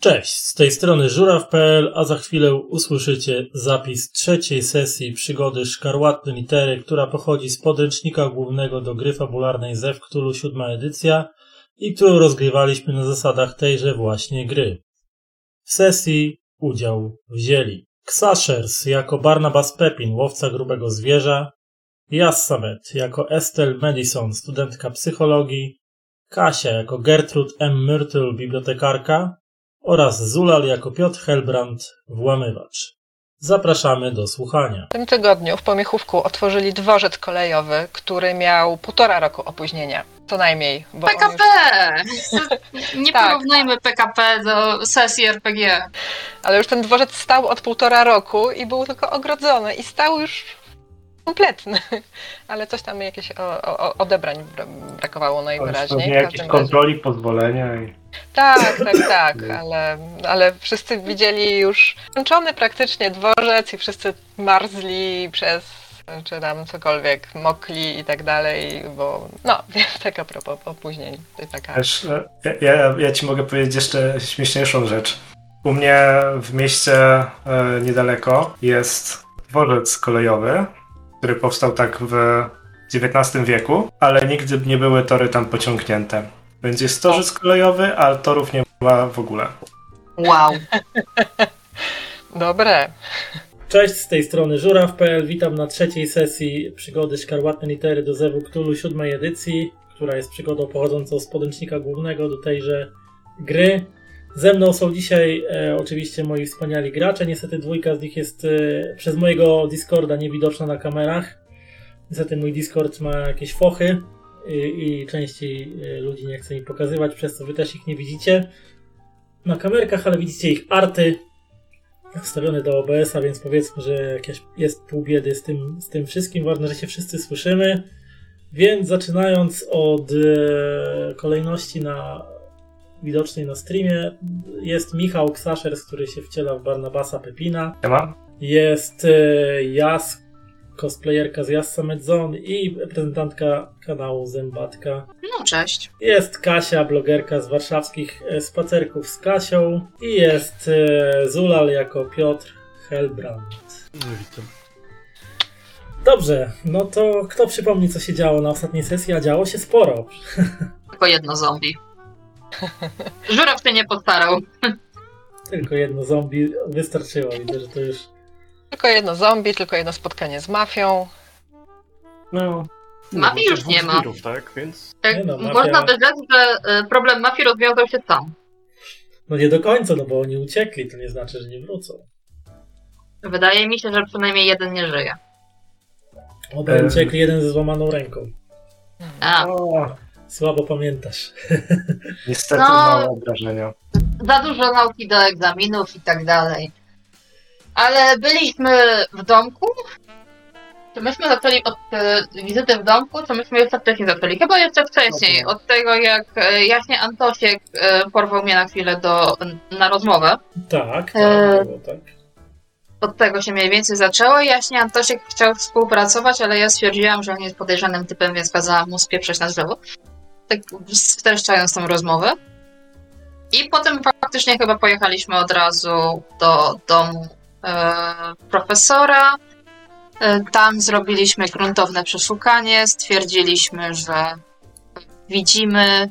Cześć, z tej strony żuraw.pl, a za chwilę usłyszycie zapis trzeciej sesji przygody Szkarłatne Litery, która pochodzi z podręcznika głównego do gry fabularnej Zew Cthulhu siódma edycja i którą rozgrywaliśmy na zasadach tejże właśnie gry. W sesji udział wzięli Xashers jako Barnabas Pepin, łowca grubego zwierza, Jassamet jako Estelle Madison, studentka psychologii, Kasia jako Gertrude M. Myrtle, bibliotekarka oraz Zulal jako Piotr Helbrand, włamywacz. Zapraszamy do słuchania. W tym tygodniu w Pomiechówku otworzyli dworzec kolejowy, który miał półtora roku opóźnienia. Co najmniej. PKP! już- Nie Tak. porównajmy PKP do sesji RPG. Ale już ten dworzec stał od półtora roku i był tylko ogrodzony i stał już kompletny. Ale coś tam jakieś o, o, odebrań bra- brakowało najwyraźniej. Jakieś razie. kontroli, pozwolenia i... Tak, tak, tak, ale, ale wszyscy widzieli już skończony praktycznie dworzec i wszyscy marzli przez, czy tam cokolwiek, mokli i tak dalej, bo no, więc tak a propos opóźnień. Taka... Też, e, ja, ja, ja ci mogę powiedzieć jeszcze śmieszniejszą rzecz. U mnie w mieście e, niedaleko jest dworzec kolejowy, który powstał tak w XIX wieku, ale nigdy nie były tory tam pociągnięte. Więc jest dworzec kolejowy, a torów nie ma w ogóle. Wow. Dobre. Cześć, z tej strony żuraw.pl. Witam na trzeciej sesji przygody Szkarłatne Litery do Zewu Cthulhu siódmej edycji, która jest przygodą pochodzącą z podręcznika głównego do tejże gry. Ze mną są dzisiaj e, oczywiście moi wspaniali gracze. Niestety dwójka z nich jest e, przez mojego Discorda niewidoczna na kamerach. Niestety mój Discord ma jakieś fochy i, i częściej e, ludzi nie chce mi pokazywać, przez co wy też ich nie widzicie na kamerkach, ale widzicie ich arty wstawione do OBS-a, więc powiedzmy, że jakieś jest pół biedy z tym, z tym wszystkim. Ważne, że się wszyscy słyszymy. Więc zaczynając od e, kolejności na widocznej na streamie, jest Michał Ksaszers, który się wciela w Barnabasa Pepina. Nie ma? Jest e, Jas, cosplayerka z Jassa Medzon i reprezentantka kanału Zębatka. No cześć. Jest Kasia, blogerka z warszawskich e, spacerków z Kasią i jest e, Zulal jako Piotr Helbrand. Witam. Dobrze, no to kto przypomni, co się działo na ostatniej sesji, a działo się sporo. Tylko jedno zombie. Żuraw się nie postarał. Tylko jedno zombie wystarczyło. Widzę, że to już Tylko jedno zombie, tylko jedno spotkanie z mafią. No. Mafii No, już nie ma. zbirów, tak? Więc Tak, Nie no, mafia- Można by rzec, że e, problem mafii rozwiązał się sam. No nie do końca, no bo oni uciekli, to nie znaczy, że nie wrócą. Wydaje mi się, że przynajmniej jeden nie żyje. Obaj Em. uciekli, jeden ze złamaną ręką. A, O, Słabo pamiętasz. niestety No. małe wrażenia. za dużo nauki do egzaminów i tak dalej. Ale byliśmy w domku. Czy myśmy zaczęli od e, wizyty w domku, czy myśmy jeszcze wcześniej zaczęli? Chyba jeszcze wcześniej, od tego jak e, jaśnie Antosiek e, porwał mnie na chwilę do, na rozmowę. Tak, tak, E. było tak. Od tego się mniej więcej zaczęło. Jaśnie Antosiek chciał współpracować, ale ja stwierdziłam, że on jest podejrzanym typem, więc kazałam mu spieprzeć na drzewo. Tak streszczając tą rozmowę. I potem faktycznie chyba pojechaliśmy od razu do domu e, profesora. E, tam zrobiliśmy gruntowne przeszukanie. Stwierdziliśmy, że widzimy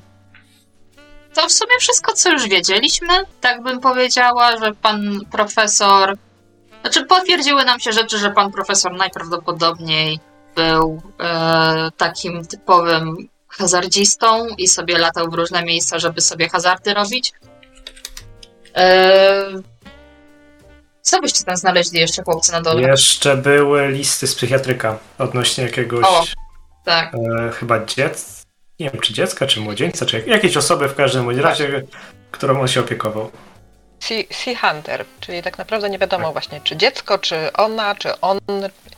to w sumie wszystko, co już wiedzieliśmy. Tak bym powiedziała, że pan profesor znaczy, potwierdziły nam się rzeczy, że pan profesor najprawdopodobniej był e, takim typowym hazardzistą i sobie latał w różne miejsca, żeby sobie hazardy robić. E, co byście tam znaleźli jeszcze, chłopcy, na dole? Jeszcze były listy z psychiatryka odnośnie jakiegoś O. Tak. e, chyba dziecka, nie wiem czy dziecka, czy młodzieńca, czy jak- jakiejś osoby w każdym razie, którą on się opiekował. Sea, sea Hunter, czyli tak naprawdę nie wiadomo właśnie, czy dziecko, czy ona, czy on,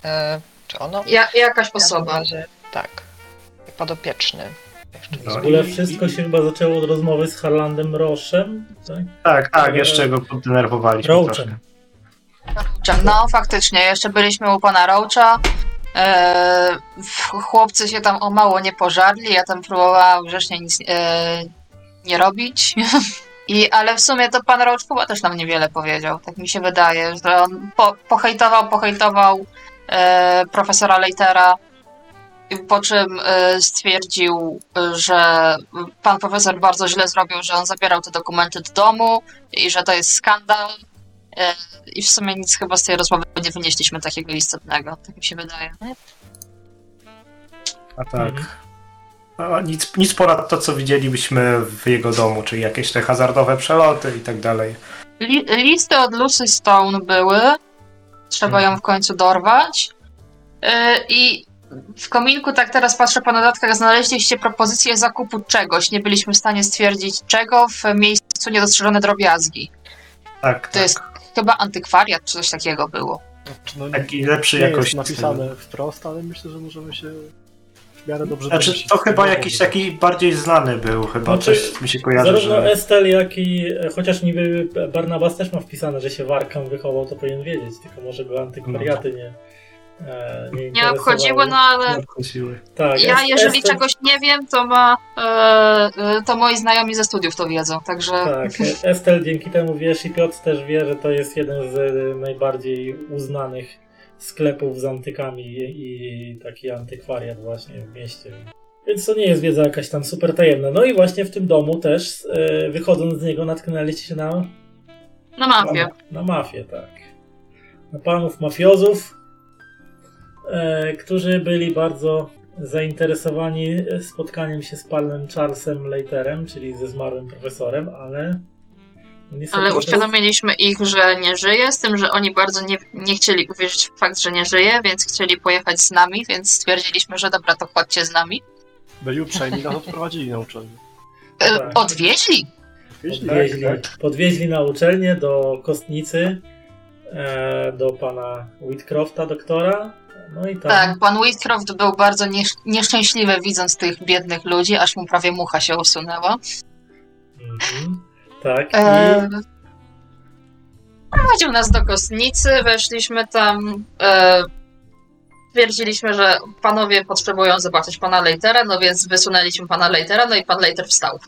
e, czy ono. Ja, jakaś osoba. razie, Tak. Podopieczny. No W i- ogóle wszystko się chyba zaczęło od rozmowy z Harlandem Roszem, tak? Tak, tak, E, jeszcze go poddenerwowaliśmy troszkę. Roachem. No, faktycznie, jeszcze byliśmy u pana Roacha. E, chłopcy się tam o mało nie pożarli. Ja tam próbowałam grzecznie nic e, nie robić. I, ale w sumie to pan Roach chyba też nam niewiele powiedział, tak mi się wydaje, że on po, pohejtował, pohejtował e, profesora Leitera, po czym e, stwierdził, e, że pan profesor bardzo źle zrobił, że on zabierał te dokumenty do domu i że to jest skandal. E, I w sumie nic chyba z tej rozmowy nie wynieśliśmy takiego istotnego, tak mi się wydaje. A tak. Mhm. Nic, nic ponad to, co widzielibyśmy w jego domu, czyli jakieś te hazardowe przeloty i tak dalej. Li, listy od Lucy Stone były. Trzeba ją w końcu dorwać. Yy, I w kominku, tak teraz patrzę po notatkach, znaleźliście propozycję zakupu czegoś. Nie byliśmy w stanie stwierdzić czego w miejscu niedostrzeżone drobiazgi. Tak, To tak. jest chyba antykwariat, czy coś takiego było. Znaczy, no, Taki lepszy nie jakoś. jest napisane wprost, ale myślę, że możemy się w miarę dobrze Znaczy, domyślić, to chyba jakiś taki bardziej znany był, chyba Znaczy, coś mi się kojarzy, Zarówno że... Estel, jak i chociaż niby Barnabas też ma wpisane, że się Warkam wychował, to powinien wiedzieć, tylko może go antykwariaty nie. E, nie, Nie obchodziło, no ale Nadchodziły. Tak, ja jeżeli czegoś nie wiem, to ma e, e, to moi znajomi ze studiów to wiedzą, także Tak, Estel dzięki temu wiesz i Piotr też wie, że to jest jeden z e, najbardziej uznanych sklepów z antykami i, i taki antykwariat właśnie w mieście. Więc to nie jest wiedza jakaś tam super tajemna. No i właśnie w tym domu też, e, wychodząc z niego, natknęliście się na, no mafię. na mafię, tak. Na panów mafiozów, e, którzy byli bardzo zainteresowani spotkaniem się z panem Charlesem Leiterem, czyli ze zmarłym profesorem, ale Ale uświadomiliśmy ich, że nie żyje, z tym, że oni bardzo nie, nie chcieli uwierzyć w fakt, że nie żyje, więc chcieli pojechać z nami, więc stwierdziliśmy, że dobra, to chodźcie z nami. Byli uprzejmi, nas odprowadzili na uczelnię. E, Tak. Odwieźli? Wieźli? Podwieźli, tak. podwieźli na uczelnię do Kostnicy, e, do pana Whitcrofta, doktora. No i tam. Tak, pan Whitcroft był bardzo niesz- nieszczęśliwy widząc tych biednych ludzi, aż mu prawie mucha się usunęła. Mhm. Tak. I, E, prowadził nas do kostnicy, weszliśmy tam. E, Stwierdziliśmy, że panowie potrzebują zobaczyć pana Leitera, no więc wysunęliśmy pana Leitera, no i pan Leiter wstał.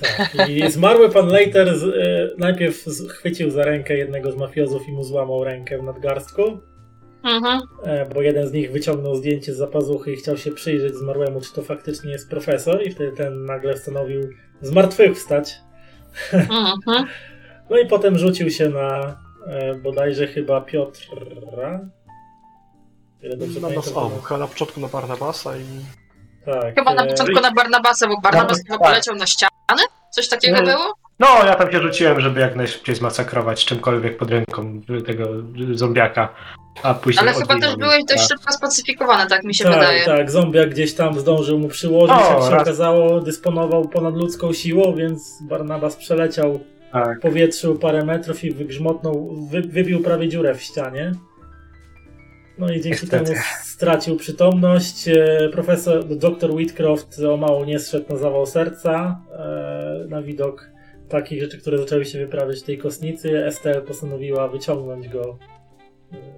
tak. I zmarły pan Leiter z, e, najpierw chwycił za rękę jednego z mafiozów i mu złamał rękę w nadgarstku, Mhm. e, bo jeden z nich wyciągnął zdjęcie z zapazuchy i chciał się przyjrzeć zmarłemu, czy to faktycznie jest profesor, i wtedy ten nagle stanowił zmartwychwstać. Mhm. No i potem rzucił się na e, bodajże chyba Piotra. Dobrze Na nas. Chyba na początku na Barnabasa i... Tak. Chyba na e, początku na Barnabasa, bo Barnabas chyba tak. poleciał na ścianę? Coś takiego Mhm. było? No, ja tam się rzuciłem, żeby jak najszybciej zmasakrować czymkolwiek pod ręką tego zombiaka, a później Ale chyba też byłeś dość Tak. szybko spacyfikowany, tak mi się tak, wydaje. tak, zombiak gdzieś tam zdążył mu przyłożyć, O, jak się raz. okazało, dysponował ponadludzką siłą, więc Barnabas przeleciał Tak. w powietrzu parę metrów i wygrzmotnął, wy, wybił prawie dziurę w ścianie. No i dzięki Niestety. temu stracił przytomność. E, Profesor, dr Whitcroft o mało nie zszedł na zawał serca e, na widok takich rzeczy, które zaczęły się wyprawiać w tej kostnicy. Estelle postanowiła wyciągnąć go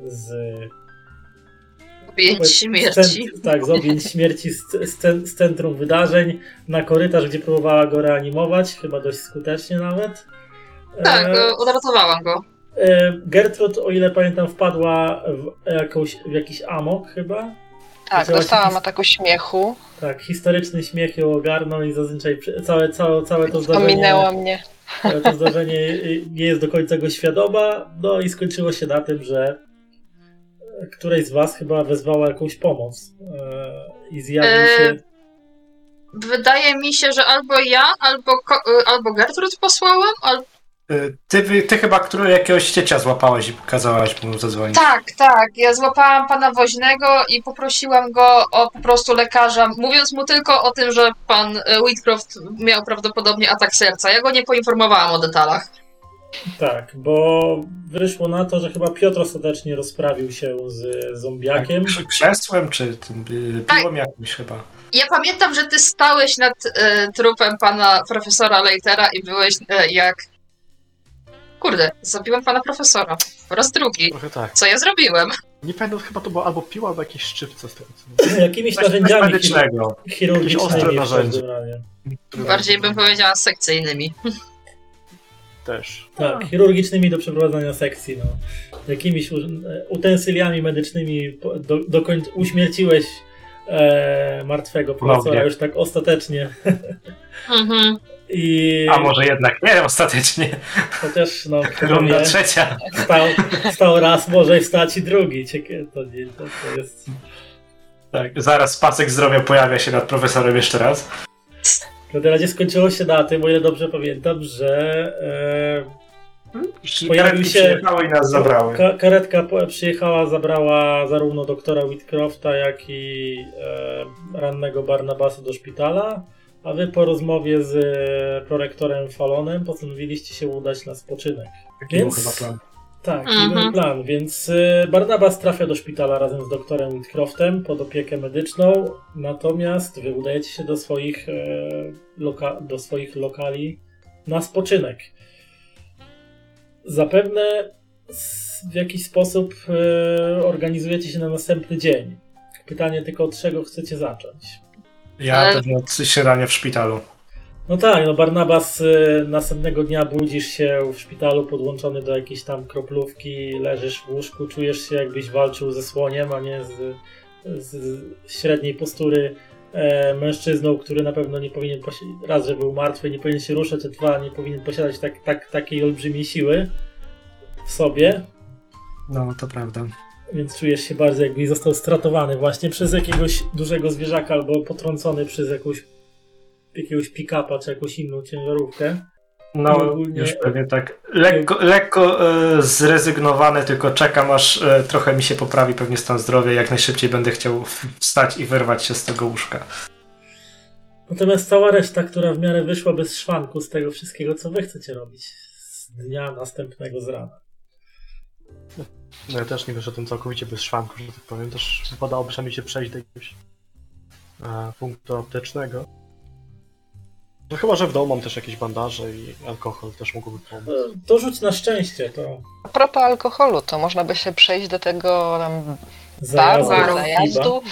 z Objęć śmierci. tak, z objęć śmierci z, z, cen- z centrum wydarzeń na korytarz, gdzie próbowała go reanimować, chyba dość skutecznie nawet. Tak, E, e, odratowałam go. e, Gertrud, o ile pamiętam, wpadła w, jakąś, w jakiś amok chyba. Tak, Zaczęła się dostałam his- ataku śmiechu. Tak, historyczny śmiech ją ogarnął i zazwyczaj całe, całe, całe to zdarzenie, Ominęła mnie. całe to zdarzenie nie jest do końca go świadoma. No i skończyło się na tym, że któreś z was chyba wezwała jakąś pomoc e, i zjawił E, się... Wydaje mi się, że albo ja, albo, e, albo Gertrud posłałam, albo... Y, Ty, ty chyba który jakiegoś ciecia złapałeś i kazałaś mu zadzwonić. Tak, tak. Ja złapałam pana woźnego i poprosiłam go o po prostu lekarza, mówiąc mu tylko o tym, że pan e, Whitcroft miał prawdopodobnie atak serca. Ja go nie poinformowałam o detalach. Tak, bo wyszło na to, że chyba Piotr ostatecznie rozprawił się z zombiakiem. Tak, krzesłem czy tym y, Tak. jakimś chyba. Ja pamiętam, że ty stałeś nad e, trupem pana profesora Leitera i byłeś e, jak... Kurde, zabiłem pana profesora. Po raz drugi. Trochę tak. Co ja zrobiłem? Nie pamiętam, chyba to była albo piła, albo jakieś szczypce z tego co... Jakimiś Coś narzędziami medycznego. chirurgicznymi ostre narzędzie. Bardziej bym powiedziała sekcyjnymi. też. Tak, chirurgicznymi do przeprowadzania sekcji, no. Jakimiś utensyliami medycznymi po- do, dokoń, uśmierciłeś e, martwego profesora już tak ostatecznie. Mhm. I A może jednak nie, ostatecznie. chociaż no, Runda trzecia. stał, stał raz, może wstać i drugi. Ciekawe, to, nie, to, to jest... Tak, zaraz pasek zdrowia pojawia się nad profesorem jeszcze raz. W razie skończyło się na tym, o ile dobrze pamiętam, że Pojawił Karetki się- i nas e, zabrały. ka- karetka przyjechała, zabrała zarówno doktora Whitcrofta, jak i e, rannego Barnabasa do szpitala, a wy po rozmowie z e, prorektorem Falonem postanowiliście się udać na spoczynek. Taki był Więc- chyba plan. Tak, Mhm. był plan, więc e, Barnabas trafia do szpitala razem z doktorem Whitcroftem pod opiekę medyczną, natomiast wy udajecie się do swoich, e, loka- do swoich lokali na spoczynek. Zapewne w jakiś sposób organizujecie się na następny dzień. Pytanie tylko od czego chcecie zacząć? Ja Ale- pewnie od śniadania w szpitalu. No tak, no Barnabas y, następnego dnia budzisz się w szpitalu podłączony do jakiejś tam kroplówki, leżysz w łóżku, czujesz się jakbyś walczył ze słoniem, a nie z, z średniej postury e, mężczyzną, który na pewno nie powinien raz, że był martwy, nie powinien się ruszać, a dwa, nie powinien posiadać tak, tak, takiej olbrzymiej siły w sobie, No, to prawda. Więc czujesz się bardzo jakbyś został stratowany właśnie przez jakiegoś dużego zwierzaka albo potrącony przez jakąś jakiegoś pick-upa czy jakąś inną ciężarówkę. No, Ogólnie- już pewnie tak lekko, lekko e, zrezygnowany, tylko czekam aż e, trochę mi się poprawi pewnie stan zdrowia. Jak najszybciej będę chciał wstać i wyrwać się z tego łóżka. Natomiast cała reszta, która w miarę wyszła bez szwanku z tego wszystkiego, co wy chcecie robić z dnia następnego z rana. No ja też nie wyszedłem całkowicie bez szwanku, że tak powiem. Też wypadałoby przynajmniej się przejść do jakiegoś e, punktu aptecznego. No chyba, że w domu mam też jakieś bandaże i alkohol też mógłby pomóc. No, To rzuć na szczęście, to A propos alkoholu, to można by się przejść do tego tam zajazdu, baru, zajazdu.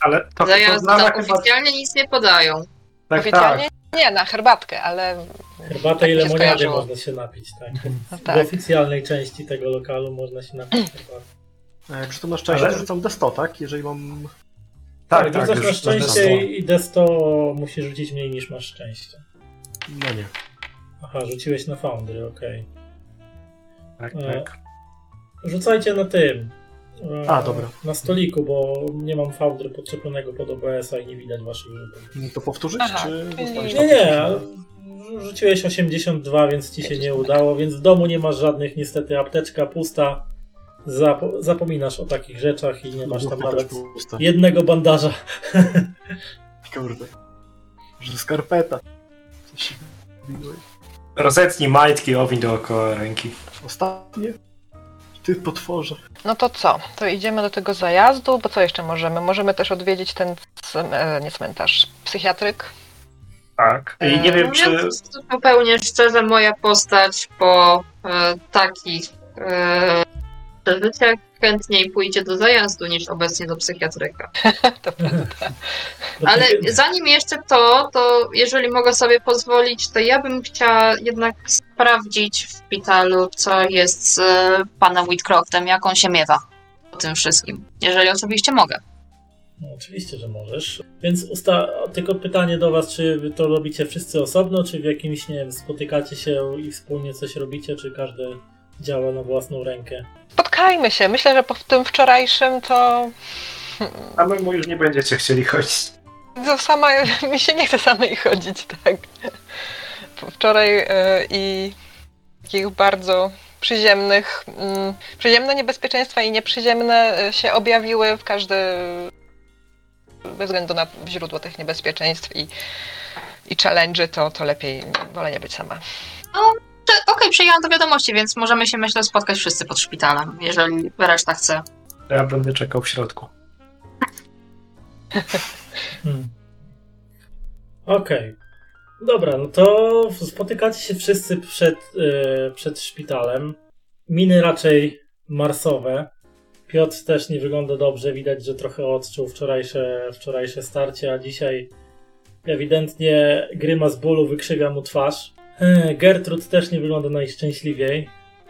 Ale to, to Zajazd znamy to chyba... oficjalnie nic nie podają. Tak, Oficjalnie tak. Nie, na herbatkę, ale Herbatę Tak i skojarzyło. można się napić, tak. No W tak. oficjalnej części tego lokalu można się napić herbaty. A jak rzucam na szczęście, Ale- to rzucam D100, tak? Jeżeli mam... Tak, tak. rzucasz na już szczęście i desto musisz rzucić mniej niż masz szczęście. No nie. Aha, rzuciłeś na Foundry, okej. Tak, E, tak. Rzucajcie na tym. E, A, dobra. Na stoliku, bo nie mam Foundry podczepionego pod OBS-a i nie widać waszych rzutów. No To powtórzyć, Aha, czy nie, Nie, rzuciłeś 82, więc ci się nie udało, więc w domu nie masz żadnych, niestety, apteczka pusta. Zapo- zapominasz o takich rzeczach i nie masz tam nawet jednego bandaża. Kurde. Że skarpeta. Coś. Rozetnij majtki, owiń dookoła ręki. Ostatnie? Ty potworze. no to co? To idziemy do tego zajazdu, bo co jeszcze możemy? Możemy też odwiedzić ten, e, nie cmentarz, psychiatryk. Tak. I nie wiem, czy... Mówiąc zupełnie szczerze, moja postać po e, takich e, przeżyciach chętniej pójdzie do zajazdu niż obecnie do psychiatryka. To prawda. Ale zanim jeszcze to, to jeżeli mogę sobie pozwolić, to ja bym chciała jednak sprawdzić w szpitalu, co jest z e, panem Whitcroftem, jak on się miewa po tym wszystkim. Jeżeli oczywiście mogę. No, oczywiście, że możesz. Więc usta- tylko pytanie do was, czy wy to robicie wszyscy osobno, czy w jakimś, nie wiem, spotykacie się i wspólnie coś robicie, czy każdy działa na własną rękę? Spotkajmy się. Myślę, że po tym wczorajszym to. A my mu już nie będziecie chcieli chodzić. To sama, mi się nie chce samej chodzić, tak. Wczoraj e, i takich bardzo przyziemnych, mm, przyziemne niebezpieczeństwa i nieprzyziemne e, się objawiły w każdy, bez względu na źródło tych niebezpieczeństw i, i challenge'y, to, to lepiej, wolę nie być sama. Okej, przyjęłam do wiadomości, więc możemy się myślę spotkać wszyscy pod szpitalem, jeżeli reszta chce. Ja będę czekał w środku. Hmm. Okej. Dobra, no to spotykacie się wszyscy przed, e, przed szpitalem. Miny raczej marsowe. Piotr też nie wygląda dobrze. Widać, że trochę odczuł wczorajsze, wczorajsze starcie, a dzisiaj ewidentnie grymas bólu wykrzyga mu twarz. E, Gertrud też nie wygląda najszczęśliwiej.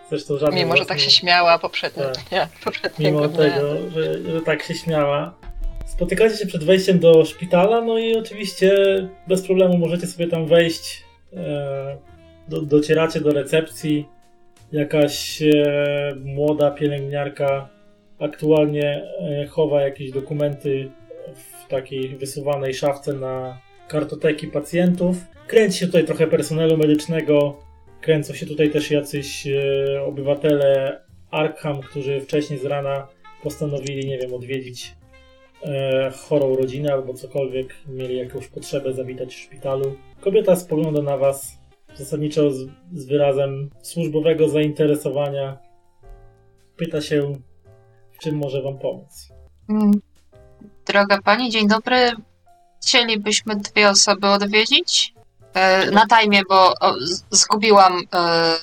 Zresztą Mimo, że tak się śmiała poprzednio. Tak. Nie, Mimo tego, że, że tak się śmiała. Spotykacie się przed wejściem do szpitala, no i oczywiście bez problemu możecie sobie tam wejść. E, do, docieracie do recepcji. Jakaś e, młoda pielęgniarka aktualnie chowa jakieś dokumenty w takiej wysuwanej szafce na kartoteki pacjentów. Kręci się tutaj trochę personelu medycznego. Kręcą się tutaj też jacyś e, obywatele Arkham, którzy wcześniej z rana postanowili, nie wiem, odwiedzić e, chorą rodzinę albo cokolwiek, mieli jakąś potrzebę zawitać w szpitalu. Kobieta spogląda na was zasadniczo z, z wyrazem służbowego zainteresowania. Pyta się, w czym może wam pomóc. Mm. Droga pani, dzień dobry. Chcielibyśmy dwie osoby odwiedzić. E, na tajmie, bo zgubiłam, e,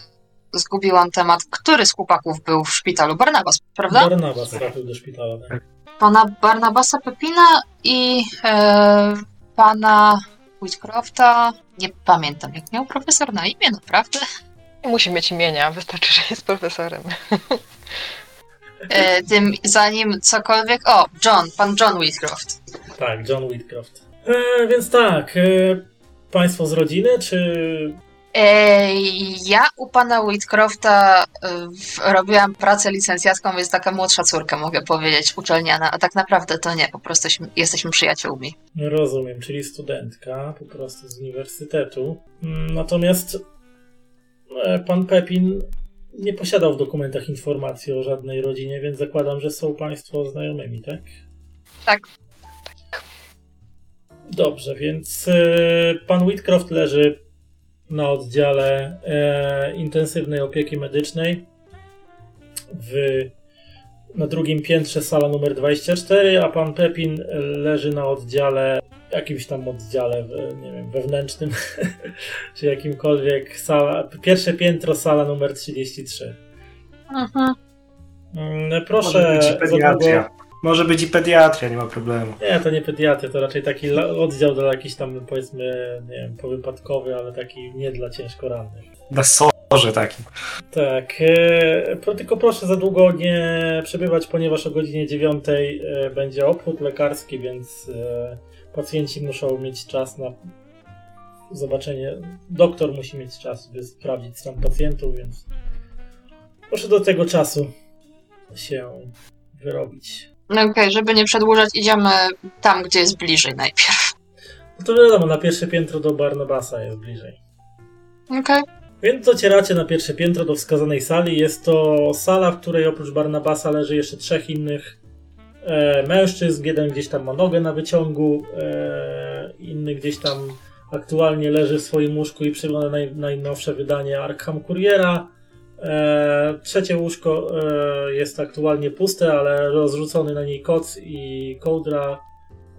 zgubiłam temat. Który z chłopaków był w szpitalu? Barnabas, prawda? Barnabas trafił do szpitala. Tak? Pana Barnabasa Pepina i e, pana Whitcrofta. Nie pamiętam, jak miał profesor na imię, naprawdę. Nie musi mieć imienia, wystarczy, że jest profesorem. E, tym zanim cokolwiek. O, John, pan John Whitcroft. Tak, John Whitcroft. E, więc tak, e, państwo z rodziny, czy E, ja u pana Whitcrofta e, robiłam pracę licencjacką, więc taka młodsza córka, mogę powiedzieć, uczelniana, a tak naprawdę to nie, po prostu jesteśmy, jesteśmy przyjaciółmi. Rozumiem, czyli studentka po prostu z uniwersytetu. Mm, Natomiast e, pan Pepin nie posiadał w dokumentach informacji o żadnej rodzinie, więc zakładam, że są państwo znajomymi, tak? Tak. Dobrze, więc e, pan Whitcroft leży na oddziale e, intensywnej opieki medycznej w, na drugim piętrze sala numer 24, a pan Pepin leży na oddziale jakimś tam oddziale, w- nie wiem, wewnętrznym, czy jakimkolwiek sala, pierwsze piętro, sala numer 33. Mhm. Mm, Może Proszę, za długo... pediatria. Może być i pediatria, nie ma problemu. Nie, to nie pediatry, to raczej taki oddział dla jakiś tam, powiedzmy, nie wiem, powypadkowy, ale taki nie dla ciężko rannych. Na sorze takim. Tak, e, tylko proszę za długo nie przebywać, ponieważ o godzinie 9 e, będzie obchód lekarski, więc e, pacjenci muszą mieć czas na zobaczenie. Doktor musi mieć czas, by sprawdzić stan pacjentów, więc proszę do tego czasu się wyrobić. No Okej, żeby nie przedłużać, idziemy tam, gdzie jest bliżej najpierw. No to wiadomo, na pierwsze piętro do Barnabasa jest bliżej. Okej. Więc docieracie na pierwsze piętro do wskazanej sali. Jest to sala, w której oprócz Barnabasa leży jeszcze trzech innych e, mężczyzn. Jeden gdzieś tam ma nogę na wyciągu, e, inny gdzieś tam aktualnie leży w swoim łóżku i przegląda naj, najnowsze wydanie Arkham Kuriera. E, trzecie łóżko e, jest aktualnie puste, ale rozrzucony na niej koc i kołdra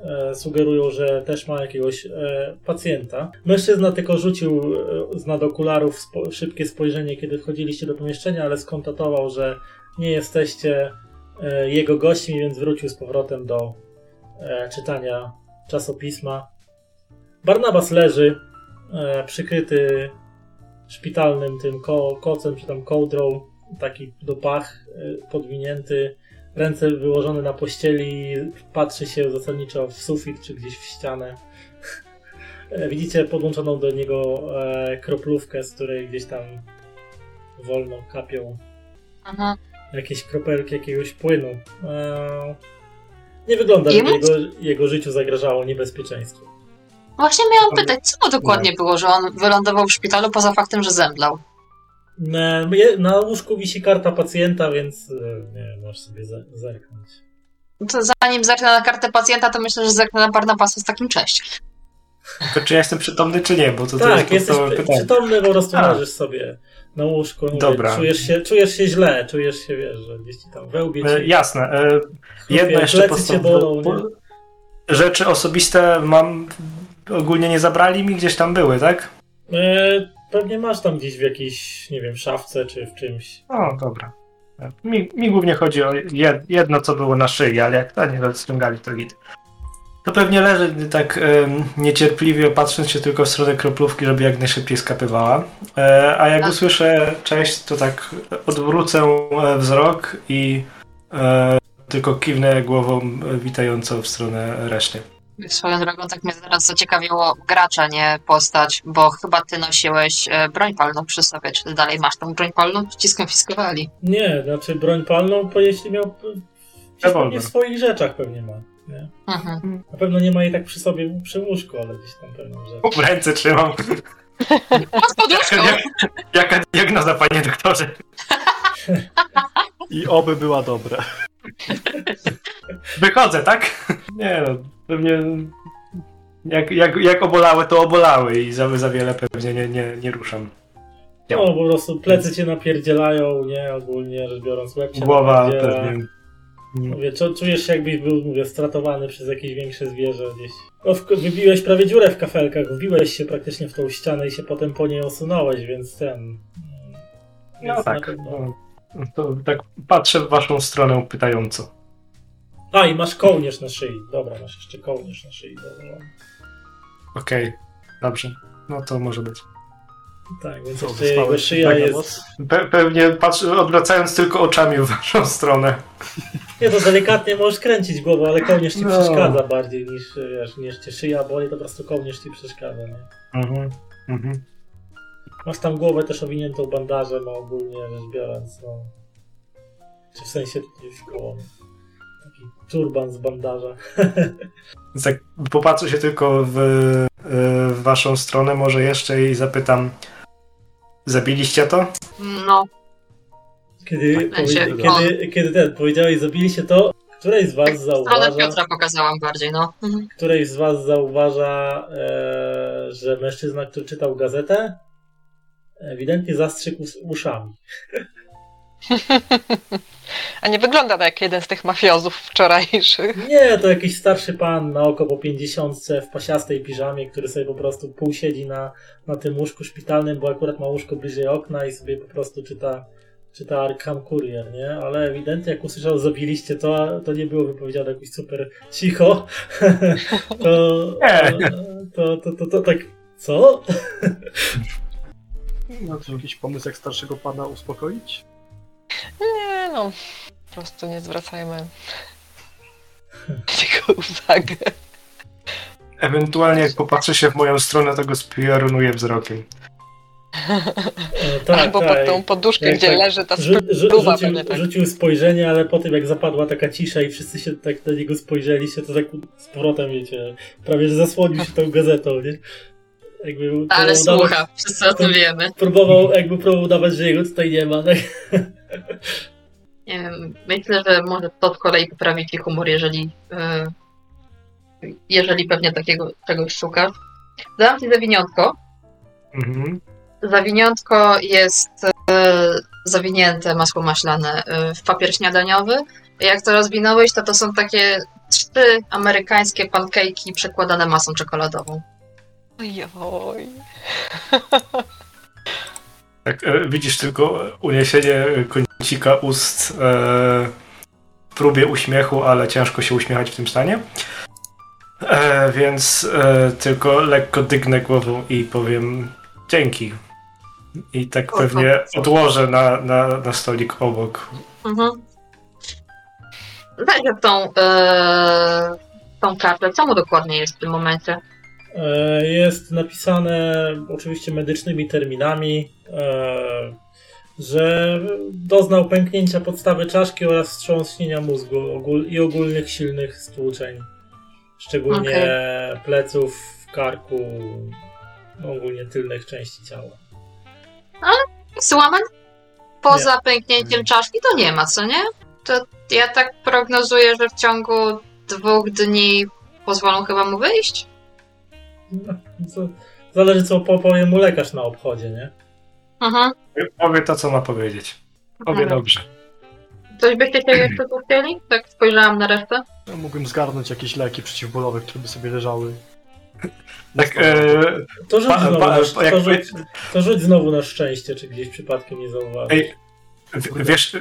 e, sugerują, że też ma jakiegoś e, pacjenta. Mężczyzna tylko rzucił e, z nadokularów spo, szybkie spojrzenie, kiedy wchodziliście do pomieszczenia, ale skonstatował, że nie jesteście e, jego gośćmi, więc wrócił z powrotem do czytania czasopisma. Barnabas leży przykryty szpitalnym tym ko kocem czy tam kołdrą, taki do pach e, podwinięty, ręce wyłożone na pościeli, patrzy się zasadniczo w sufit czy gdzieś w ścianę. E, Widzicie podłączoną do niego e, kroplówkę, z której gdzieś tam wolno kapią Mhm. jakieś kropelki jakiegoś płynu. E, nie wygląda, żeby jego, jego życiu zagrażało niebezpieczeństwo. Właśnie miałam pytać, co dokładnie było, że on wylądował w szpitalu poza faktem, że zemdlał. Na, łóżku wisi karta pacjenta, więc e, nie wiem, możesz sobie ze- zerknąć. To zanim zerknę na kartę pacjenta, to myślę, że zerknę na Barnabasa z takim cześć. Tylko czy ja jestem przytomny, czy nie, bo to, to tak, jest jesteś pytanie. przytomny, po prostu leżysz sobie na łóżku. Mówię, Dobra. Czujesz się, czujesz się źle, czujesz się, wiesz, że gdzieś ci tam wełbie E, jasne. E, jedno jeszcze plecy cię bolą, nie? podstawowe. Rzeczy osobiste mam. Ogólnie nie zabrali mi, gdzieś tam były, tak? E, pewnie masz tam gdzieś w jakiejś, nie wiem, szafce czy w czymś. O, dobra. Mi, mi głównie chodzi o jed, jedno, co było na szyi, ale jak to nie rozciągali, to git. To pewnie leży tak niecierpliwie, patrząc się tylko w stronę kroplówki, żeby jak najszybciej skapywała. E, a jak A- usłyszę cześć, to tak odwrócę e, wzrok i e, tylko kiwnę głową e, witająco w stronę reszty. Swoją drogą tak mnie zaraz zaciekawiło gracza, nie postać, bo chyba ty nosiłeś e, broń palną przy sobie. Czy ty dalej masz tą broń palną? Czy ci skonfiskowali? Nie, znaczy broń palną, bo jeśli miał. Pewnie w swoich rzeczach pewnie ma. Nie? Mhm. Na pewno nie ma jej tak przy sobie przy łóżku, ale gdzieś tam pewną rzecz. W ręce trzymam. Pod poduszką! Jak- Jaka diagnoza, panie doktorze? I oby była dobra. Wychodzę, tak? Nie no, pewnie jak, jak, jak obolały, to obolały i za, za wiele pewnie nie, nie, nie ruszam. No, po prostu plecy cię napierdzielają, nie? Ogólnie rzecz biorąc, łeb cię Głowa pewnie. Mówię, czu- czujesz się jakbyś był, mówię, stratowany przez jakieś większe zwierzę gdzieś. No, wybiłeś prawie dziurę w kafelkach, wbiłeś się praktycznie w tą ścianę i się potem po niej osunąłeś, więc ten... No tak. No, to tak patrzę w waszą stronę pytająco. A, i masz kołnierz na szyi. Dobra, masz jeszcze kołnierz na szyi. Dobra. Okej, dobrze. No to może być. Tak, więc Co, jeszcze jego wysłałeś szyja Pegasus? jest... Pe pewnie patrzę, odwracając tylko oczami w waszą stronę. Nie, to delikatnie możesz kręcić głową, ale kołnierz ci No. przeszkadza bardziej niż, wiesz, niż cię szyja boli, to po prostu kołnierz ci przeszkadza, nie? Mhm. Mhm. Masz tam głowę też owiniętą bandażem, a ogólnie rzecz biorąc, no... Czy w sensie tutaj w koło. Taki turban z bandaża. Tak popatrzę się tylko w, y, w waszą stronę może jeszcze i zapytam Zabiliście to? No, Kiedy, Tak, powie, kiedy, kiedy ten, powiedziałeś, zabiliście to, której z was zauważa, Piotra pokazałam bardziej, no. Mhm. której z was zauważa, e, że mężczyzna, który czytał gazetę, ewidentnie zastrzykł z uszami. A nie wygląda to jak jeden z tych mafiozów wczorajszych. Nie, to jakiś starszy pan na oko po pięćdziesiątce w pasiastej piżamie, który sobie po prostu pół siedzi na, na tym łóżku szpitalnym, bo akurat ma łóżko bliżej okna i sobie po prostu czyta, czyta Arkham Courier, nie? Ale ewidentnie jak usłyszał, zabiliście to, to nie było wypowiedziane jakoś super cicho. to, to, to, to, to tak, co? No to jakiś pomysł, jak starszego pana uspokoić? Nie no, po prostu nie zwracajmy tego uwagę. Ewentualnie jak popatrzy się w moją stronę, to go spiorunuję wzrokiem. E, tak, Albo tak. pod tą poduszkę, Jak gdzie tak leży ta Rzu, rzucił, pewnie tak. rzucił spojrzenie, ale po tym jak zapadła taka cisza i wszyscy się tak na niego spojrzeliście, to tak z powrotem, wiecie, prawie że zasłonił się tą gazetą, nie? Jakby Ale słucha, wszyscy o tym wiemy. Próbował, jakby próbował udawać, że jego tutaj nie ma, tak? Nie wiem, myślę, że może to z kolei poprawi ci humor, jeżeli, e, jeżeli pewnie takiego czegoś szukasz. Dam ci zawiniątko. Mhm. Zawiniątko jest e, zawinięte masło maślane e, w papier śniadaniowy. Jak to rozwinąłeś, to to są takie trzy amerykańskie pancake'i przekładane masą czekoladową. Ojoj. Tak, e, widzisz tylko uniesienie kącika ust e, w próbie uśmiechu, ale ciężko się uśmiechać w tym stanie. E, więc e, tylko lekko dygnę głową i powiem dzięki. I tak O, pewnie o. odłożę na, na, na stolik obok. Mhm. Weź tą, e, tą kartę. Co mu dokładnie jest w tym momencie? E, Jest napisane oczywiście medycznymi terminami, e, że doznał pęknięcia podstawy czaszki oraz wstrząśnienia mózgu i ogólnych silnych stłuczeń, szczególnie pleców, karku, ogólnie tylnych części ciała. Słamen? Poza pęknięciem czaszki to nie ma, co nie? To ja tak prognozuję, że w ciągu dwóch dni pozwolą chyba mu wyjść. Co, zależy co po- powie mu lekarz na obchodzie, nie? Mhm. Powie to, co ma powiedzieć. Powie Mhm. dobrze. Coś byście się jeszcze tu chcieli? Tak spojrzałam na resztę. Ja mógłbym zgarnąć jakieś leki przeciwbólowe, które by sobie leżały. Tak, e, To rzuć, Pa- znowu, pa- na, pa- jak to, rzuć, to rzuć znowu na szczęście, czy gdzieś przypadkiem nie zauważysz. Ej, w- wiesz,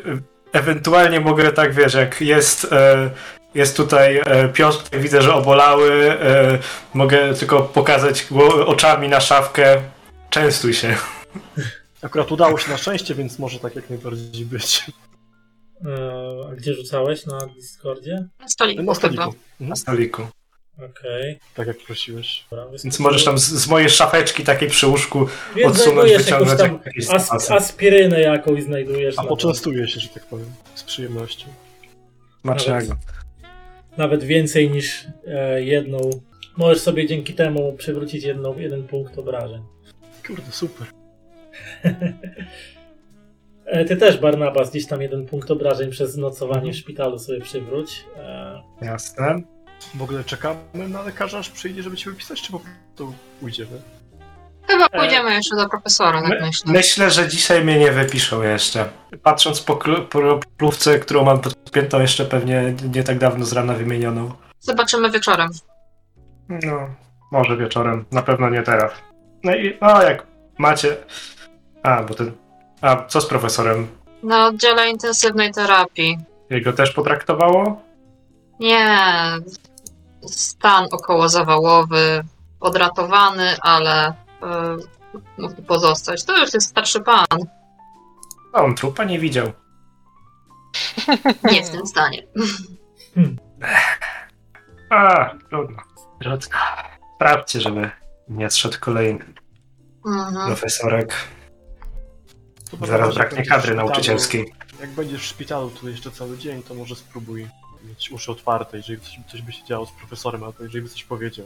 ewentualnie mogę tak, wiesz, jak jest e, Jest tutaj e, Piotr, widzę, że obolały. E, mogę tylko pokazać oczami na szafkę. Częstuj się. Akurat udało się na szczęście, więc może tak jak najbardziej być. E, a gdzie rzucałeś? Na Discordzie? Na stoliku, Na stoliku. Na stoliku. Okej. Tak jak prosiłeś. dobra, Więc możesz tam z, z mojej szafeczki takiej przy łóżku Więc odsunąć, znajdujesz jakąś wyciągnąć tam jakieś as, aspirynę jakąś znajdujesz. A nawet- poczęstuję się, że tak powiem. Z przyjemnością. Smacznego. Nawet więcej niż e, jedną. Możesz sobie dzięki temu przywrócić jedną, jeden punkt obrażeń. Kurde, super. E, ty też, Barnabas, gdzieś tam jeden punkt obrażeń przez nocowanie w szpitalu sobie przywróć. E, Jasne. W ogóle czekamy na lekarza, aż przyjdzie, żeby cię wypisać, czy po prostu pójdziemy? Chyba pójdziemy jeszcze do profesora, tak My, myślę. myślę, że dzisiaj mnie nie wypiszą jeszcze. Patrząc po po plówce, którą mam podpiętą jeszcze pewnie nie tak dawno z rana wymienioną. Zobaczymy wieczorem. No, może wieczorem. Na pewno nie teraz. No i a jak macie... A, bo ten... A, co z profesorem? Na oddziale intensywnej terapii. Jego też potraktowało? Nie, stan okołozawałowy, odratowany, ale y, mógł pozostać. To już jest starszy pan. A on trupa nie widział. Nie w tym stanie. A, trudno. Trudno. Sprawdźcie, żeby nie zszedł kolejny Mhm. profesorek. Zaraz braknie kadry nauczycielskiej. Jak będziesz w szpitalu tu jeszcze cały dzień, to może spróbuj mieć uszy otwarte, jeżeli coś, coś by się działo z profesorem, albo jeżeli by coś powiedział.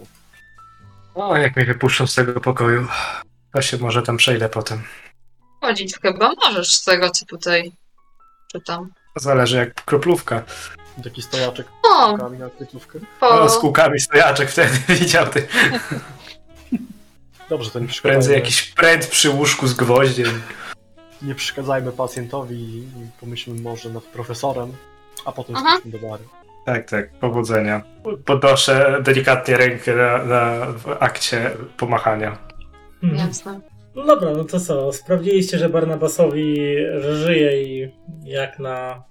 O, jak mnie wypuszczą z tego pokoju, to się może tam przejdę potem. Chodzić chyba możesz z tego, co tutaj czytam. Zależy jak kroplówka. Taki stojaczek O, kami na kwiatówkę. O, po... z kółkami stojaczek wtedy widział ty. Dobrze, to nie Prędzej przeszkadzajmy, jakiś pręt przy łóżku z gwoździem. nie przeszkadzajmy pacjentowi i pomyślmy może nad profesorem, a potem Aha. do bary. Tak, tak, powodzenia. Podnoszę delikatnie rękę na, na w akcie pomachania. mhm. Jasne. No dobra, no to co? Sprawdziliście, że Barnabasowi żyje i jak na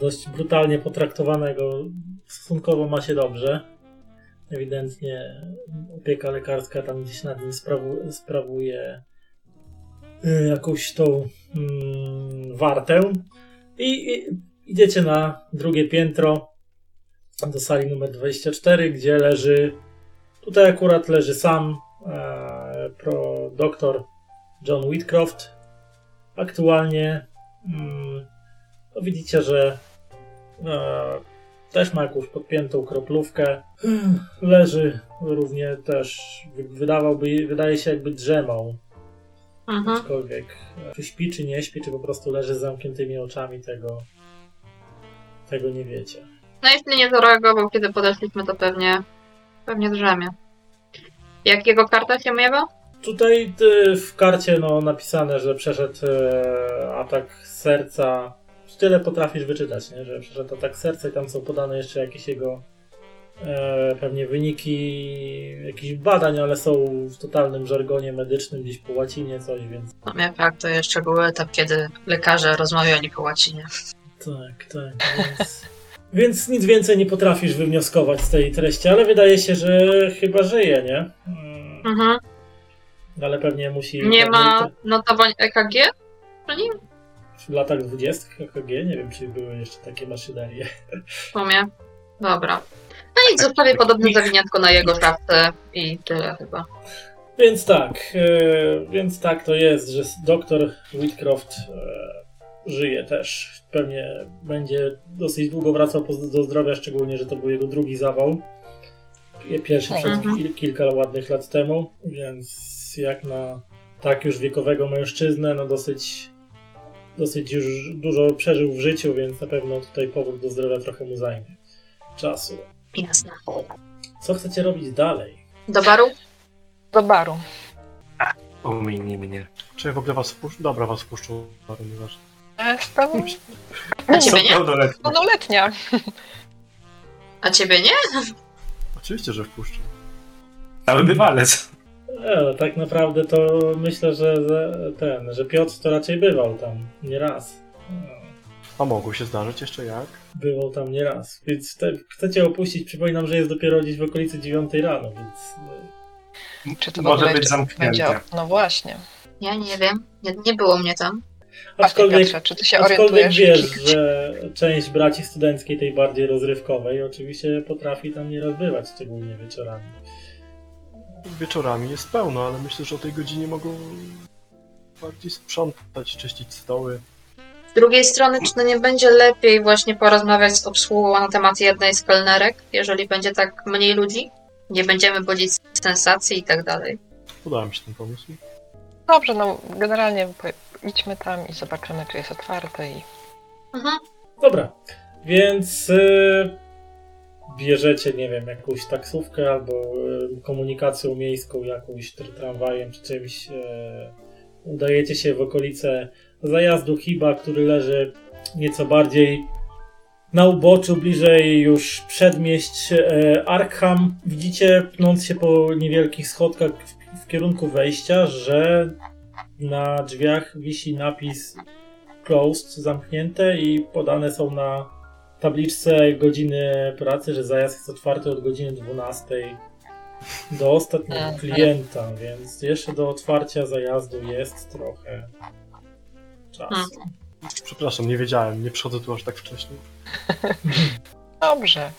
dość brutalnie potraktowanego stosunkowo ma się dobrze. Ewidentnie opieka lekarska tam gdzieś nad nim sprawu- sprawuje y, jakąś tą mm, wartę. I, I idziecie na drugie piętro do sali numer 24, gdzie leży tutaj akurat leży sam e, pro doktor John Whitcroft. Aktualnie mm, to widzicie, że e, też ma jakąś podpiętą kroplówkę. Leży równie też, wy- wydawałby, wydaje się jakby drzemał. Mhm. Aczkolwiek e, czy śpi, czy nie śpi, czy po prostu leży z zamkniętymi oczami, tego, tego nie wiecie. No jeśli nie zareagował, kiedy podeszliśmy, to pewnie, pewnie drzemie. Jak jego karta się miewa? Tutaj y, w karcie no, napisane, że przeszedł e, atak serca. Tyle potrafisz wyczytać, nie? że przeszedł atak serca i tam są podane jeszcze jakieś jego e, pewnie wyniki jakichś badań, ale są w totalnym żargonie medycznym, gdzieś po łacinie coś, więc No nie, tak, to jeszcze był etap, kiedy lekarze rozmawiali po łacinie. Tak, tak, więc... Więc nic więcej nie potrafisz wywnioskować z tej treści, ale wydaje się, że chyba żyje, nie? Mm, Mhm. Ale pewnie musi... Nie ma notowań EKG przy nim? w latach 20 EKG, nie wiem, czy były jeszcze takie maszynerie. W sumie. Dobra. No nic, zostawię podobne zawiniętko na jego szafce i tyle chyba. Więc tak, e, więc tak to jest, że doktor Whitcroft e, żyje też. Pewnie będzie dosyć długo wracał do zdrowia, szczególnie, że to był jego drugi zawał. Pierwszy przed Mhm. kil- kilka ładnych lat temu, więc jak na tak już wiekowego mężczyznę, no dosyć, dosyć już dużo przeżył w życiu, więc na pewno tutaj powrót do zdrowia trochę mu zajmie czasu. Jasne. Co chcecie robić dalej? Do baru? Do baru. Umiej mnie. Czy w ogóle was wpuszczę? Dobra, was wpuszczę, ale nieważne. Jestem A ciebie nie? pełnoletni. pełnoletnia. A ciebie nie? Oczywiście, że wpuszczę. Cały bywalec. E, tak naprawdę to myślę, że ten, że Piotr to raczej bywał tam nie raz. A mogło się zdarzyć jeszcze jak? Było tam nieraz. Więc te, chcecie opuścić, przypominam, że jest dopiero gdzieś w okolicy 9 rano, więc Czy to Może być zamknięte. będzie... No właśnie. Ja nie wiem, nie, nie było mnie tam. Aczkolwiek, Piotrze, czy ty się aczkolwiek orientujesz? wiesz, że część braci studenckiej, tej bardziej rozrywkowej, oczywiście potrafi tam nieraz bywać, szczególnie wieczorami. Wieczorami jest pełno, ale myślę, że o tej godzinie mogą bardziej sprzątać, czyścić stoły. Z drugiej strony, czy to nie będzie lepiej właśnie porozmawiać z obsługą na temat jednej z kelnerek, jeżeli będzie tak mniej ludzi? Nie będziemy budzić sensacji i tak dalej. Podoba mi się ten pomysł. Dobrze, no generalnie idźmy tam i zobaczymy, czy jest otwarte i... Mhm. Dobra, więc y, bierzecie, nie wiem, jakąś taksówkę albo y, komunikacją miejską, jakąś tr- tramwajem czy czymś. Y, udajecie się w okolice zajazdu Hiba, który leży nieco bardziej na uboczu, bliżej już przedmieść e, Arkham. Widzicie, pnąc się po niewielkich schodkach w, w kierunku wejścia, że na drzwiach wisi napis closed, zamknięte i podane są na tabliczce godziny pracy, że zajazd jest otwarty od godziny 12 do ostatniego klienta, więc jeszcze do otwarcia zajazdu jest trochę czasu. Przepraszam, nie wiedziałem, nie przychodzę tu aż tak wcześnie. Dobrze.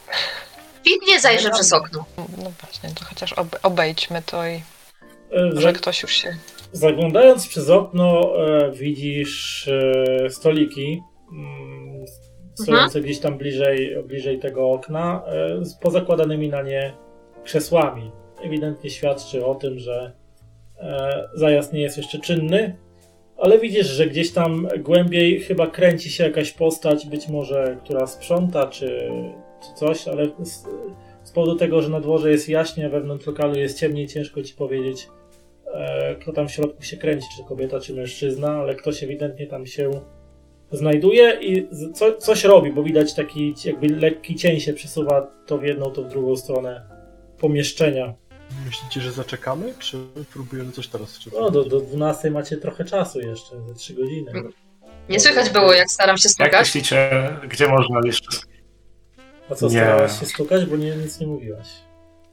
Pilnie zajrzę przez okno. No właśnie, to chociaż ob- obejdźmy to i E, za- ktoś już się... Zaglądając przez okno e, widzisz e, stoliki mm, stojące gdzieś tam bliżej, bliżej tego okna e, z pozakładanymi na nie krzesłami. Ewidentnie świadczy o tym, że e, zajazd nie jest jeszcze czynny, ale widzisz, że gdzieś tam głębiej chyba kręci się jakaś postać, być może która sprząta czy, czy coś, ale z, z powodu tego, że na dworze jest jaśnie, wewnątrz lokalu jest ciemniej, ciężko ci powiedzieć, kto tam w środku się kręci, czy kobieta, czy mężczyzna, ale ktoś ewidentnie tam się znajduje i co, coś robi, bo widać taki jakby lekki cień się przesuwa to w jedną, to w drugą stronę pomieszczenia. Myślicie, że zaczekamy, czy próbujemy coś teraz? Czy No, do, do 12 macie trochę czasu jeszcze, ze 3 godziny. Nie słychać było, jak staram się Jak stukać. myślicie, gdzie można jeszcze... A co, Nie. starałaś się stukać, bo nie, nic nie mówiłaś.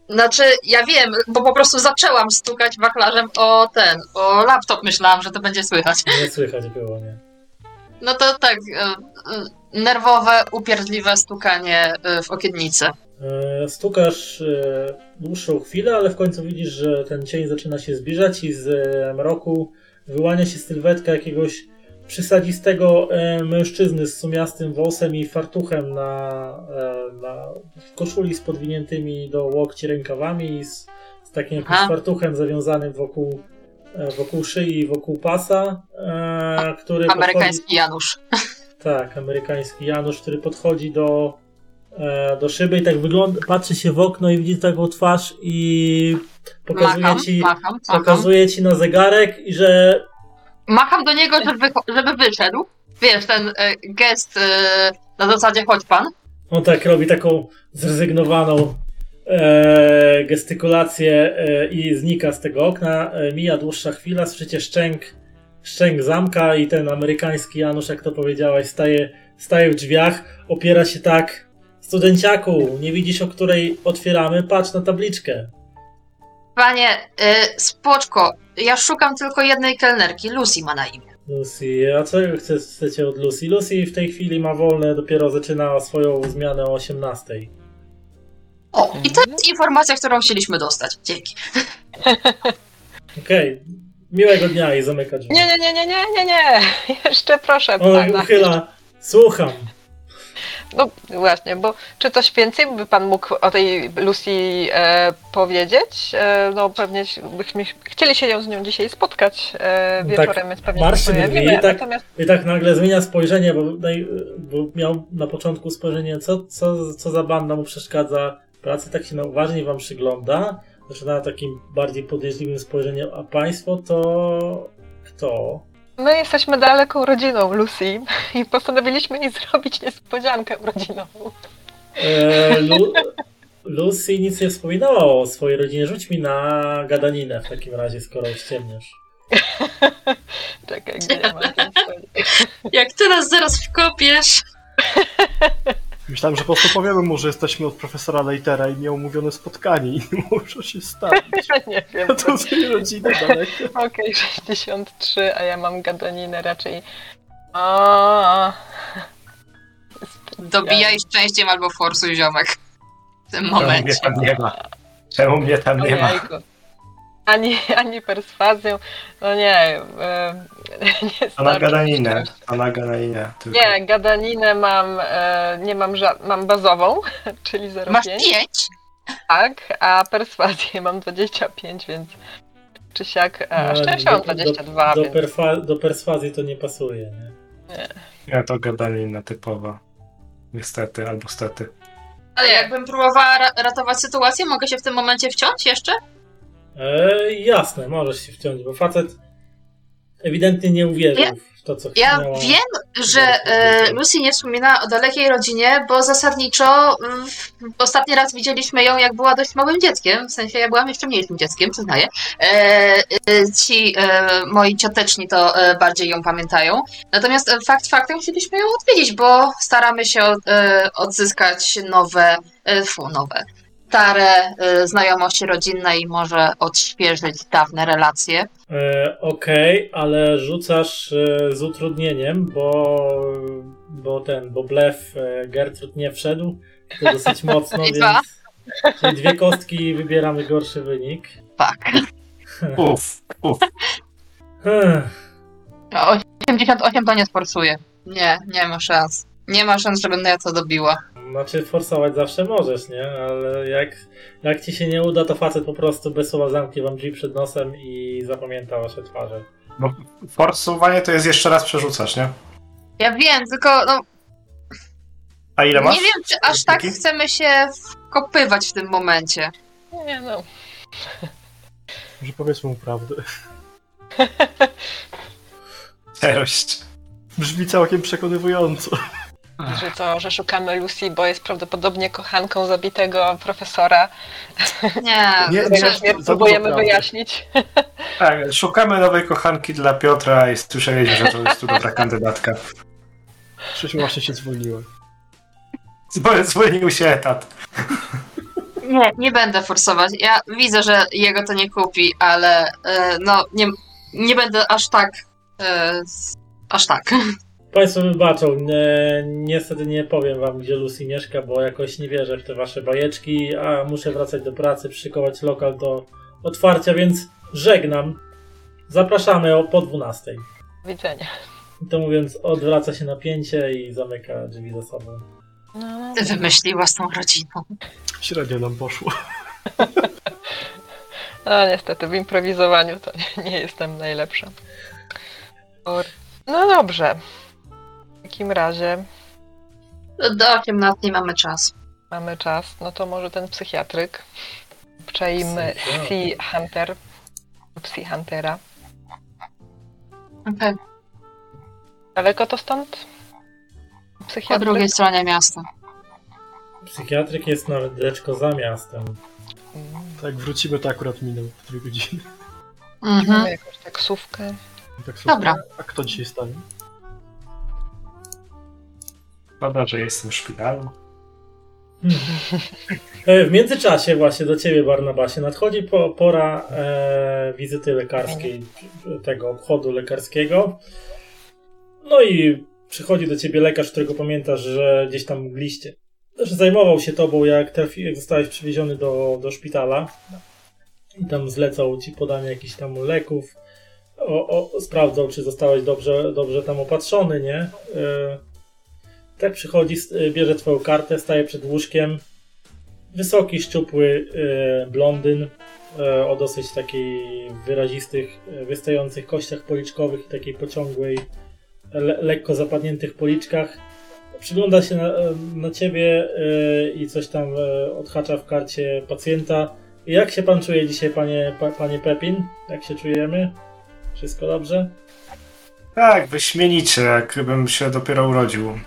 Znaczy, ja wiem, bo po prostu zaczęłam stukać wachlarzem o ten, o laptop. Myślałam, że to będzie słychać. Nie słychać było, nie? No to tak, e, e, nerwowe, upierdliwe stukanie e, w okiennicę. Stukasz dłuższą chwilę, ale w końcu widzisz, że ten cień zaczyna się zbliżać i z mroku wyłania się sylwetka jakiegoś przysadzistego e, mężczyzny z sumiastym włosem i fartuchem na, e, na w koszuli z podwiniętymi do łokci rękawami i z, z takim jakimś fartuchem zawiązanym wokół, e, wokół szyi i wokół pasa, e, który podchodzi- Amerykański Janusz. tak, amerykański Janusz, który podchodzi do, do szyby i tak wygląda, patrzy się w okno i widzi taką twarz i pokazuje Macham, ci, macham, macham. pokazuje ci na zegarek i że Macham do niego, żeby, żeby wyszedł. Wiesz, ten e, gest e, na zasadzie chodź pan. on tak robi taką zrezygnowaną e, gestykulację e, i znika z tego okna. E, mija dłuższa chwila, słyszycie szczęk, szczęk zamka i ten amerykański Janusz, jak to powiedziałaś, staje, staje w drzwiach, opiera się tak studenciaku, nie widzisz o której otwieramy? Patrz na tabliczkę. Panie, e, spoczko, ja szukam tylko jednej kelnerki. Lucy ma na imię. Lucy, a co chce- chcecie od Lucy? Lucy w tej chwili ma wolne, dopiero zaczyna swoją zmianę o 18. O, i to jest informacja, którą chcieliśmy dostać. Dzięki. Okej, miłego dnia i zamyka drzwi. Nie, nie, nie, nie, nie, nie, nie. Jeszcze proszę pana. uchyla, słucham. No właśnie, bo czy coś więcej by pan mógł o tej Lucy e, powiedzieć? E, no pewnie byśmy chcieli się ją z nią dzisiaj spotkać e, Tak, wieczorem, więc pewnie marszczy się brwi, pojawimy. tak. Natomiast I tak nagle zmienia spojrzenie, bo, bo miał na początku spojrzenie, co, co, co za banda mu przeszkadza pracy, tak się uważnie wam przygląda. Zaczyna takim bardziej podejrzliwym spojrzeniem, a państwo to kto? My jesteśmy daleką rodziną Lucy i postanowiliśmy jej zrobić niespodziankę urodzinową. E, Lu- Lucy nic nie wspominała o swojej rodzinie. Rzuć mi na gadaninę w takim razie, skoro już ciemniesz. Czekaj, gdzie ja mam? Jak ty nas zaraz wkopiesz. Myślałem, że po prostu powiemy mu, że jesteśmy od profesora Leitera i nieumówione spotkanie i nie może się stać. Nie wiem. A to z jej rodziny daleko. Okej, 63, a ja mam gadaninę raczej. O, Dobijaj szczęściem albo forsuj ziomek. W tym Czemu mnie tam nie ma? Czemu mnie tam nie ma? Ojejku. Ani, ani perswazją. No nie. E, nie To na gadaninę. To na gadaninę. Tylko. Nie, gadaninę mam, e, nie mam, ża- mam bazową, czyli 0,5. Masz pięć? Tak, a perswazję mam 25, więc czy siak. A No, szczęścia mam do- 22, Do, więc. perfa- do perswazji to nie pasuje, nie? Nie, to gadanina typowa. Niestety, albo stety. Ale jakbym próbowała ra- ratować sytuację, mogę się w tym momencie wciąć jeszcze? E, jasne, możesz się wciąć, bo facet ewidentnie nie uwierzył Ja- w to, co Ja chciała. wiem, że e, Lucy nie wspomina o dalekiej rodzinie, bo zasadniczo mm, ostatni raz widzieliśmy ją, jak była dość małym dzieckiem. W sensie ja byłam jeszcze mniejszym dzieckiem, przyznaję. E, e, ci e, moi cioteczni to e, bardziej ją pamiętają. Natomiast e, fakt faktem chcieliśmy ją odwiedzić, bo staramy się e, odzyskać nowe, fu, nowe, stare e, znajomości rodzinne i może odświeżyć dawne relacje. E, Okej, ale rzucasz e, z utrudnieniem, bo, bo ten, bo blef e, Gertrud nie wszedł. To dosyć mocno, I więc. dwa. Czyli dwie kostki i wybieramy gorszy wynik. Tak. Uf, uf. Hmm. 88 to nie sforsuje. Nie, nie ma szans. Nie ma szans, żebym ja to dobiła. Znaczy, forsować zawsze możesz, nie? Ale jak, jak ci się nie uda, to facet po prostu bez słowa zamknie wam drzwi przed nosem i zapamięta wasze twarze. Bo forsowanie to jest jeszcze raz przerzucasz, nie? Ja wiem, tylko no, A ile masz? nie wiem, czy aż tak chcemy się wkopywać w tym momencie. Nie no. Może powiedzmy mu prawdę. Cześć. Brzmi całkiem przekonywująco. Że to, że szukamy Lucy, bo jest prawdopodobnie kochanką zabitego profesora. Nie, Nie, nie próbujemy wyjaśnić. Tak, szukamy nowej kochanki dla Piotra i słyszeliśmy, że to jest tu dobra kandydatka. Krzysiu właśnie się zwolniła. Zwo- Zwolnił się etat. nie, nie będę forsować. Ja widzę, że jego to nie kupi, ale e, no nie, nie będę aż tak. E, aż tak. Państwo wybaczą, nie, niestety nie powiem wam, gdzie Lucy mieszka, bo jakoś nie wierzę w te wasze bajeczki, a muszę wracać do pracy, przyszykować lokal do otwarcia, więc żegnam. Zapraszamy o po 12. Do widzenia. I to mówiąc, odwraca się napięcie i zamyka drzwi za sobą. No, no. Ty wymyśliła z tą rodziną. Średnio nam poszło. No niestety, w improwizowaniu to nie, nie jestem najlepsza. Or- No dobrze. W takim razie Do 8 lat nie mamy czasu. mamy czas. No to może ten psychiatryk. Psychiatryk. Sea Hunter. Sea Huntera. Okej, Daleko to stąd? po Psychiatryk? drugiej stronie miasta. Psychiatryk jest nawet leczko za miastem. Mm, Tak, wrócimy, to akurat minął w dwie godziny. Mhm. Mamy jakąś taksówkę. Tak sobie- Dobra. A kto dzisiaj stanie? Że jestem w szpitalu. E, W międzyczasie właśnie do ciebie Barnabasie nadchodzi po, pora e, wizyty lekarskiej, tego obchodu lekarskiego. No i przychodzi do ciebie lekarz, którego pamiętasz, że gdzieś tam mgliście. Że zajmował się tobą, jak, trafi, jak zostałeś przywieziony do, do szpitala. I tam zlecał ci podanie jakichś tam leków. O, o, sprawdzał, czy zostałeś dobrze, dobrze tam opatrzony, nie? E, tak przychodzi, st- bierze twoją kartę, staje przed łóżkiem. Wysoki, szczupły e, blondyn e, o dosyć takiej wyrazistych, wystających kościach policzkowych i takiej pociągłej, le, lekko zapadniętych policzkach. Przygląda się na, na ciebie i coś tam odhacza w karcie pacjenta. Jak się pan czuje dzisiaj, panie, pa, panie Pepin? Jak się czujemy? Wszystko dobrze? Tak, wyśmienicie, jakbym się dopiero urodził.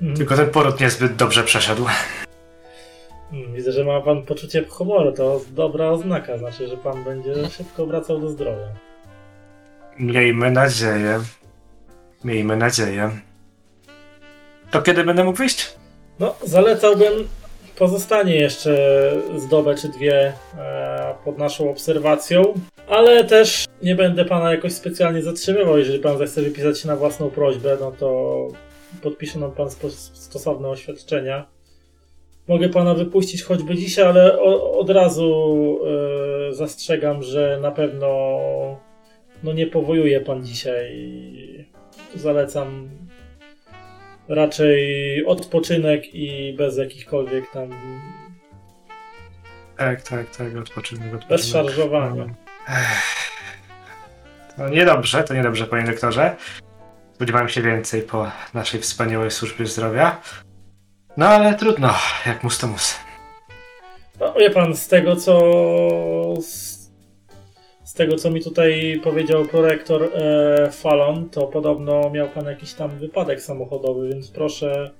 Mhm. Tylko ten poród niezbyt dobrze przeszedł. Mm, Widzę, że ma pan poczucie humoru. To dobra oznaka, znaczy, że pan będzie szybko wracał do zdrowia. Miejmy nadzieję. Miejmy nadzieję. To kiedy będę mógł wyjść? No, zalecałbym pozostanie jeszcze z dobę czy dwie e, pod naszą obserwacją, ale też nie będę pana jakoś specjalnie zatrzymywał. Jeżeli pan zechce wypisać się na własną prośbę, no to podpisze nam pan stosowne oświadczenia. Mogę pana wypuścić choćby dzisiaj, ale od razu e, zastrzegam, że na pewno no nie powojuje pan dzisiaj. Zalecam raczej odpoczynek i bez jakichkolwiek tam. Tak, tak, tak, odpoczynek, odpoczynek. bez szarżowania. Ech. To niedobrze, to niedobrze, panie doktorze. Spodziewałem się więcej po naszej wspaniałej służbie zdrowia. No ale trudno, jak mus to mus. No, wie pan, z tego co. Z, z tego co mi tutaj powiedział prorektor e, Fallon, to podobno miał pan jakiś tam wypadek samochodowy, więc proszę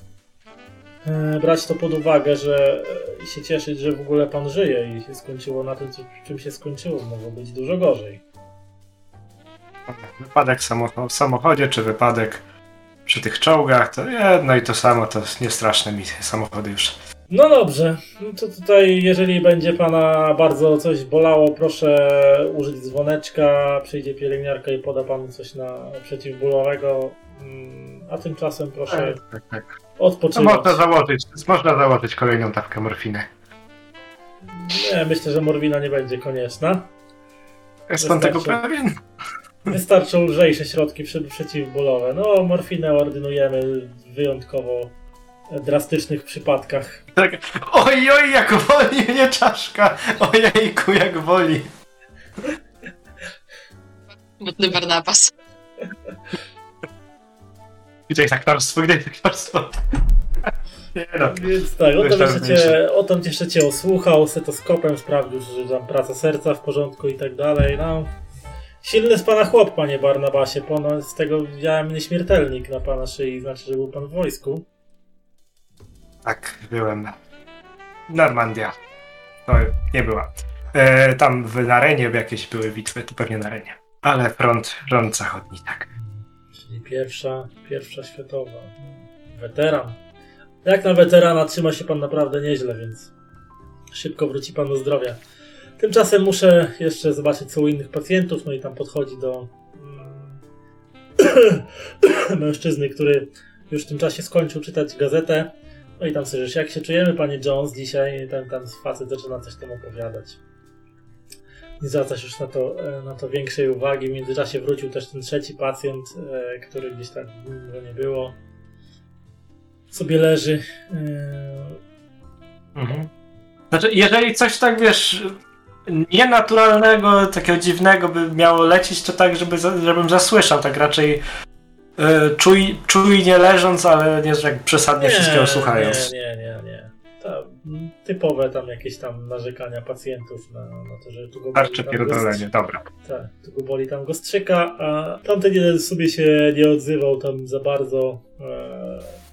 e, brać to pod uwagę, że e, się cieszyć, że w ogóle pan żyje i się skończyło na tym, czym się skończyło. Mogło być dużo gorzej. Wypadek w samocho- w samochodzie, czy wypadek przy tych czołgach, to jedno i to samo, to nie straszne mi samochody już. No dobrze, no to tutaj, jeżeli będzie pana bardzo coś bolało, proszę użyć dzwoneczka, przyjdzie pielęgniarka i poda panu coś na przeciwbólowego. Mm, A tymczasem proszę Tak, tak. To odpoczywać. można założyć, można założyć kolejną dawkę morfiny. Nie, myślę, że morwina nie będzie konieczna. Jest pan tego pewien? Wystarczą lżejsze środki przeciwbólowe. No, morfinę ordynujemy w wyjątkowo drastycznych przypadkach. Tak. Oj, oj, jak boli mnie czaszka! Ojejku, jak boli! Budny Barnabas. Gdzie jest aktorstwo, gdzie jest aktorstwo? Nie no. Więc tak, o że- cię, o tom jeszcze cię osłuchał, stetoskopem sprawdził, że tam praca serca w porządku i tak dalej. No, silny z pana chłop, panie Barnabasie. Ponoć z tego widziałem nieśmiertelnik na pana szyi, znaczy, że był pan w wojsku. Tak, byłem. Normandia. To nie była. E, tam w Narenie jakieś były bitwy, to pewnie Narenie. Ale front, front zachodni, tak. Czyli pierwsza, pierwsza światowa. Weteran. Jak na weterana trzyma się pan naprawdę nieźle, więc szybko wróci pan do zdrowia. Tymczasem muszę jeszcze zobaczyć co u innych pacjentów, no i tam podchodzi do mm, mężczyzny, który już w tym czasie skończył czytać gazetę. No i tam słyszysz, jak się czujemy, panie Jones, dzisiaj? I ten, ten facet zaczyna coś tam opowiadać. Nie zwracasz już na to, e, na to większej uwagi. W międzyczasie wrócił też ten trzeci pacjent, e, który gdzieś tak go nie było. Sobie leży. e, Mhm. Znaczy, jeżeli coś tak, wiesz, nienaturalnego, takiego dziwnego by miało lecieć, to tak, żeby, żebym zasłyszał, tak raczej e, czuj, czujnie leżąc, ale nie tak przesadnie wszystkiego słuchając. Nie, nie, nie, nie. M, typowe tam jakieś tam narzekania pacjentów na, na to, że tu go boli, Tarcze tam go pierdolenie, dobra. Tak, tu go boli, tam go strzyka, a tamten jeden sobie się nie odzywał tam za bardzo. E,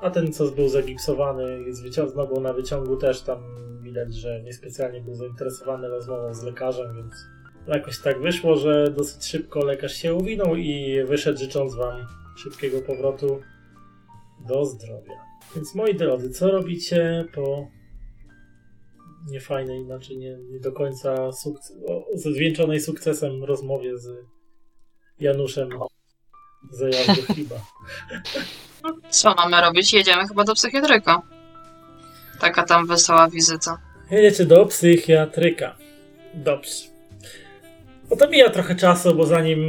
a ten, co był zagipsowany z, wycią- z nogą na wyciągu, też tam widać, że niespecjalnie był zainteresowany rozmową z lekarzem, więc jakoś tak wyszło, że dosyć szybko lekarz się uwinął i wyszedł, życząc Wam szybkiego powrotu do zdrowia. Więc moi drodzy, co robicie po niefajnej, znaczy nie, nie do końca sukces, zwieńczonej sukcesem rozmowie z Januszem z zajazdu chyba. Co mamy robić? Jedziemy chyba do psychiatryka. Taka tam wesoła wizyta. Jedziecie do psychiatryka. Dobrze. No to mija trochę czasu, bo zanim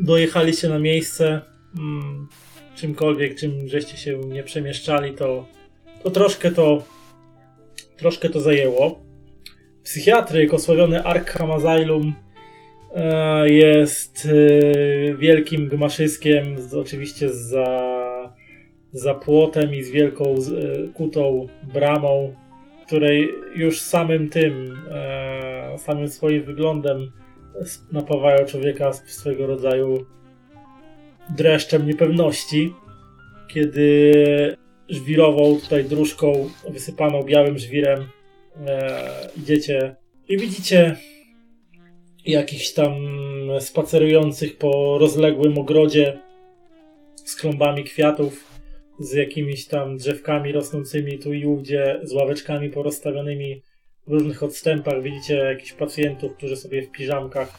dojechaliście na miejsce, mm, czymkolwiek, czym żeście się nie przemieszczali, to, to troszkę to troszkę to zajęło. Psychiatryk, osławiony Arkham Asylum, jest e, wielkim gmaszyskiem, oczywiście za, za płotem i z wielką e, kutą bramą, której już samym tym, e, samym swoim wyglądem napawają człowieka swego rodzaju dreszczem niepewności, kiedy żwirową tutaj dróżką wysypaną białym żwirem e, idziecie i widzicie jakichś tam spacerujących po rozległym ogrodzie z klombami kwiatów, z jakimiś tam drzewkami rosnącymi tu i ówdzie, z ławeczkami porozstawionymi w różnych odstępach. Widzicie jakichś pacjentów, którzy sobie w piżamkach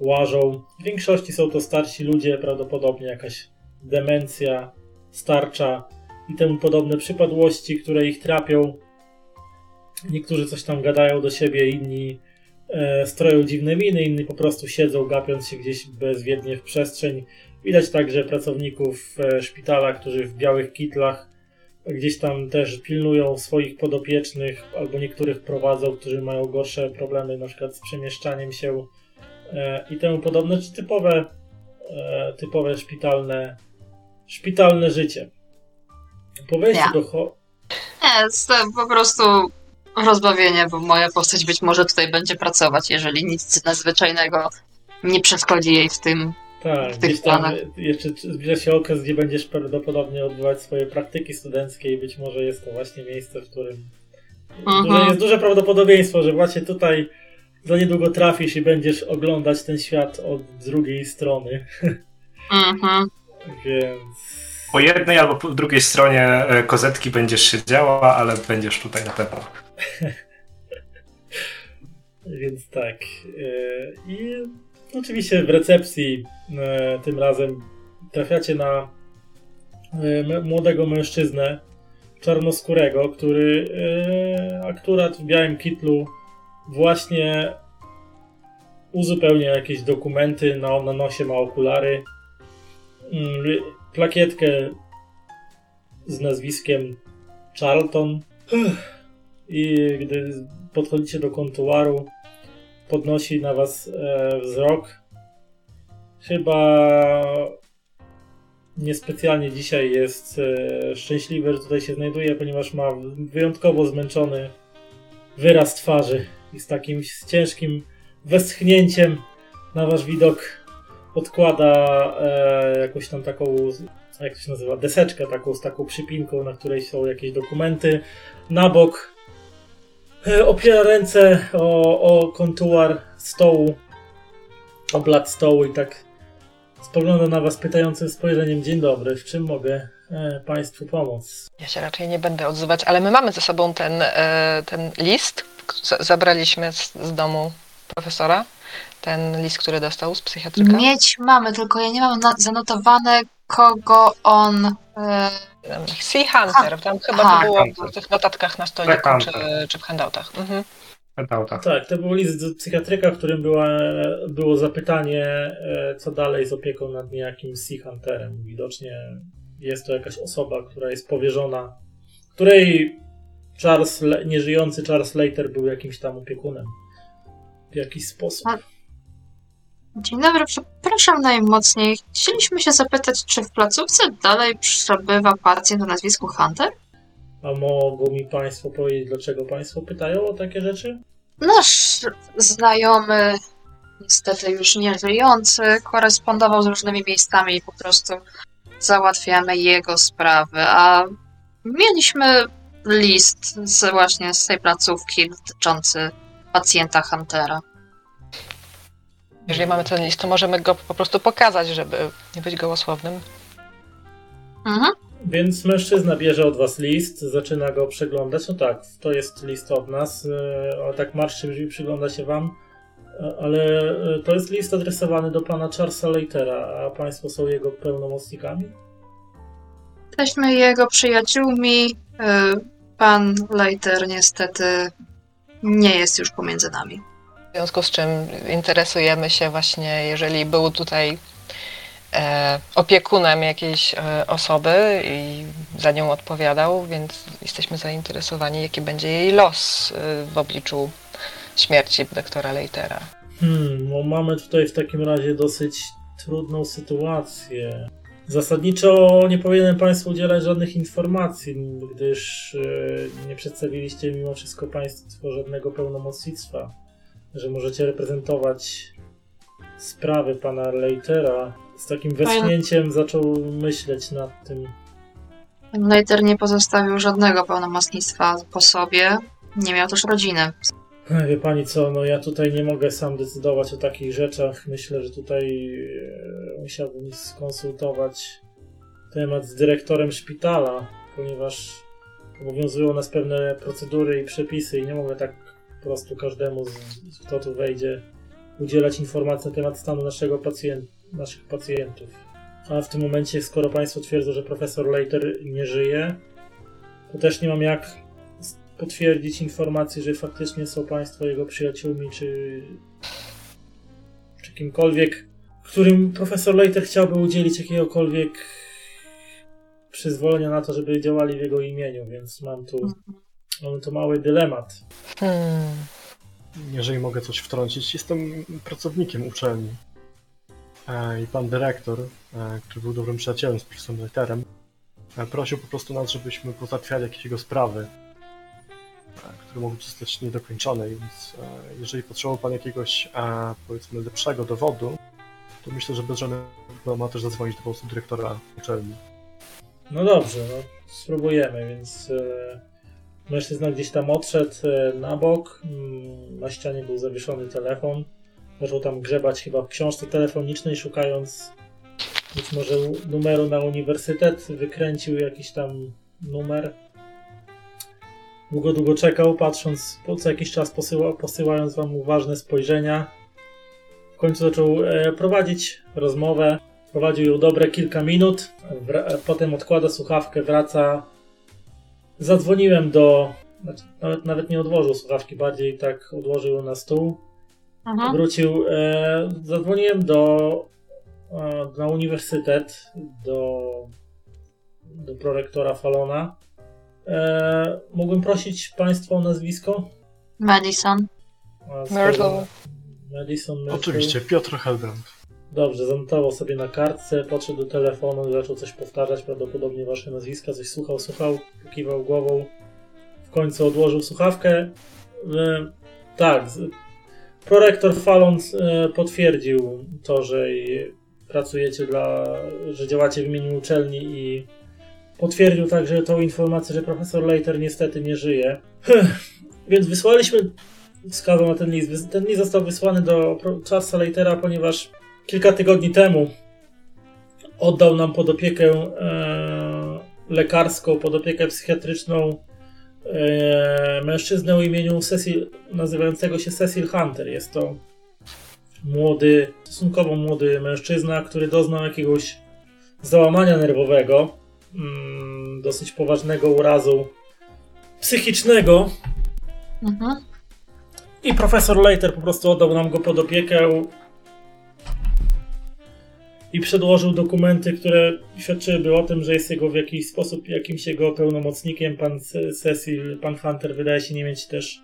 łażą. W większości są to starsi ludzie, prawdopodobnie jakaś demencja, starcza i temu podobne przypadłości, które ich trapią. Niektórzy coś tam gadają do siebie, inni stroją dziwne miny, inni po prostu siedzą, gapiąc się gdzieś bezwiednie w przestrzeń. Widać także pracowników e, szpitala, którzy w białych kitlach gdzieś tam też pilnują swoich podopiecznych, albo niektórych prowadzą, którzy mają gorsze problemy, na przykład z przemieszczaniem się e, i temu podobne, czy typowe, e, typowe szpitalne, szpitalne życie. Po wejściu Ja. do ho- Nie, po prostu rozbawienie, bo moja postać być może tutaj będzie pracować, jeżeli nic nadzwyczajnego nie przeszkodzi jej w tym. Tak, w tych gdzieś tam planach. jeszcze zbliża się okres, gdzie będziesz prawdopodobnie odbywać swoje praktyki studenckie i być może jest to właśnie miejsce, w którym Mhm. jest duże prawdopodobieństwo, że właśnie tutaj za niedługo trafisz i będziesz oglądać ten świat od drugiej strony, Mhm. więc Po jednej albo po drugiej stronie e, kozetki będziesz siedziała, ale będziesz tutaj na pewno. Więc tak. e, I oczywiście w recepcji e, tym razem trafiacie na e, młodego mężczyznę czarnoskórego, który akurat w białym kitlu właśnie uzupełnia jakieś dokumenty, na, na nosie ma okulary, mm, plakietkę z nazwiskiem Charlton i gdy podchodzicie do kontuaru, podnosi na was e, wzrok. Chyba niespecjalnie dzisiaj jest e, szczęśliwy, że tutaj się znajduje, ponieważ ma wyjątkowo zmęczony wyraz twarzy i z takim z ciężkim westchnięciem na wasz widok odkłada e, jakąś tam taką, jak to się nazywa, deseczkę taką z taką przypinką, na której są jakieś dokumenty. Na bok opiera ręce o, o kontuar stołu, o blat stołu i tak spogląda na was pytającym spojrzeniem. Dzień dobry, w czym mogę e, Państwu pomóc? Ja się raczej nie będę odzywać, ale my mamy ze sobą ten, e, ten list. z- Zabraliśmy z, z domu profesora. Ten list, który dostał z psychiatryka. Mieć mamy, tylko ja nie mam zanotowane, kogo on. E, Sea Hunter. Tam chyba Aha. to było w tych notatkach na stoliku czy, czy w handoutach. Mhm. Auta. Tak, to był list do psychiatryka, w którym była, było zapytanie, e, co dalej z opieką nad niejakim Sea Hunterem. Widocznie jest to jakaś osoba, która jest powierzona, której Charles, Le- nieżyjący Charles Later był jakimś tam opiekunem. W jakiś sposób. Dzień dobry, przepraszam najmocniej. Chcieliśmy się zapytać, czy w placówce dalej przebywa pacjent o nazwisku Hunter? A mogą mi Państwo powiedzieć, dlaczego Państwo pytają o takie rzeczy? Nasz znajomy, niestety już nie żyjący, korespondował z różnymi miejscami i po prostu załatwiamy jego sprawy, a mieliśmy list z, właśnie z tej placówki dotyczący pacjenta Huntera. Jeżeli mamy ten list, to możemy go po prostu pokazać, żeby nie być gołosłownym. Mhm. Więc mężczyzna bierze od was list, zaczyna go przeglądać. No tak, to jest list od nas, e, ale tak marszczy brzmi, przygląda się wam. E, Ale e, to jest list adresowany do pana Charlesa Leitera, a państwo są jego pełnomocnikami? Jesteśmy jego przyjaciółmi. y, Pan Leiter niestety nie jest już pomiędzy nami. W związku z czym interesujemy się właśnie, jeżeli był tutaj e, opiekunem jakiejś e, osoby i za nią odpowiadał, więc jesteśmy zainteresowani, jaki będzie jej los e, w obliczu śmierci doktora Leitera. Hmm, no mamy tutaj w takim razie dosyć trudną sytuację. Zasadniczo nie powinienem Państwu udzielać żadnych informacji, gdyż nie przedstawiliście mimo wszystko Państwo żadnego pełnomocnictwa, że możecie reprezentować sprawy pana Leitera. Z takim westchnięciem zaczął myśleć nad tym. Pan Leiter nie pozostawił żadnego pełnomocnictwa po sobie. Nie miał też rodziny. Wie pani co, no ja tutaj nie mogę sam decydować o takich rzeczach. Myślę, że tutaj e, musiałbym skonsultować temat z dyrektorem szpitala, ponieważ obowiązują nas pewne procedury i przepisy i nie mogę tak po prostu każdemu, kto tu wejdzie, udzielać informacji na temat stanu naszego pacjent, naszych pacjentów. A w tym momencie, skoro Państwo twierdzą, że profesor Leiter nie żyje, to też nie mam jak potwierdzić informacji, że faktycznie są Państwo jego przyjaciółmi, czy, czy kimkolwiek, którym profesor Leiter chciałby udzielić jakiegokolwiek przyzwolenia na to, żeby działali w jego imieniu, więc mam tu, mamy tu mały dylemat. Hmm. Jeżeli mogę coś wtrącić, jestem pracownikiem uczelni. E, I pan dyrektor, e, który był dobrym przyjacielem z profesorem Leiterem, e, prosił po prostu nas, żebyśmy pozałatwiali jakieś jego sprawy, które mogły zostać niedokończone, więc jeżeli potrzebował pan jakiegoś, powiedzmy, lepszego dowodu, to myślę, że bez żadnego ma też zadzwonić do po prostu dyrektora uczelni. No dobrze, no spróbujemy, więc mężczyzna gdzieś tam odszedł e, na bok, mm, na ścianie był zawieszony telefon, zaczął tam grzebać chyba w książce telefonicznej, szukając być może numeru na uniwersytet, wykręcił jakiś tam numer. Długo, długo czekał, patrząc, po co jakiś czas posyła, posyłając wam uważne spojrzenia. W końcu zaczął e, prowadzić rozmowę. Prowadził ją dobre kilka minut, potem odkłada słuchawkę, wraca. Zadzwoniłem do. Znaczy, nawet, nawet nie odłożył słuchawki, bardziej tak odłożył na stół. Mhm. Wrócił. E, zadzwoniłem do. E, na uniwersytet, do. do prorektora Falona. E, mógłbym prosić Państwa o nazwisko? Madison. Madison Myrtle. Oczywiście, Piotr Helbrand. Dobrze, zanotował sobie na kartce, podszedł do telefonu zaczął coś powtarzać, prawdopodobnie wasze nazwiska, coś słuchał, słuchał, kiwał głową. W końcu odłożył słuchawkę. E, tak, prorektor Fallon e, potwierdził to, że pracujecie dla, że działacie w imieniu uczelni i potwierdził także tą informację, że profesor Leiter niestety nie żyje. Więc wysłaliśmy, wskazał na ten list, ten list został wysłany do Charlesa Leitera, ponieważ kilka tygodni temu oddał nam pod opiekę e, lekarską, pod opiekę psychiatryczną e, mężczyznę o imieniu Cecil, nazywającego się Cecil Hunter. Jest to młody, stosunkowo młody mężczyzna, który doznał jakiegoś załamania nerwowego, mm, dosyć poważnego urazu psychicznego, Mhm. i profesor Leiter po prostu oddał nam go pod opiekę i przedłożył dokumenty, które świadczyłyby o tym, że jest jego w jakiś sposób jakimś jego pełnomocnikiem. Pan Ce- Cecil, pan Hunter wydaje się nie mieć też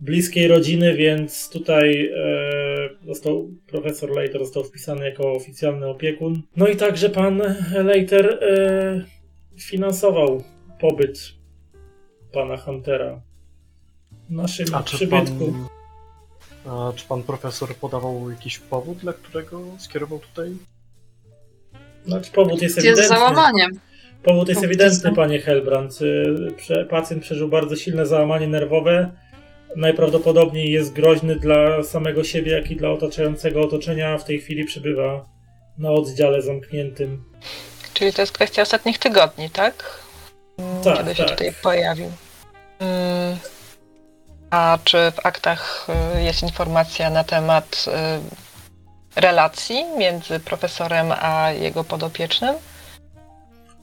bliskiej rodziny, więc tutaj e, został profesor Leiter został wpisany jako oficjalny opiekun. No i także pan Leiter e, finansował pobyt pana Huntera w naszym A przybytku. pan, a czy pan profesor podawał jakiś powód, dla którego skierował tutaj? Znaczy, powód jest Jest ewidentny. załamaniem. Powód jest ewidentny, jest- panie Helbrand. Y, prze- Pacjent przeżył bardzo silne załamanie nerwowe. Najprawdopodobniej jest groźny dla samego siebie, jak i dla otaczającego otoczenia. W tej chwili przebywa na oddziale zamkniętym. Czyli to jest kwestia ostatnich tygodni, tak? Tak, Kiedy się tak. tutaj pojawił. Mm, A czy w aktach y, jest informacja na temat y, relacji między profesorem a jego podopiecznym?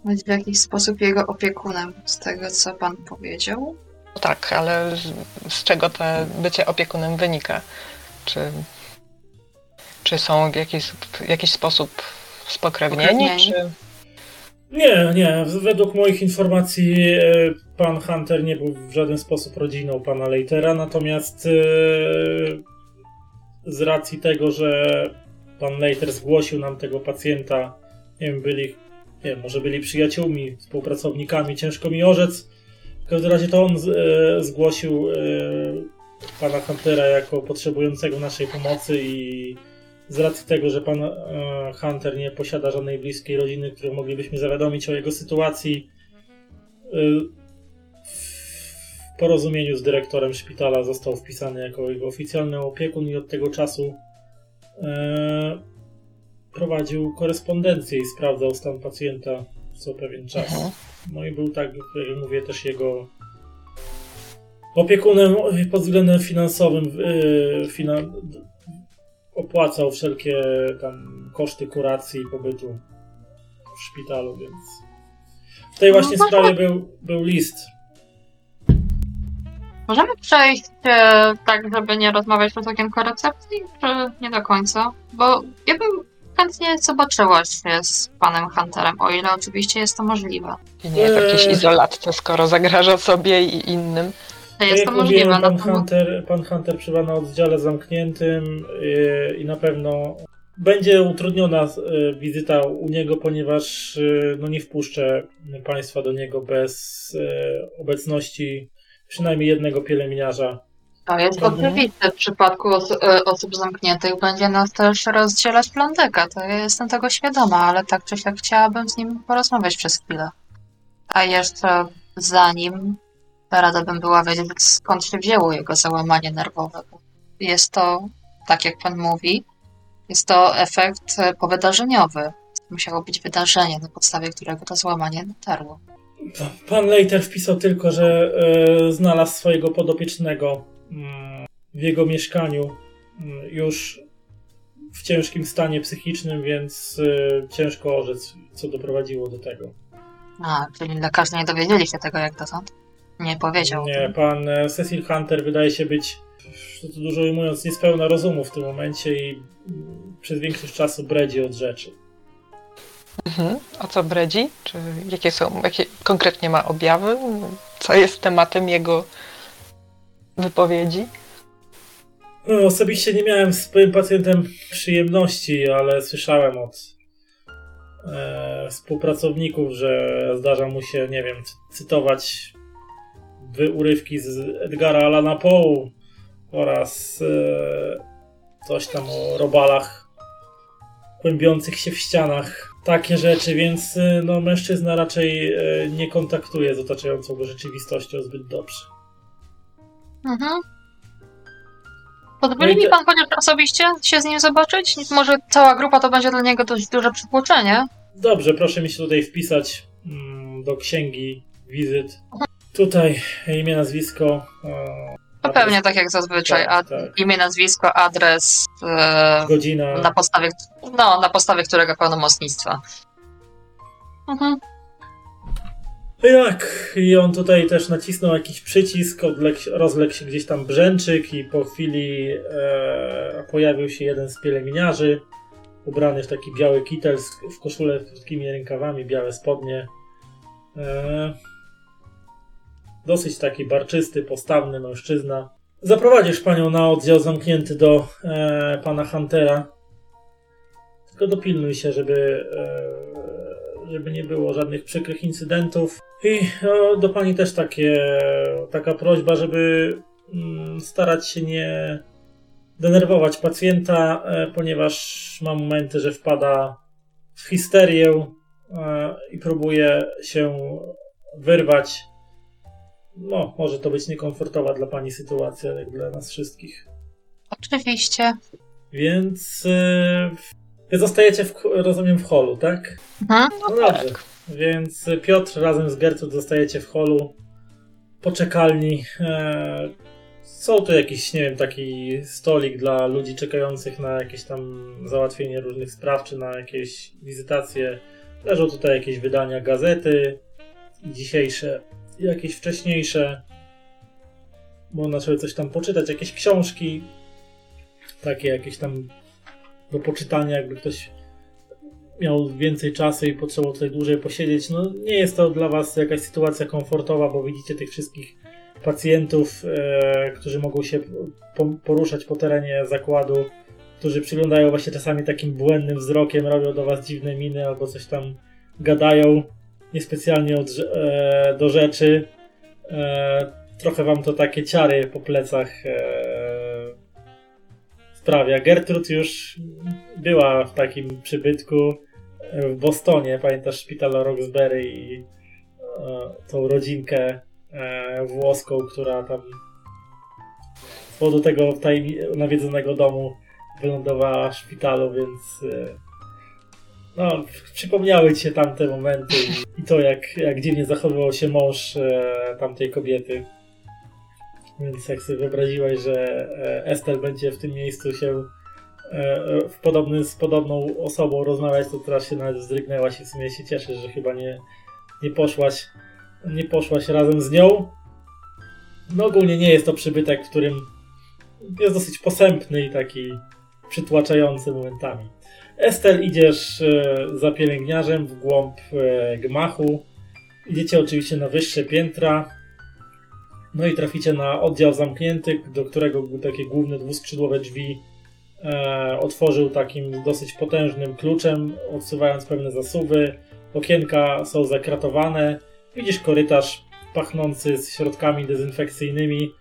Być w jakiś sposób jego opiekunem, z tego co pan powiedział. No tak, ale z, z czego to bycie opiekunem wynika? Czy, czy są w jakiś, w jakiś sposób spokrewnieni? Czy... Nie, nie. Według moich informacji e, pan Hunter nie był w żaden sposób rodziną pana Leitera, natomiast e, z racji tego, że pan Leiter zgłosił nam tego pacjenta, nie wiem, byli, nie wiem, może byli przyjaciółmi, współpracownikami, ciężko mi orzec. W każdym razie to on z, e, zgłosił e, pana Huntera jako potrzebującego naszej pomocy i z racji tego, że pan e, Hunter nie posiada żadnej bliskiej rodziny, którą moglibyśmy zawiadomić o jego sytuacji, e, w porozumieniu z dyrektorem szpitala został wpisany jako jego oficjalny opiekun i od tego czasu e, prowadził korespondencję i sprawdzał stan pacjenta co pewien czas. No i był tak, jak mówię, też jego opiekunem pod względem finansowym. Yy, finan... Opłacał wszelkie tam koszty kuracji i pobytu w szpitalu, więc w tej właśnie No, sprawie był, był list. Możemy przejść e, tak, żeby nie rozmawiać przez okienko recepcji, czy nie do końca? Bo ja bym chętnie zobaczyła się z panem Hunterem, o ile oczywiście jest to możliwe. I nie jest jakiś Eee. izolatce, skoro zagraża sobie i innym. To jest to jak możliwe. mówiłem, pan, No, Hunter, pan Hunter przebywa na oddziale zamkniętym yy, i na pewno będzie utrudniona yy, wizyta u niego, ponieważ yy, no nie wpuszczę państwa do niego bez yy, obecności przynajmniej jednego pielęgniarza. to jest oczywiste. W przypadku os- e, osób zamkniętych będzie nas też rozdzielać plandekę. To ja jestem tego świadoma, ale tak czy siak chciałabym z nim porozmawiać przez chwilę. A jeszcze zanim rada bym była wiedzieć, skąd się wzięło jego załamanie nerwowe. Jest to, tak jak pan mówi, jest to efekt e, powydarzeniowy. Musiało być wydarzenie, na podstawie którego to złamanie dotarło. Pan Leiter wpisał tylko, że e, znalazł swojego podopiecznego mm, w jego mieszkaniu mm, już w ciężkim stanie psychicznym, więc e, ciężko orzec, co doprowadziło do tego. A, czyli lekarze nie dowiedzieli się tego jak dotąd? Nie powiedział. Nie, pan e, Cecil Hunter wydaje się być, dużo ujmując, niespełna rozumu w tym momencie i mm, przez większość czasu bredzi od rzeczy. Mhm. O co bredzi? Czy jakie są, jakie konkretnie ma objawy? Co jest tematem jego wypowiedzi? No, osobiście nie miałem z swoim pacjentem przyjemności, ale słyszałem od e, współpracowników, że zdarza mu się, nie wiem, cy- cytować wy- urywki z Edgara Allana Poe oraz e, coś tam o robalach kłębiących się w ścianach. Takie rzeczy, więc e, no, mężczyzna raczej e, nie kontaktuje z otaczającą go rzeczywistością zbyt dobrze. Mhm. Pozwoli No i mi te- pan chociaż osobiście się z nim zobaczyć? Może cała grupa to będzie dla niego dość duże przytłoczenie. Dobrze, proszę mi się tutaj wpisać mm, do księgi wizyt. Tutaj imię, nazwisko. e, To adres, pewnie tak jak zazwyczaj. Tak, tak. imię, nazwisko, adres, e, Godzina. na podstawie, no, na podstawie którego pełnomocnictwa. Mhm. Tak, i on tutaj też nacisnął jakiś przycisk, odległ, rozległ się gdzieś tam brzęczyk i po chwili e, pojawił się jeden z pielęgniarzy, ubrany w taki biały kitel w koszulę z krótkimi rękawami, białe spodnie. E, dosyć taki barczysty, postawny mężczyzna. Zaprowadzisz panią na oddział zamknięty do e, pana Huntera. Tylko dopilnuj się, żeby, e, żeby nie było żadnych przykrych incydentów. I o, do pani też takie, taka prośba, żeby mm, starać się nie denerwować pacjenta, e, ponieważ ma momenty, że wpada w histerię e, i próbuje się wyrwać. No, może to być niekomfortowa dla pani sytuacja, jak dla nas wszystkich. Oczywiście. Więc wy zostajecie, w, rozumiem, w holu, tak? Mhm. No dobrze. Więc Piotr razem z Gertrud zostajecie w holu poczekalni. E, są tu jakiś, nie wiem, taki stolik dla ludzi czekających na jakieś tam załatwienie różnych spraw, czy na jakieś wizytacje. Leżą tutaj jakieś wydania gazety, dzisiejsze, jakieś wcześniejsze. Można sobie coś tam poczytać, jakieś książki, takie jakieś tam do poczytania, jakby ktoś miał więcej czasu i potrzebował tutaj dłużej posiedzieć. No nie jest to dla Was jakaś sytuacja komfortowa, bo widzicie tych wszystkich pacjentów, e, którzy mogą się po, poruszać po terenie zakładu, którzy przyglądają właśnie czasami takim błędnym wzrokiem, robią do Was dziwne miny albo coś tam gadają niespecjalnie od, e, do rzeczy. E, trochę Wam to takie ciary po plecach e, sprawia. Gertrud już była w takim przybytku w Bostonie. Pamiętasz szpital Roxbury i e, tą rodzinkę e, włoską, która tam z powodu tego tajemni- nawiedzonego domu wylądowała w szpitalu, więc e, no, przypomniały ci się tamte momenty i, to, jak, jak dziwnie zachowywał się mąż e, tamtej kobiety. Więc jak sobie wyobraziłeś, że e, Estel będzie w tym miejscu się e, w podobny, z podobną osobą rozmawiać, to teraz się nawet wzdrygnęłaś i w sumie się cieszysz, że chyba nie, nie poszłaś nie poszłaś razem z nią. No ogólnie nie jest to przybytek, w którym jest dosyć posępny i taki przytłaczający momentami. Estel, idziesz e, za pielęgniarzem w głąb e, gmachu. Idziecie oczywiście na wyższe piętra. No i traficie na oddział zamknięty, do którego takie główne dwuskrzydłowe drzwi e, otworzył takim dosyć potężnym kluczem, odsuwając pewne zasuwy. Okienka są zakratowane. Widzisz korytarz pachnący z środkami dezynfekcyjnymi,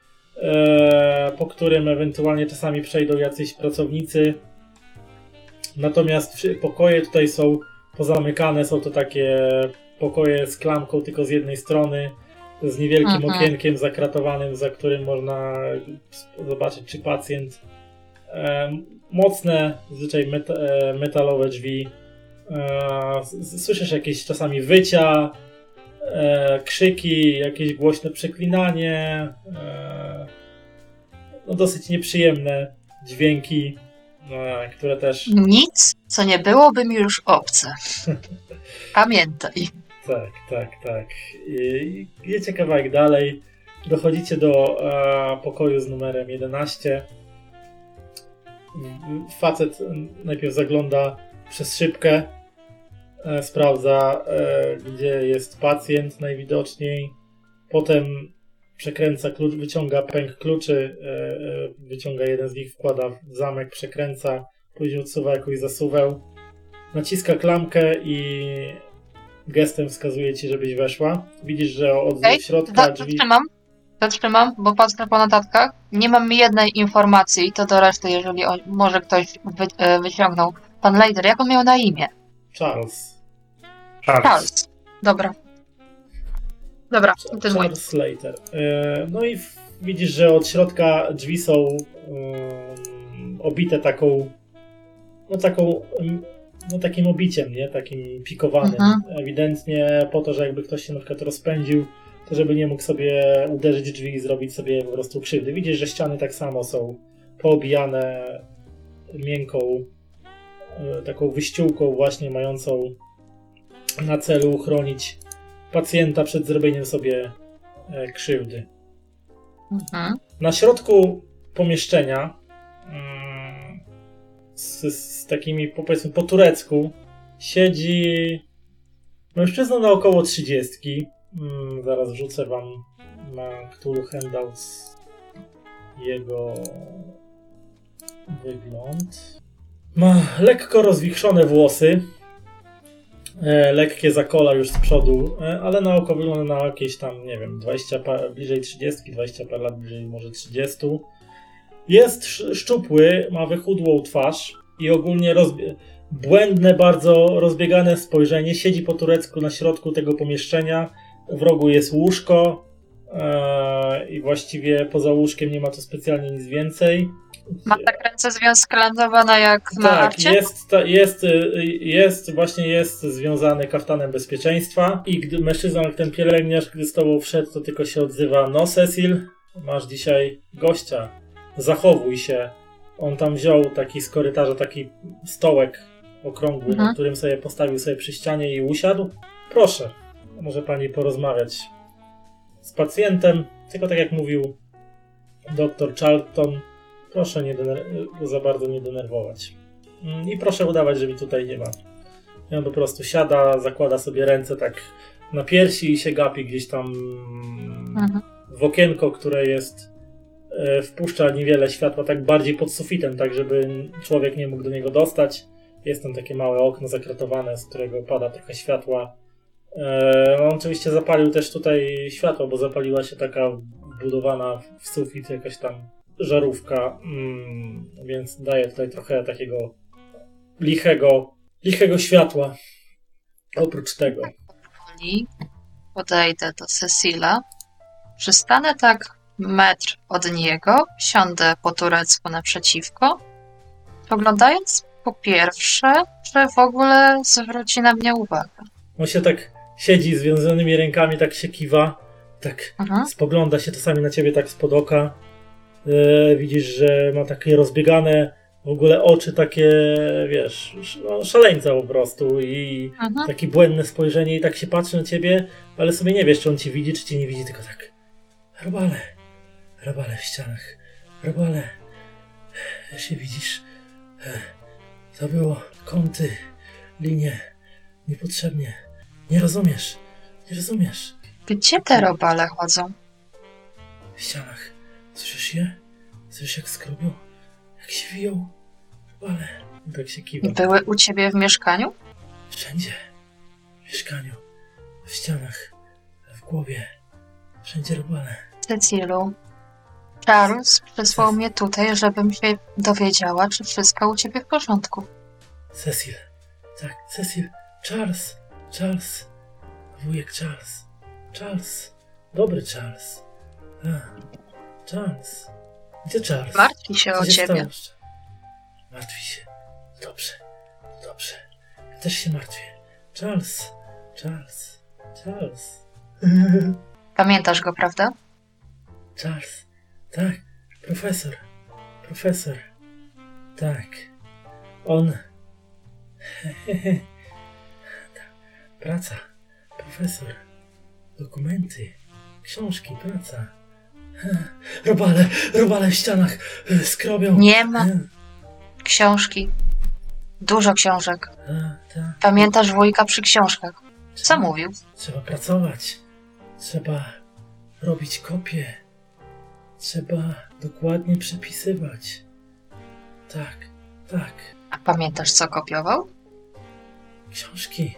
po którym ewentualnie czasami przejdą jacyś pracownicy. Natomiast pokoje tutaj są pozamykane, są to takie pokoje z klamką tylko z jednej strony, z niewielkim Mhm. okienkiem zakratowanym, za którym można zobaczyć, czy pacjent. E, mocne, zwyczaj meta, e, metalowe drzwi. E, słyszysz jakieś czasami wycia, e, krzyki, jakieś głośne przeklinanie, e, no dosyć nieprzyjemne dźwięki, które też Nic, co nie byłoby mi już obce. Pamiętaj. Tak, tak, tak. I idziecie kawałek dalej. Dochodzicie do e, pokoju z numerem 11. W- Facet najpierw zagląda przez szybkę, e, sprawdza, e, gdzie jest pacjent najwidoczniej. Potem przekręca klucz, wyciąga pęk kluczy, e, e, wyciąga jeden z nich, wkłada w zamek, przekręca, później odsuwa jakąś zasuwę. Naciska klamkę i gestem wskazuje ci, żebyś weszła. Widzisz, że od Okej, środka drzwi. Zatrzymam. Zatrzymam, bo patrzę po notatkach. Nie mam jednej informacji, to do reszty, jeżeli o, może ktoś wy, e, wyciągnął. Pan Leider, jak on miał na imię? Charles. Charles. Charles. Dobra. Dobra, kontynuuj. Charles Slater. E, No i widzisz, że od środka drzwi są um, obite taką, no taką, no takim obiciem, nie? Takim pikowanym. Mhm. Ewidentnie po to, że jakby ktoś się na przykład rozpędził, to żeby nie mógł sobie uderzyć drzwi i zrobić sobie po prostu krzywdy. Widzisz, że ściany tak samo są poobijane miękką, e, taką wyściółką właśnie mającą na celu uchronić pacjenta przed zrobieniem sobie e, krzywdy. Mhm. Na środku pomieszczenia mm, z, z takimi powiedzmy po turecku siedzi mężczyzna na około 30. Mm, zaraz wrzucę wam na Cthulhu Handouts jego wygląd. Ma lekko rozwichrzone włosy, lekkie zakola już z przodu, e, ale na oko wygląda na jakieś tam, nie wiem, 20 par, bliżej 30, 20 par lat, bliżej może 30. Jest sz- szczupły, ma wychudłą twarz i ogólnie rozbie- błędne, bardzo rozbiegane spojrzenie. Siedzi po turecku na środku tego pomieszczenia. W rogu jest łóżko e, i właściwie poza łóżkiem nie ma tu specjalnie nic więcej. Ma tak ręce związklandowane jak na Tak, arcie? jest, ta- jest, y, jest, właśnie jest związany kaftanem bezpieczeństwa i gdy mężczyzna, jak ten pielęgniarz, gdy z tobą wszedł, to tylko się odzywa, no Cecil, masz dzisiaj gościa, zachowuj się. On tam wziął taki z korytarza, taki stołek okrągły, Mhm. na którym sobie postawił sobie przy ścianie i usiadł. Proszę, może pani porozmawiać z pacjentem, tylko tak jak mówił dr Charlton, proszę nie za bardzo nie denerwować. Mm, I proszę udawać, że mi tutaj nie ma. I on po prostu siada, zakłada sobie ręce tak na piersi i się gapi gdzieś tam Mhm. w okienko, które jest e, wpuszcza niewiele światła, tak bardziej pod sufitem, tak żeby człowiek nie mógł do niego dostać. Jest tam takie małe okno zakratowane, z którego pada trochę światła. E, On oczywiście zapalił też tutaj światło, bo zapaliła się taka wbudowana w sufit jakaś tam żarówka, mm, więc daje tutaj trochę takiego lichego, lichego światła. Oprócz tego. Powoli Podejdę do Cecila. przystanę tak metr od niego, siądę po turecku naprzeciwko, poglądając po pierwsze, że w ogóle zwróci na mnie uwagę. On się tak siedzi związanymi rękami, tak się kiwa, tak Mhm. spogląda się czasami na ciebie tak spod oka. E, widzisz, że ma takie rozbiegane w ogóle oczy takie, wiesz, sz- no, szaleńca po prostu i Mhm. takie błędne spojrzenie i tak się patrzy na ciebie, ale sobie nie wiesz, czy on cię widzi, czy cię nie widzi, tylko tak robale, robale w ścianach, robale, ja się widzisz, E, to było kąty, linie, niepotrzebnie, nie rozumiesz, nie rozumiesz, Gdzie te robale chodzą? w ścianach, słyszysz je? Słyszysz jak skrobią, jak się wiją, I tak się kiwa. Były u ciebie w mieszkaniu? Wszędzie. W mieszkaniu, w ścianach, w głowie. Wszędzie robale. Cecylu. Charles przysłał mnie tutaj, żebym się dowiedziała, czy wszystko u ciebie w porządku. Cecil. Tak, Cecil. Charles. Charles. Wujek Charles. Charles. Dobry Charles. A. Charles. Gdzie Charles? Martwi się Co o się ciebie. Martwi się. Dobrze. Dobrze. Ja też się martwię. Charles. Charles. Charles. Pamiętasz go, prawda? Charles. Tak, profesor. Profesor. Tak. On. Praca. Profesor. Dokumenty. Książki, praca. Robale, robale w ścianach e, skrobią. Nie ma książki. Dużo książek. a, tak. Pamiętasz wujka przy książkach? Co mówił? Trzeba pracować. Trzeba robić kopie. Trzeba dokładnie przepisywać. Tak, tak. A pamiętasz, co kopiował? Książki,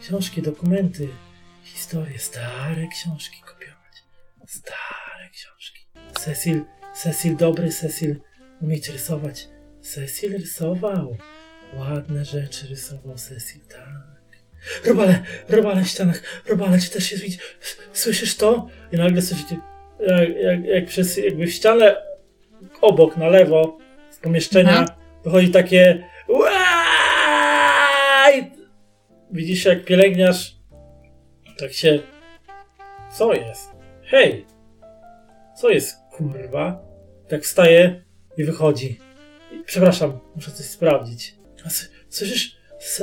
książki, dokumenty, historie, stare książki kopiować. Stare. Cecil, Cecil dobry, Cecil umieć rysować. Cecil rysował. Ładne rzeczy rysował Cecil, tak. Robale, robale w ścianach, robale, czy też się widzi? Słyszysz to? I nagle słyszycie, jak, jak, jak przez jakby w ścianę obok, na lewo, z pomieszczenia Mhm. wychodzi takie Uaaaj! Widzisz, jak pielęgniarz tak się... Co jest? Hej! Co jest, kurwa? Tak wstaje i wychodzi. Przepraszam, muszę coś sprawdzić. Słyszysz?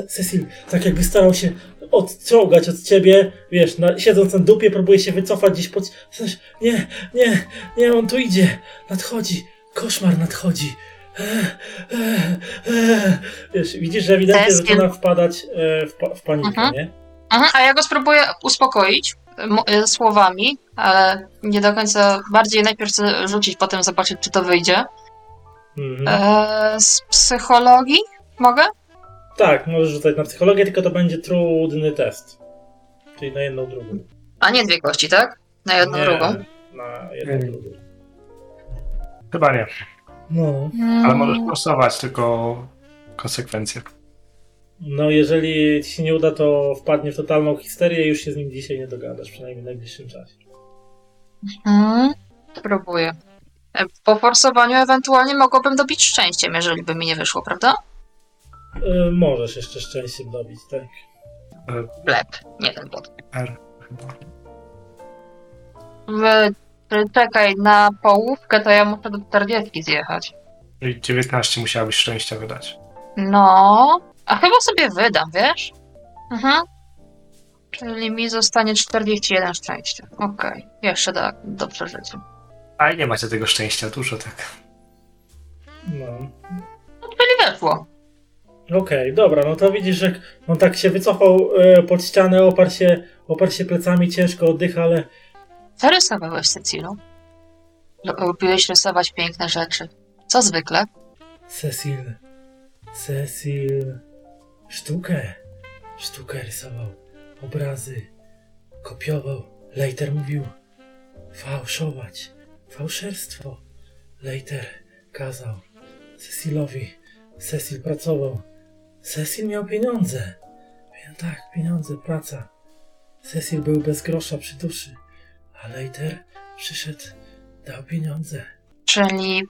Cecil tak jakby starał się odciągać od ciebie, wiesz, na, siedząc na dupie, próbuje się wycofać gdzieś pod... Słyszysz? Nie, nie, nie, on tu idzie, nadchodzi, koszmar nadchodzi. Wiesz, widzisz, że ewidentnie zaczyna wpadać e, w, pa, w panikę, Mhm. nie? Mhm, a ja go spróbuję uspokoić słowami, ale nie do końca. Bardziej najpierw chcę rzucić, potem zobaczyć, czy to wyjdzie. Mhm. E, z psychologii mogę? Tak, możesz rzucać na psychologię, tylko to będzie trudny test. Czyli na jedną drugą. A nie dwie kości, tak? Na jedną Nie, drugą. Na jedną Mm. drugą. Chyba nie, No. ale Mm, możesz głosować, tylko konsekwencje. No, jeżeli ci się nie uda, to wpadnie w totalną histerię i już się z nim dzisiaj nie dogadasz, przynajmniej w najbliższym czasie. mm, Spróbuję. E, Po forsowaniu ewentualnie mogłabym dobić szczęściem, jeżeli by mi nie wyszło, prawda? E, możesz jeszcze szczęściem dobić, tak? Blep, nie ten bot. R Czekaj, na połówkę to ja muszę do 40 zjechać. Czyli 19 musiałabyś szczęścia wydać. No, a chyba sobie wydam, wiesz? Mhm. Czyli mi zostanie 41 szczęścia. Okej, jeszcze do, do przeżycia. A i nie macie tego szczęścia dużo, tak. No. No, czyli weszło. Okej, dobra, no to widzisz, że on tak się wycofał e, pod ścianę, oparł się, oparł się plecami, ciężko oddycha, ale Co rysowałeś, Cecylu? Lu- Lubiłeś rysować piękne rzeczy. Co zwykle? Cecil, Cecil, sztukę, sztukę rysował, obrazy, kopiował. Leiter mówił fałszować, fałszerstwo. Leiter kazał Cecilowi, Cecil pracował. Cecil miał pieniądze. Pie- Tak, pieniądze, praca. Cecil był bez grosza przy duszy, a Leiter przyszedł, dał pieniądze. Czyli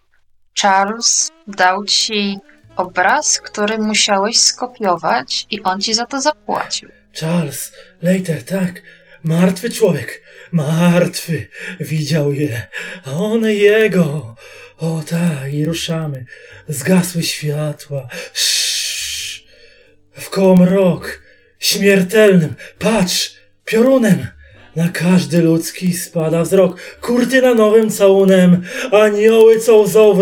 Charles dał ci obraz, który musiałeś skopiować i on ci za to zapłacił. Charles, Leiter, tak. Martwy człowiek. Martwy. Widział je. A one jego. O tak, i ruszamy. Zgasły światła. Sz. W koło mrok. Śmiertelnym. Patrz. Piorunem. Na każdy ludzki spada wzrok. Kurtyna nowym całunem. Anioły co łzą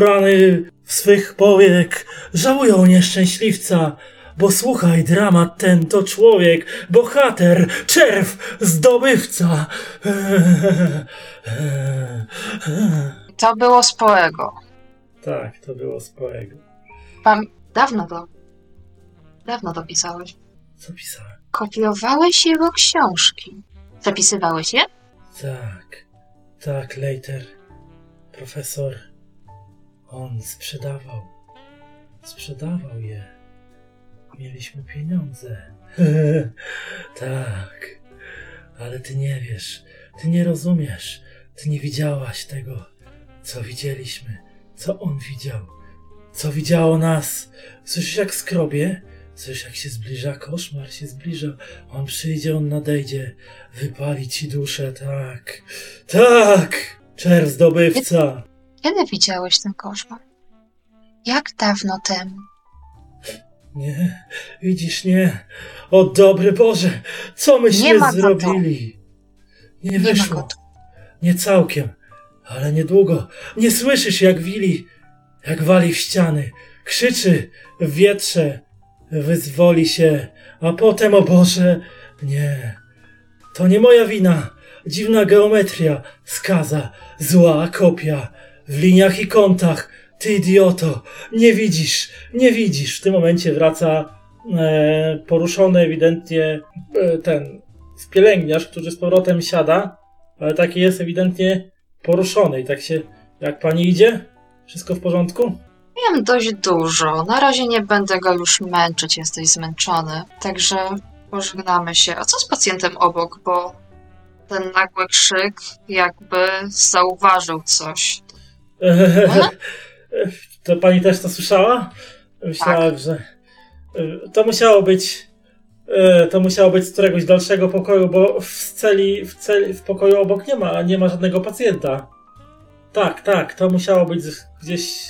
swych powiek. Żałują nieszczęśliwca. Bo słuchaj, dramat ten to człowiek, bohater, czerw, zdobywca. To było z Poego. Tak, to było społego. Pam... Dawno to. Dawno to pisałeś. Co pisałem? Kopiowałeś jego książki. Zapisywałeś je? Tak, tak, later. Profesor, on sprzedawał. Sprzedawał je. Mieliśmy pieniądze. tak, ale ty nie wiesz, ty nie rozumiesz, ty nie widziałaś tego, co widzieliśmy, co on widział, co widziało nas. Słyszysz jak skrobie? Słyszysz jak się zbliża, koszmar się zbliża. On przyjdzie, on nadejdzie, wypali ci duszę, tak, tak, czerw zdobywca. Kiedy widziałeś ten koszmar? Jak dawno temu? Nie, widzisz, nie. O dobry Boże, co myśmy Nie zrobili? Nie Nie wyszło. Nie całkiem, ale niedługo. Nie słyszysz, jak wili, jak wali w ściany. Krzyczy w wietrze, wyzwoli się, a potem, o Boże, nie. To nie moja wina. Dziwna geometria, skaza, zła kopia, w liniach i kątach. Ty idioto, nie widzisz, nie widzisz. W tym momencie wraca e, poruszony ewidentnie e, ten pielęgniarz, który z powrotem siada, ale taki jest ewidentnie poruszony i tak się, jak pani idzie? Wszystko w porządku? Wiem dość dużo. Na razie nie będę go już męczyć, jesteś zmęczony. Także pożegnamy się. A co z pacjentem obok? Bo ten nagły krzyk jakby zauważył coś. To pani też to słyszała? Myślałem, że e, to musiało być e, to musiało być z któregoś dalszego pokoju, bo w celi, w celi, w pokoju obok nie ma, nie ma żadnego pacjenta. Tak, tak, to musiało być gdzieś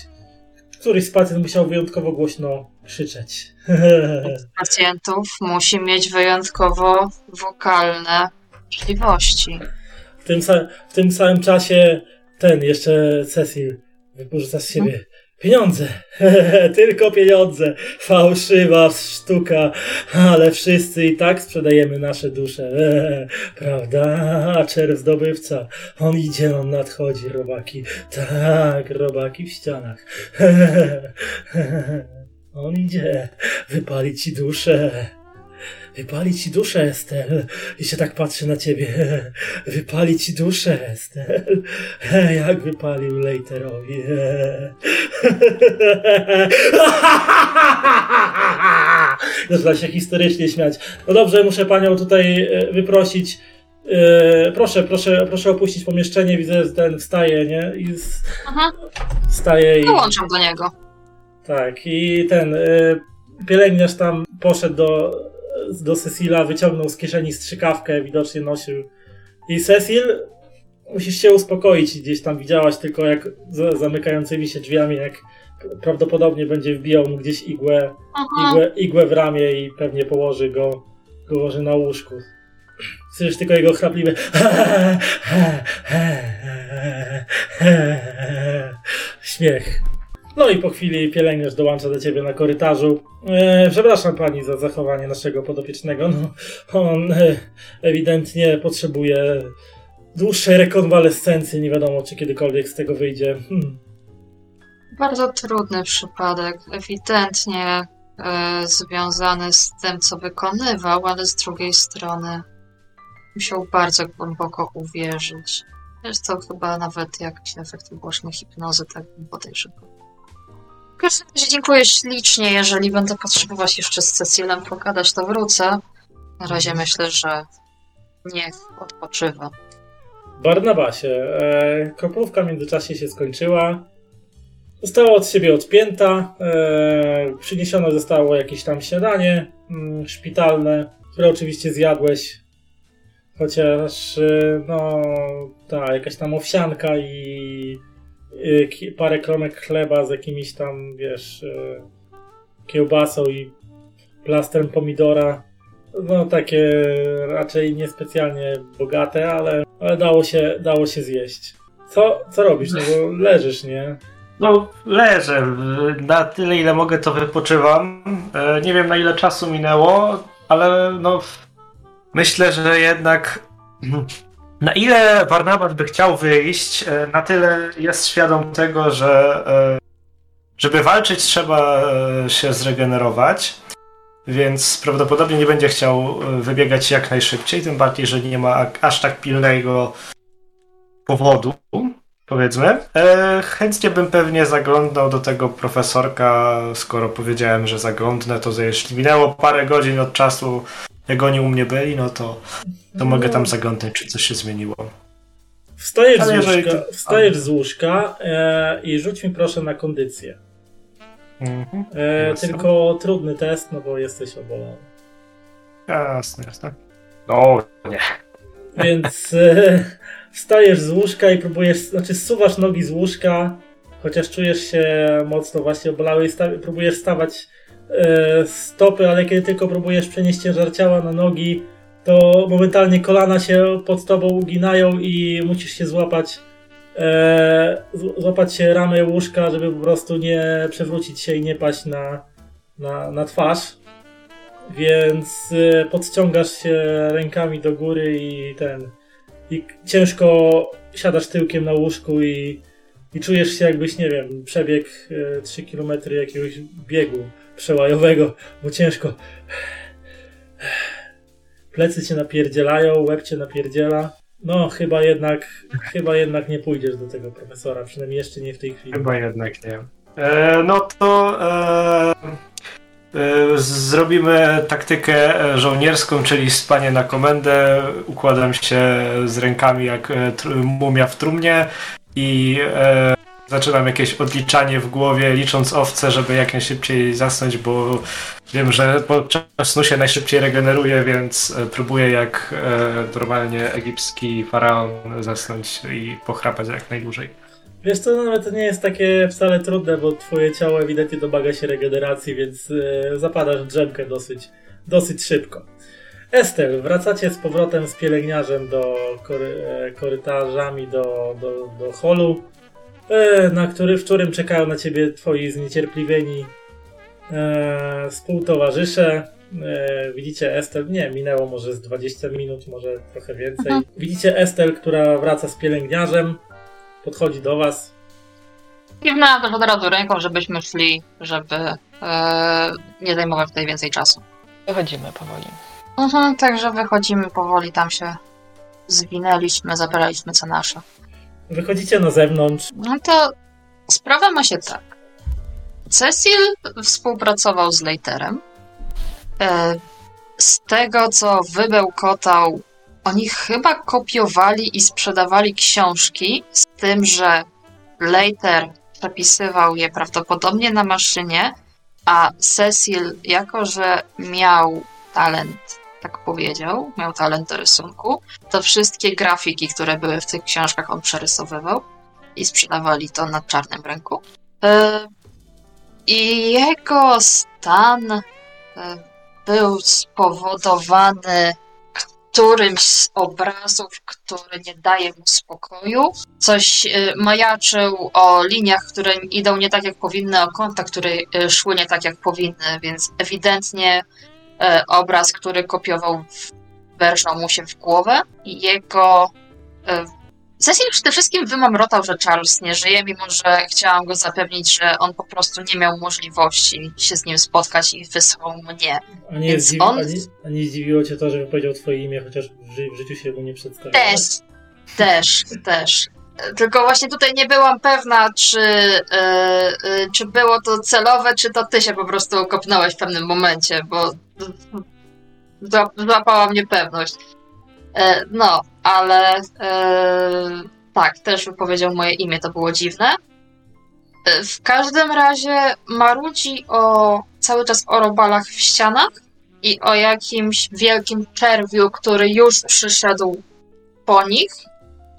któryś z pacjent musiał wyjątkowo głośno krzyczeć. Pacjentów musi mieć wyjątkowo wokalne możliwości. W tym, w tym samym czasie ten jeszcze Cecil wypożyca z siebie pieniądze. Tylko pieniądze. Fałszywa sztuka, ale wszyscy i tak sprzedajemy nasze dusze. Prawda? Czerw zdobywca. On idzie, on nadchodzi, robaki. Tak, robaki w ścianach. On idzie, wypali ci duszę. Wypali ci duszę, Estel. I się tak patrzy na ciebie. Wypali ci duszę, Estel. Jak wypalił Leiterowi. Zaczyna się historycznie śmiać. No dobrze, muszę panią tutaj e, wyprosić. E, Proszę, proszę, proszę opuścić pomieszczenie. Widzę, że ten wstaje, nie? I z- Aha, wstaje i. dołączam do niego. Tak, i ten y, pielęgniarz tam poszedł do, do Cecila, wyciągnął z kieszeni strzykawkę, widocznie nosił. I Cecil, musisz się uspokoić, gdzieś tam widziałaś tylko jak za, zamykającymi się drzwiami, jak prawdopodobnie będzie wbijał mu gdzieś igłę, Aha. igłę, igłę w ramię i pewnie położy go, go położy na łóżku. Słyszysz tylko jego chrapliwe śmiech. No i po chwili pielęgniarz dołącza do ciebie na korytarzu. E, przepraszam pani za zachowanie naszego podopiecznego. No, on e, ewidentnie potrzebuje dłuższej rekonwalescencji. Nie wiadomo, czy kiedykolwiek z tego wyjdzie. Hmm. Bardzo trudny przypadek, ewidentnie e, związany z tym, co wykonywał, ale z drugiej strony musiał bardzo głęboko uwierzyć. To chyba nawet jakiś efekt uboczny hipnozy, tak bym podejrzewał. W każdym razie dziękuję ślicznie. Jeżeli będę potrzebować jeszcze z Cecilem pogadać, to wrócę. Na razie myślę, że niech odpoczywa. Barnabasie, e, kroplówka w międzyczasie się skończyła. Została od siebie odpięta. E, przyniesione zostało jakieś tam śniadanie mm, szpitalne, które oczywiście zjadłeś. Chociaż, e, no, ta, jakaś tam owsianka i parę kromek chleba z jakimiś tam, wiesz, e, kiełbasą i plastrem pomidora. No, takie raczej niespecjalnie bogate, ale, ale dało, się, dało się zjeść. Co, co robisz? No bo leżysz, nie? No, leżę. Na tyle, ile mogę, to wypoczywam. E, Nie wiem, na ile czasu minęło, ale no. Myślę, że jednak. Na ile Barnabas by chciał wyjść, e, na tyle jest świadom tego, że e, żeby walczyć, trzeba e, się zregenerować. Więc prawdopodobnie nie będzie chciał wybiegać jak najszybciej, tym bardziej, że nie ma aż tak pilnego powodu, powiedzmy. Chętnie bym pewnie zaglądał do tego profesorka, skoro powiedziałem, że zaglądnę, to jeśli minęło parę godzin od czasu, jak oni u mnie byli, no to, to mogę tam zaglądać, czy coś się zmieniło. Wstajesz, Ale z łóżka, to- wstajesz z łóżka e, i rzuć mi proszę na kondycję. Mhm. E, tylko trudny test, no bo jesteś obolony. Jasne, jasne. No, nie. Więc e, wstajesz z łóżka i próbujesz, znaczy zsuwasz nogi z łóżka, chociaż czujesz się mocno właśnie obolały i sta, próbujesz stawać stopy, ale kiedy tylko próbujesz przenieść ciężar ciała na nogi, to momentalnie kolana się pod tobą uginają i musisz się złapać e, złapać się ramy łóżka, żeby po prostu nie przewrócić się i nie paść na, na, na twarz. Więc e, podciągasz się rękami do góry i ten. I ciężko siadasz tyłkiem na łóżku i, i czujesz się jakbyś, nie wiem, przebiegł e, 3 km jakiegoś biegu przełajowego, bo ciężko. Plecy cię napierdzielają, łeb cię napierdziela. No, chyba jednak, chyba jednak nie pójdziesz do tego profesora, przynajmniej jeszcze nie w tej chwili. Chyba jednak nie. E, no to e, e, zrobimy taktykę żołnierską, czyli spanie na komendę. Układam się z rękami jak e, tr- mumia w trumnie i e, zaczynam jakieś odliczanie w głowie, licząc owce, żeby jak najszybciej zasnąć, bo wiem, że podczas snu się najszybciej regeneruje, więc e, próbuję jak e, normalnie egipski faraon zasnąć i pochrapać jak najdłużej. Wiesz co, nawet nie jest takie wcale trudne, bo twoje ciało ewidentnie domaga się regeneracji, więc e, zapadasz w drzemkę dosyć, dosyć szybko. Estel, wracacie z powrotem z pielęgniarzem do kory, e, korytarzami do, do, do holu, na który, w którym czekają na ciebie twoi zniecierpliwieni e, współtowarzysze. E, widzicie Estel, nie, minęło może z 20 minut, może trochę więcej. Mhm. Widzicie Estel, która wraca z pielęgniarzem, podchodzi do was. Kiwnęłam też od razu ręką, żebyśmy szli, żeby e, nie zajmować tutaj więcej czasu. Wychodzimy powoli. Mhm, także wychodzimy powoli, tam się zwinęliśmy, zabraliśmy co nasze. Wychodzicie na zewnątrz. No to sprawa ma się tak. Cecil współpracował z Leiterem. E, z tego, co wybełkotał, oni chyba kopiowali i sprzedawali książki, z tym, że Leiter przepisywał je prawdopodobnie na maszynie, a Cecil, jako że miał talent, tak powiedział, miał talent do rysunku, to wszystkie grafiki, które były w tych książkach, on przerysowywał i sprzedawali to na czarnym rynku. E, I jego stan e, był spowodowany którymś z obrazów, który nie daje mu spokoju. Coś e, majaczył o liniach, które idą nie tak jak powinny, o kątach, które szły nie tak jak powinny, więc ewidentnie obraz, który kopiował, wężał mu się w głowę i jego e, Cecil przede wszystkim wymamrotał, że Charles nie żyje, mimo że chciałam go zapewnić, że on po prostu nie miał możliwości się z nim spotkać i wysłał mnie. A nie, Więc zdziwi, on- a, nie, a nie zdziwiło cię to, że wypowiedział twoje imię, chociaż w, ży- w życiu się mu nie przedstawiał. Też, też, też. Tylko właśnie tutaj nie byłam pewna, czy, e, e, czy było to celowe, czy to ty się po prostu kopnąłeś w pewnym momencie, bo zła- złapała mnie pewność. E, no, ale tak, też wypowiedział moje imię, to było dziwne. W każdym razie marudzi o cały czas o robalach w ścianach i o jakimś wielkim czerwiu, który już przyszedł po nich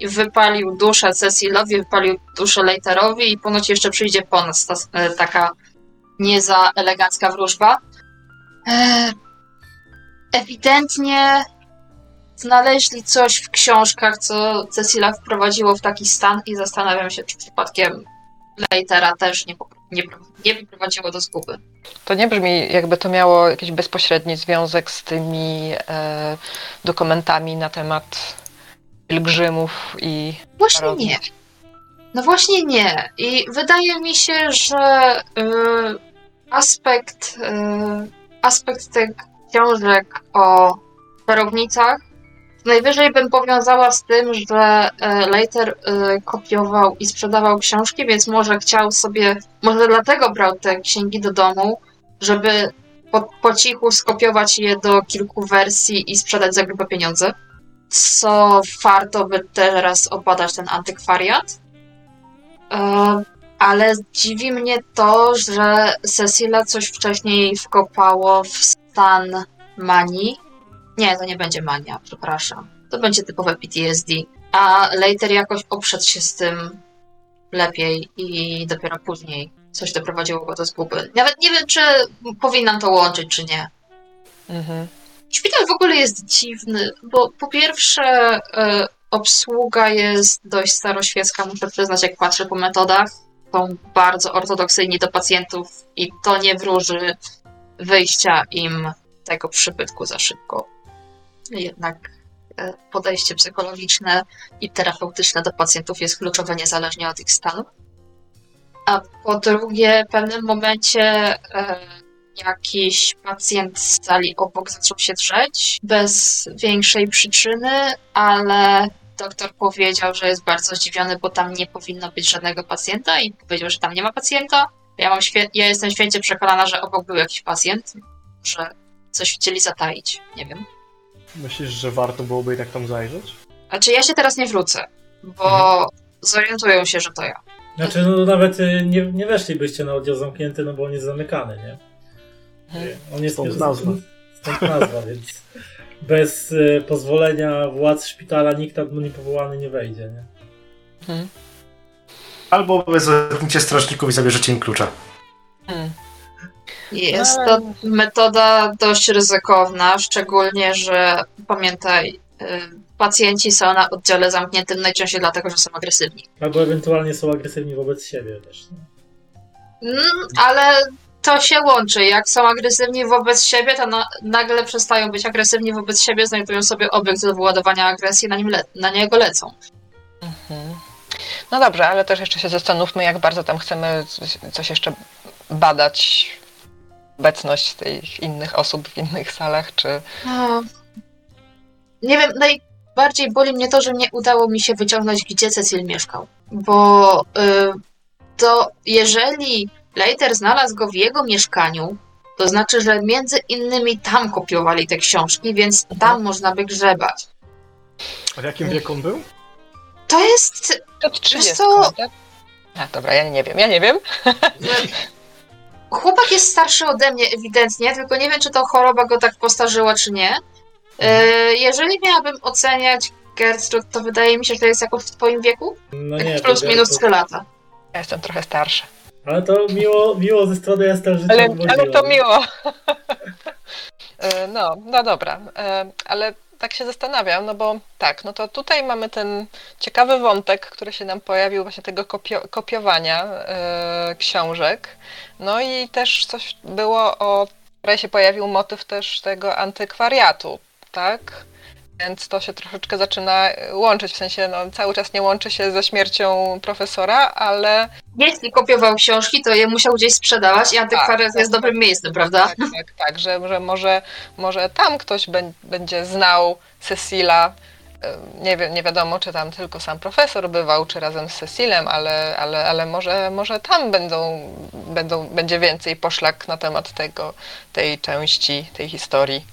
wypalił duszę Cecilowi, wypalił duszę Leiterowi i ponoć jeszcze przyjdzie po nas ta, e, taka nie za elegancka wróżba. E, ewidentnie znaleźli coś w książkach, co Cecila wprowadziło w taki stan i zastanawiam się, czy przypadkiem Leitera też nie, nie, nie wyprowadziło do zguby. To nie brzmi, jakby to miało jakiś bezpośredni związek z tymi e, dokumentami na temat pielgrzymów i Właśnie Parodia. nie. No właśnie nie. I wydaje mi się, że y, aspekt, y, aspekt tych książek o czarownicach najwyżej bym powiązała z tym, że y, Leiter kopiował i sprzedawał książki, więc może chciał sobie, może dlatego brał te księgi do domu, żeby po, po cichu skopiować je do kilku wersji i sprzedać za grube pieniądze. Co warto by teraz obadać ten antykwariat. E, Ale dziwi mnie to, że Cecilia coś wcześniej wkopało w stan manii. Nie, to nie będzie mania, przepraszam. To będzie typowe PTSD. A Later jakoś oprzedł się z tym lepiej i dopiero później coś doprowadziło go do zguby. Nawet nie wiem, czy powinnam to łączyć, czy nie. mhm. Szpital w ogóle jest dziwny, bo po pierwsze e, obsługa jest dość staroświecka, muszę przyznać, jak patrzę po metodach. Są bardzo ortodoksyjni do pacjentów i to nie wróży wyjścia im tego przybytku za szybko. Jednak e, podejście psychologiczne i terapeutyczne do pacjentów jest kluczowe niezależnie od ich stanu. A po drugie, w pewnym momencie e, jakiś pacjent z sali obok zaczął się drzeć bez większej przyczyny, ale doktor powiedział, że jest bardzo zdziwiony, bo tam nie powinno być żadnego pacjenta i powiedział, że tam nie ma pacjenta. Ja, mam świe- ja jestem święcie przekonana, że obok był jakiś pacjent, że coś chcieli zataić. Nie wiem. Myślisz, że warto byłoby jednak tam zajrzeć? Znaczy ja się teraz nie wrócę, bo zorientują się, że to ja. Znaczy, no nawet y, nie, nie weszlibyście na oddział zamknięty, no bo on jest zamykany, nie? On jest Stąd nazwa. Stąd nazwa, więc bez y, pozwolenia władz szpitala nikt tam do niej powołany nie wejdzie, nie? Mhm. Albo wezmecie strażników i zabierzecie im klucze. Hmm. Jest to metoda dość ryzykowna, szczególnie, że pamiętaj, y, pacjenci są na oddziale zamkniętym najczęściej dlatego, że są agresywni. Albo ewentualnie są agresywni wobec siebie też. Nie? Mm, ale to się łączy. Jak są agresywni wobec siebie, to na, nagle przestają być agresywni wobec siebie, znajdują sobie obiekt do wyładowania agresji, na, nim le, na niego lecą. Mhm. No dobrze, ale też jeszcze się zastanówmy, jak bardzo tam chcemy coś- jeszcze badać. Obecność tych innych osób w innych salach, czy. No. Nie wiem, najbardziej boli mnie to, że nie udało mi się wyciągnąć, gdzie Cecil mieszkał. Bo y, to jeżeli Leiter znalazł go w jego mieszkaniu, to znaczy, że między innymi tam kopiowali te książki, więc tam można by grzebać. A w jakim wieku on był? To jest. Przed 30, co? tak? A, dobra, ja nie wiem, ja nie wiem. Chłopak jest starszy ode mnie ewidentnie, tylko nie wiem, czy to choroba go tak postarzyła, czy nie. E, Jeżeli miałabym oceniać Gertrude, to wydaje mi się, że to jest jakoś w twoim wieku? No Tak nie, plus to- minus to- 3 lata. Ja jestem trochę starsza. Ale to miło, miło ze strony Estel, że Ale, ale to miło. E, No, no dobra, E, ale tak się zastanawiam, no bo tak, no to tutaj mamy ten ciekawy wątek, który się nam pojawił właśnie tego kopio, kopiowania e, książek. No i też coś było o, wczoraj się pojawił motyw też tego antykwariatu, tak? Więc to się troszeczkę zaczyna łączyć, w sensie no, cały czas nie łączy się ze śmiercią profesora, ale Jeśli kopiował książki, to je musiał gdzieś sprzedawać i antykwariat tak, jest dobrym miejscem, prawda? Tak, tak, tak, że, że może, może tam ktoś bę- będzie znał Cecila. Ym, Nie, wi- nie wiadomo, czy tam tylko sam profesor bywał, czy razem z Cecilem, ale, ale, ale może, może tam będą, będą, będzie więcej poszlak na temat tego, tej części, tej historii.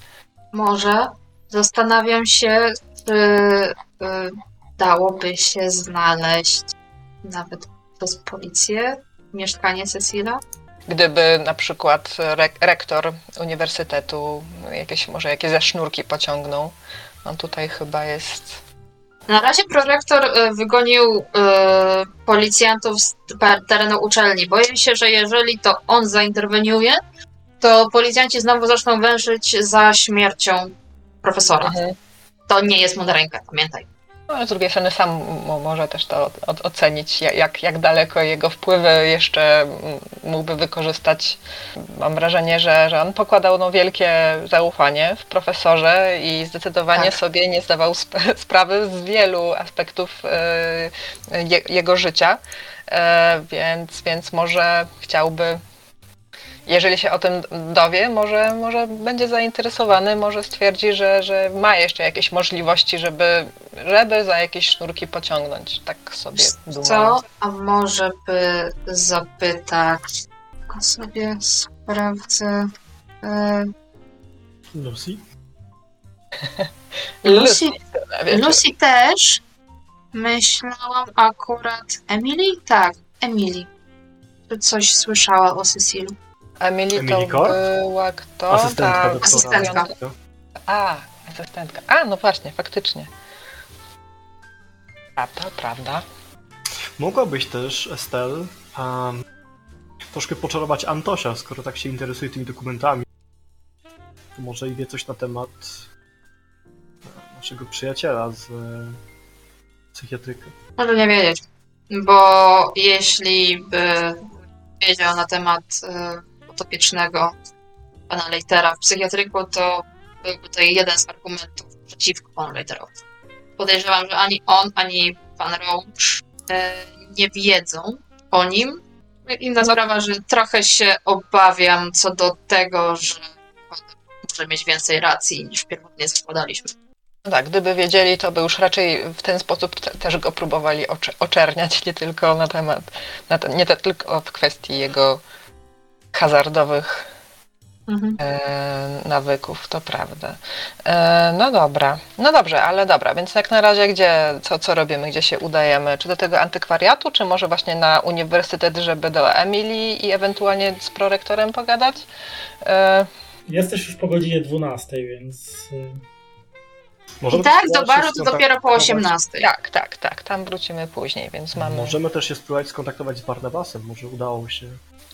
Może. Zastanawiam się, Czy y, dałoby się znaleźć nawet przez policję mieszkanie Cecila? Gdyby na przykład re rektor uniwersytetu jakieś, może jakieś ze sznurki pociągnął. On tutaj chyba jest. Na razie prorektor y, wygonił y, policjantów z te- terenu uczelni. Boję się, że jeżeli to on zainterweniuje, to policjanci znowu zaczną wężyć za śmiercią profesora. Mhm. To nie jest rękę, pamiętaj. No, z drugiej strony sam mo- może też to ocenić, ja- jak, jak daleko jego wpływy jeszcze mógłby wykorzystać. Mam wrażenie, że, że on pokładał no, wielkie zaufanie w profesorze i zdecydowanie Tak. sobie nie zdawał sp- sprawy z wielu aspektów e, je, jego życia, e, więc, więc może chciałby jeżeli się o tym dowie, może, może będzie zainteresowany, może stwierdzi, że, że ma jeszcze jakieś możliwości, żeby, żeby za jakieś sznurki pociągnąć. Tak sobie dumam. Co? A może by zapytać. Tylko sobie sprawdzę. Y, Lucy? Lucy, Lucy też. Myślałam akurat. Emily? Tak, Emily. Czy coś słyszała o Cecilu? Emily to Core? była kto? Asystentka Ta- doktora. Asystentka. A, asystentka. A, no właśnie, faktycznie. Prawda, prawda. Mogłabyś też, Estelle, um, troszkę poczarować Antosia, skoro tak się interesuje tymi dokumentami. To może i wie coś na temat e, naszego przyjaciela z e, psychiatryka. Może nie wiedzieć. Bo jeśli by wiedział na temat y, utopicznego pana Leitera w psychiatryku, to byłby to jeden z argumentów przeciwko panu Leiterowi. Podejrzewam, że ani on, ani pan Roach e, nie wiedzą o nim. Inna sprawa, że trochę się obawiam co do tego, że może mieć więcej racji niż pierwotnie zakładaliśmy. No tak, gdyby wiedzieli, to by już raczej w ten sposób te, też go próbowali ocze, oczerniać, nie tylko na temat, na te, nie tylko w kwestii jego hazardowych Mhm. e, nawyków, to prawda. E, no dobra, no dobrze, ale dobra, więc jak na razie gdzie, co, co robimy, gdzie się udajemy? Czy do tego antykwariatu, czy może właśnie na uniwersytet, żeby do Emilii i ewentualnie z prorektorem pogadać? E, Jesteś już po godzinie 12, więc. y, Możemy I tak, do baru to dopiero po skontaktować- 18. tak, tak, tak, tam wrócimy później, więc mamy... Możemy też się spróbować skontaktować z Barnabasem, może udało się.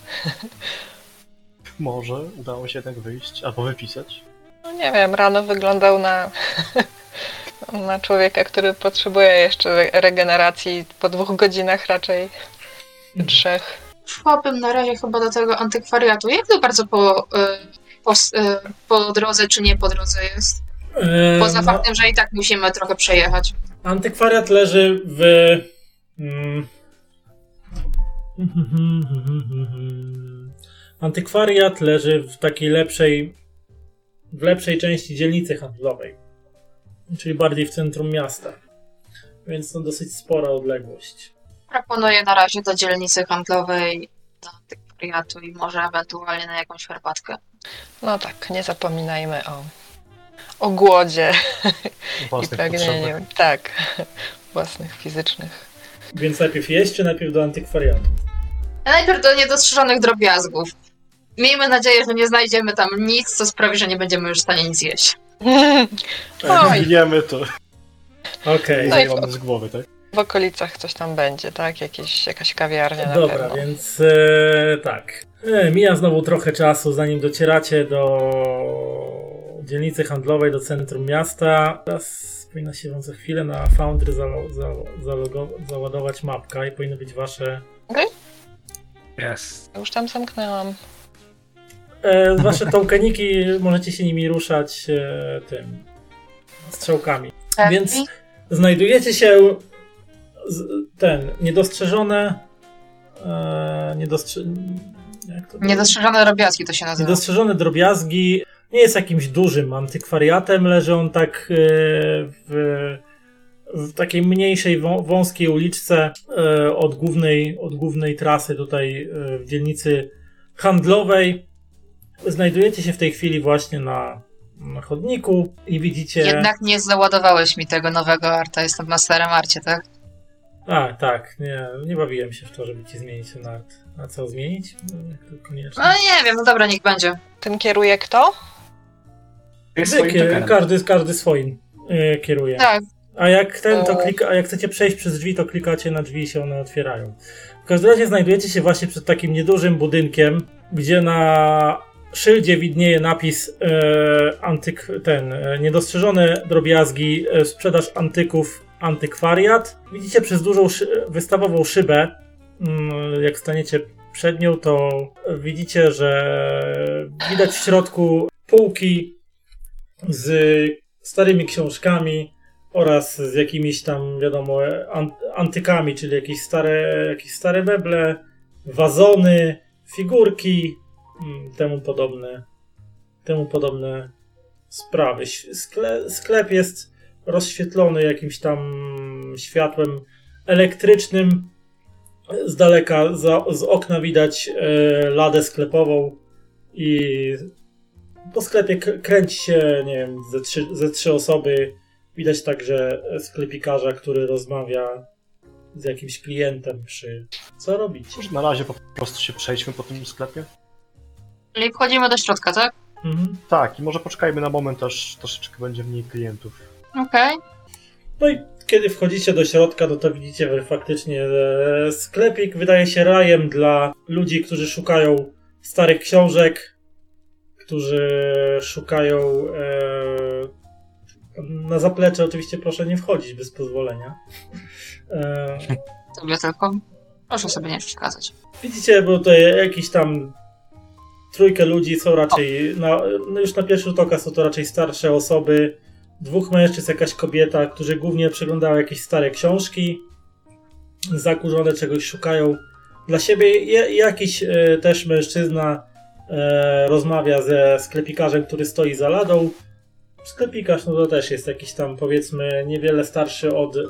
może udało się jednak wyjść, albo wypisać. No nie wiem, rano wyglądał na, na człowieka, który potrzebuje jeszcze re- regeneracji po dwóch godzinach raczej, trzech. Szłabym na razie chyba do tego antykwariatu. Jak to bardzo po, y, po, y, po drodze, czy nie po drodze jest? e, Poza no, faktem, że i tak musimy trochę przejechać. Antykwariat leży w. Mm, antykwariat leży w takiej lepszej. w lepszej części dzielnicy handlowej. Czyli bardziej w centrum miasta. Więc to dosyć spora odległość. Proponuję na razie do dzielnicy handlowej, do antykwariatu i może ewentualnie na jakąś herbatkę. No tak, nie zapominajmy o, o głodzie i pragnieniu. Tak, własnych, fizycznych. Więc najpierw jeść, czy najpierw do antykwariatu? A najpierw do niedostrzeżonych drobiazgów. Miejmy nadzieję, że nie znajdziemy tam nic, co sprawi, że nie będziemy już w stanie nic jeść. Oj, Zginiemy to. Okej. I No mamy z głowy, tak? w okolicach coś tam będzie, tak? Jakieś, jakaś kawiarnia na Dobra, pewno. więc e, tak. E, mija znowu trochę czasu, zanim docieracie do dzielnicy handlowej, do centrum miasta. Teraz powinna się wam za chwilę na Foundry zalo, zalo, zalogo, załadować mapka i powinny być wasze Jest. Już tam zamknęłam. e, wasze tokeniki, możecie się nimi ruszać e, tym strzałkami. Więc znajdujecie się z, ten niedostrzeżone e, niedostrze, jak to Niedostrzeżone drobiazgi to się nazywa. Niedostrzeżone drobiazgi. Nie jest jakimś dużym antykwariatem. Leży on tak e, w, w takiej mniejszej, wą- wąskiej uliczce e, od głównej, od głównej trasy tutaj e, w dzielnicy handlowej. Znajdujecie się w tej chwili właśnie na na chodniku i widzicie... Jednak nie załadowałeś mi tego nowego arta, jestem masterem arcie, tak? A, tak, nie, nie bawiłem się w to, żeby ci zmienić ten art. A co zmienić? No, koniecznie. No nie wiem, no dobra, niech będzie. Tym kieruje kto? Tokenem. każdy, każdy swoim y, kieruje. Tak, A jak ten, to klika, a jak chcecie przejść przez drzwi, to klikacie na drzwi i się one otwierają. W każdym razie znajdujecie się właśnie przed takim niedużym budynkiem, gdzie na szyldzie widnieje napis e, antyk, ten, e, niedostrzeżone drobiazgi, e, sprzedaż antyków, antykwariat. Widzicie przez dużą szy- wystawową szybę, mm, jak staniecie przed nią, to widzicie, że widać w środku półki z starymi książkami oraz z jakimiś tam, wiadomo, an- antykami, czyli jakieś stare, jakieś stare meble, wazony, figurki, mm, temu podobne, temu podobne sprawy. Skle, sklep jest rozświetlony jakimś tam światłem elektrycznym. Z daleka za, z okna widać e, ladę sklepową i po sklepie kręci się, nie wiem, ze trzy, ze trzy osoby. Widać także sklepikarza, który rozmawia z jakimś klientem przy... Co robić? Może na razie po prostu się przejdźmy po tym sklepie? czyli wchodzimy do środka, tak? Mhm. Tak, i może poczekajmy na moment, aż troszeczkę będzie mniej klientów. Okej. No i kiedy wchodzicie do środka, no to widzicie że faktycznie e, sklepik wydaje się rajem dla ludzi, którzy szukają starych książek, którzy szukają e, na zaplecze oczywiście proszę nie wchodzić bez pozwolenia. E, Tobie tylko. Proszę sobie nie przeszkadzać. Widzicie, bo tutaj jakiś tam trójkę ludzi są raczej, na, no już na pierwszy rzut oka są to raczej starsze osoby, dwóch mężczyzn, jakaś kobieta, którzy głównie przeglądają jakieś stare książki, zakurzone czegoś szukają dla siebie. Jakiś e, też mężczyzna e, rozmawia ze sklepikarzem, który stoi za ladą. Sklepikarz, no to też jest jakiś tam powiedzmy niewiele starszy od e,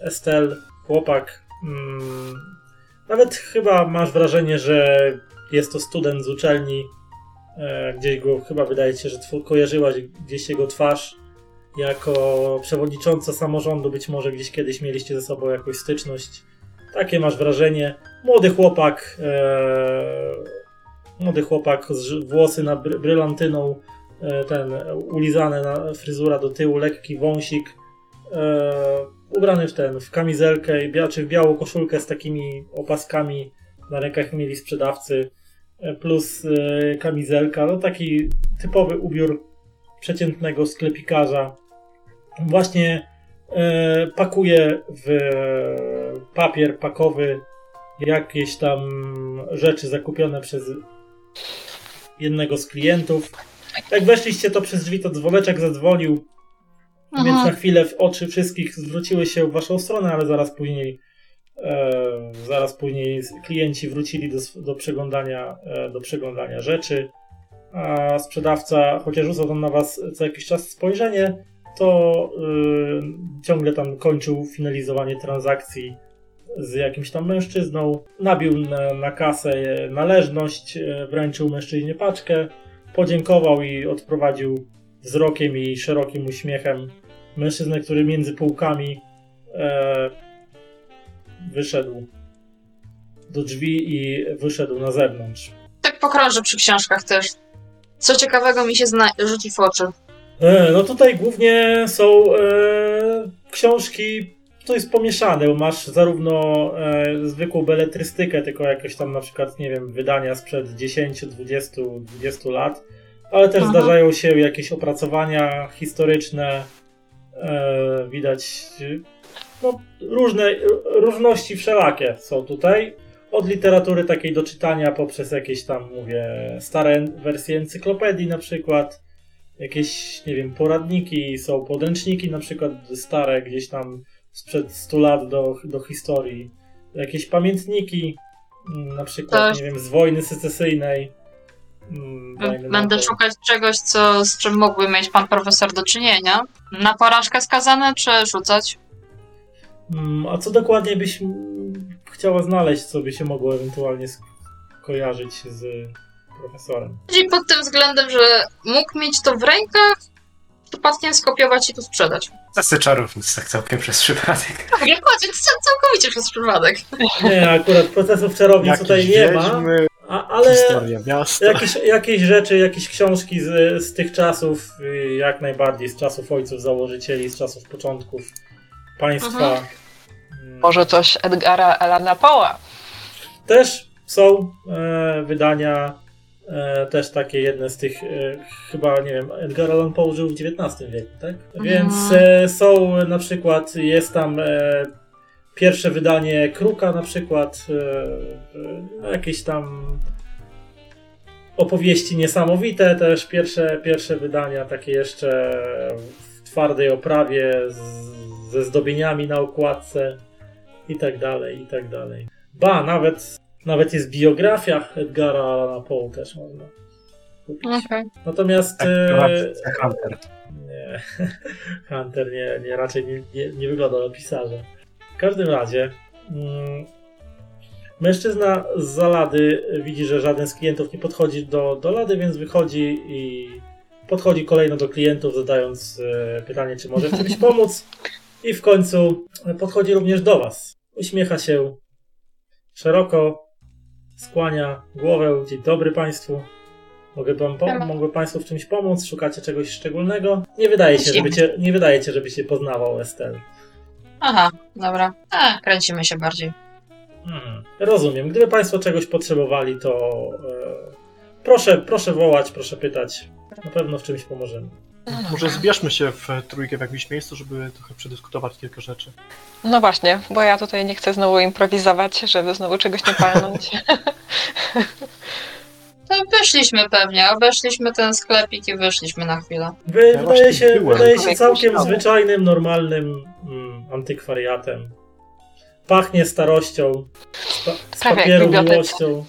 Estelle, chłopak. Mm, nawet chyba masz wrażenie, że jest to student z uczelni. E, gdzieś go chyba wydaje się, że kojarzyłaś gdzieś jego twarz jako przewodnicząca samorządu. Być może gdzieś kiedyś mieliście ze sobą jakąś styczność. Takie masz wrażenie. Młody chłopak, e, młody chłopak, z włosy na bry- brylantyną, ten ulizane na fryzura do tyłu, lekki wąsik. E, ubrany w ten, w kamizelkę, czy w białą koszulkę z takimi opaskami na rękach mieli sprzedawcy, e, plus e, kamizelka, no taki typowy ubiór przeciętnego sklepikarza. Właśnie e, pakuje w papier pakowy jakieś tam rzeczy zakupione przez jednego z klientów. Jak weszliście to przez drzwi, to dzwoneczek zadzwonił, więc na chwilę w oczy wszystkich zwróciły się w waszą stronę, ale zaraz później e, zaraz później klienci wrócili do, do, przeglądania, e, do przeglądania rzeczy. A sprzedawca, chociaż rzucał tam na was co jakiś czas spojrzenie, to y, ciągle tam kończył finalizowanie transakcji z jakimś tam mężczyzną. Nabił na, na kasę należność, e, wręczył mężczyźnie paczkę, podziękował i odprowadził wzrokiem i szerokim uśmiechem mężczyznę, który między półkami e, wyszedł do drzwi i wyszedł na zewnątrz. Tak pokrążę przy książkach też. Co ciekawego mi się zna- rzuci w oczy. E, no tutaj głównie są e, książki, to jest pomieszane, bo masz zarówno e, zwykłą beletrystykę, tylko jakieś tam na przykład, nie wiem, wydania sprzed 10, 20, 20 lat, ale też Aha. zdarzają się jakieś opracowania historyczne, e, widać no, różne, różności wszelakie są tutaj. Od literatury takiej do czytania poprzez jakieś tam, mówię, stare wersje encyklopedii na przykład, jakieś, nie wiem, poradniki, są podręczniki na przykład stare gdzieś tam sprzed 100 lat do, do historii, jakieś pamiętniki, mm, na przykład, Też. nie wiem, z wojny secesyjnej. mm, Będę to. szukać czegoś, co, z czym mógłby mieć pan profesor do czynienia. Na porażkę skazane, czy rzucać? Mm, A co dokładnie byś chciała znaleźć, co by się mogło ewentualnie skojarzyć z profesorem. Czyli pod tym względem, że mógł mieć to w rękach, przypadkiem skopiować i tu sprzedać. Zasy czarownic tak całkiem przez przypadek. Tak, dokładnie, całkowicie przez przypadek. Nie, akurat procesów czarownic Jakieś tutaj nie ma, wiedźmy, a, ale jakieś, jakieś rzeczy, jakieś książki z, z tych czasów, y, jak najbardziej z czasów ojców założycieli, z czasów początków państwa. Mhm. Mm, Może coś Edgara Alana Poe'a. Też są e, wydania, e, też takie jedne z tych, e, chyba, nie wiem, Edgar Allan Poe żył w XIX wieku, tak? Więc e, są na przykład, jest tam e, pierwsze wydanie Kruka na przykład, e, e, jakieś tam opowieści niesamowite też, pierwsze, pierwsze wydania takie jeszcze w twardej oprawie, z, ze zdobieniami na okładce i tak dalej, i tak dalej. Ba, nawet, nawet jest biografia Edgara Allana Poe też można kupić. Okej. Natomiast Tak, e, jak Hunter. nie, Hunter nie, nie raczej nie, nie, nie wygląda na pisarza. W każdym razie mm, mężczyzna z Zalady widzi, że żaden z klientów nie podchodzi do, do Lady, więc wychodzi i podchodzi kolejno do klientów, zadając e, pytanie, czy może w czymś pomóc. I w końcu podchodzi również do Was. Uśmiecha się szeroko, skłania głowę. Dzień dobry Państwu. Mogę, wam po- Siema. mogę Państwu w czymś pomóc? Szukacie czegoś szczególnego? Nie wydaje się, żeby cię, nie wydaje się, żeby się poznawał Estel. Aha, dobra. A, kręcimy się bardziej. Mhm. Rozumiem. Gdyby Państwo czegoś potrzebowali, to e, proszę, proszę wołać, proszę pytać. Na pewno w czymś pomożemy. Może zbierzmy się w trójkę w jakimś miejscu, żeby trochę przedyskutować kilka rzeczy. No właśnie, bo ja tutaj nie chcę znowu improwizować, żeby znowu czegoś nie palnąć. To wyszliśmy pewnie, obeszliśmy ten sklepik i wyszliśmy na chwilę. Wy, Ja wydaje właśnie się, byłem. wydaje się całkiem myślał. zwyczajnym, normalnym mm, antykwariatem. Pachnie starością, z, pa- z Prawie jak papieru miłością.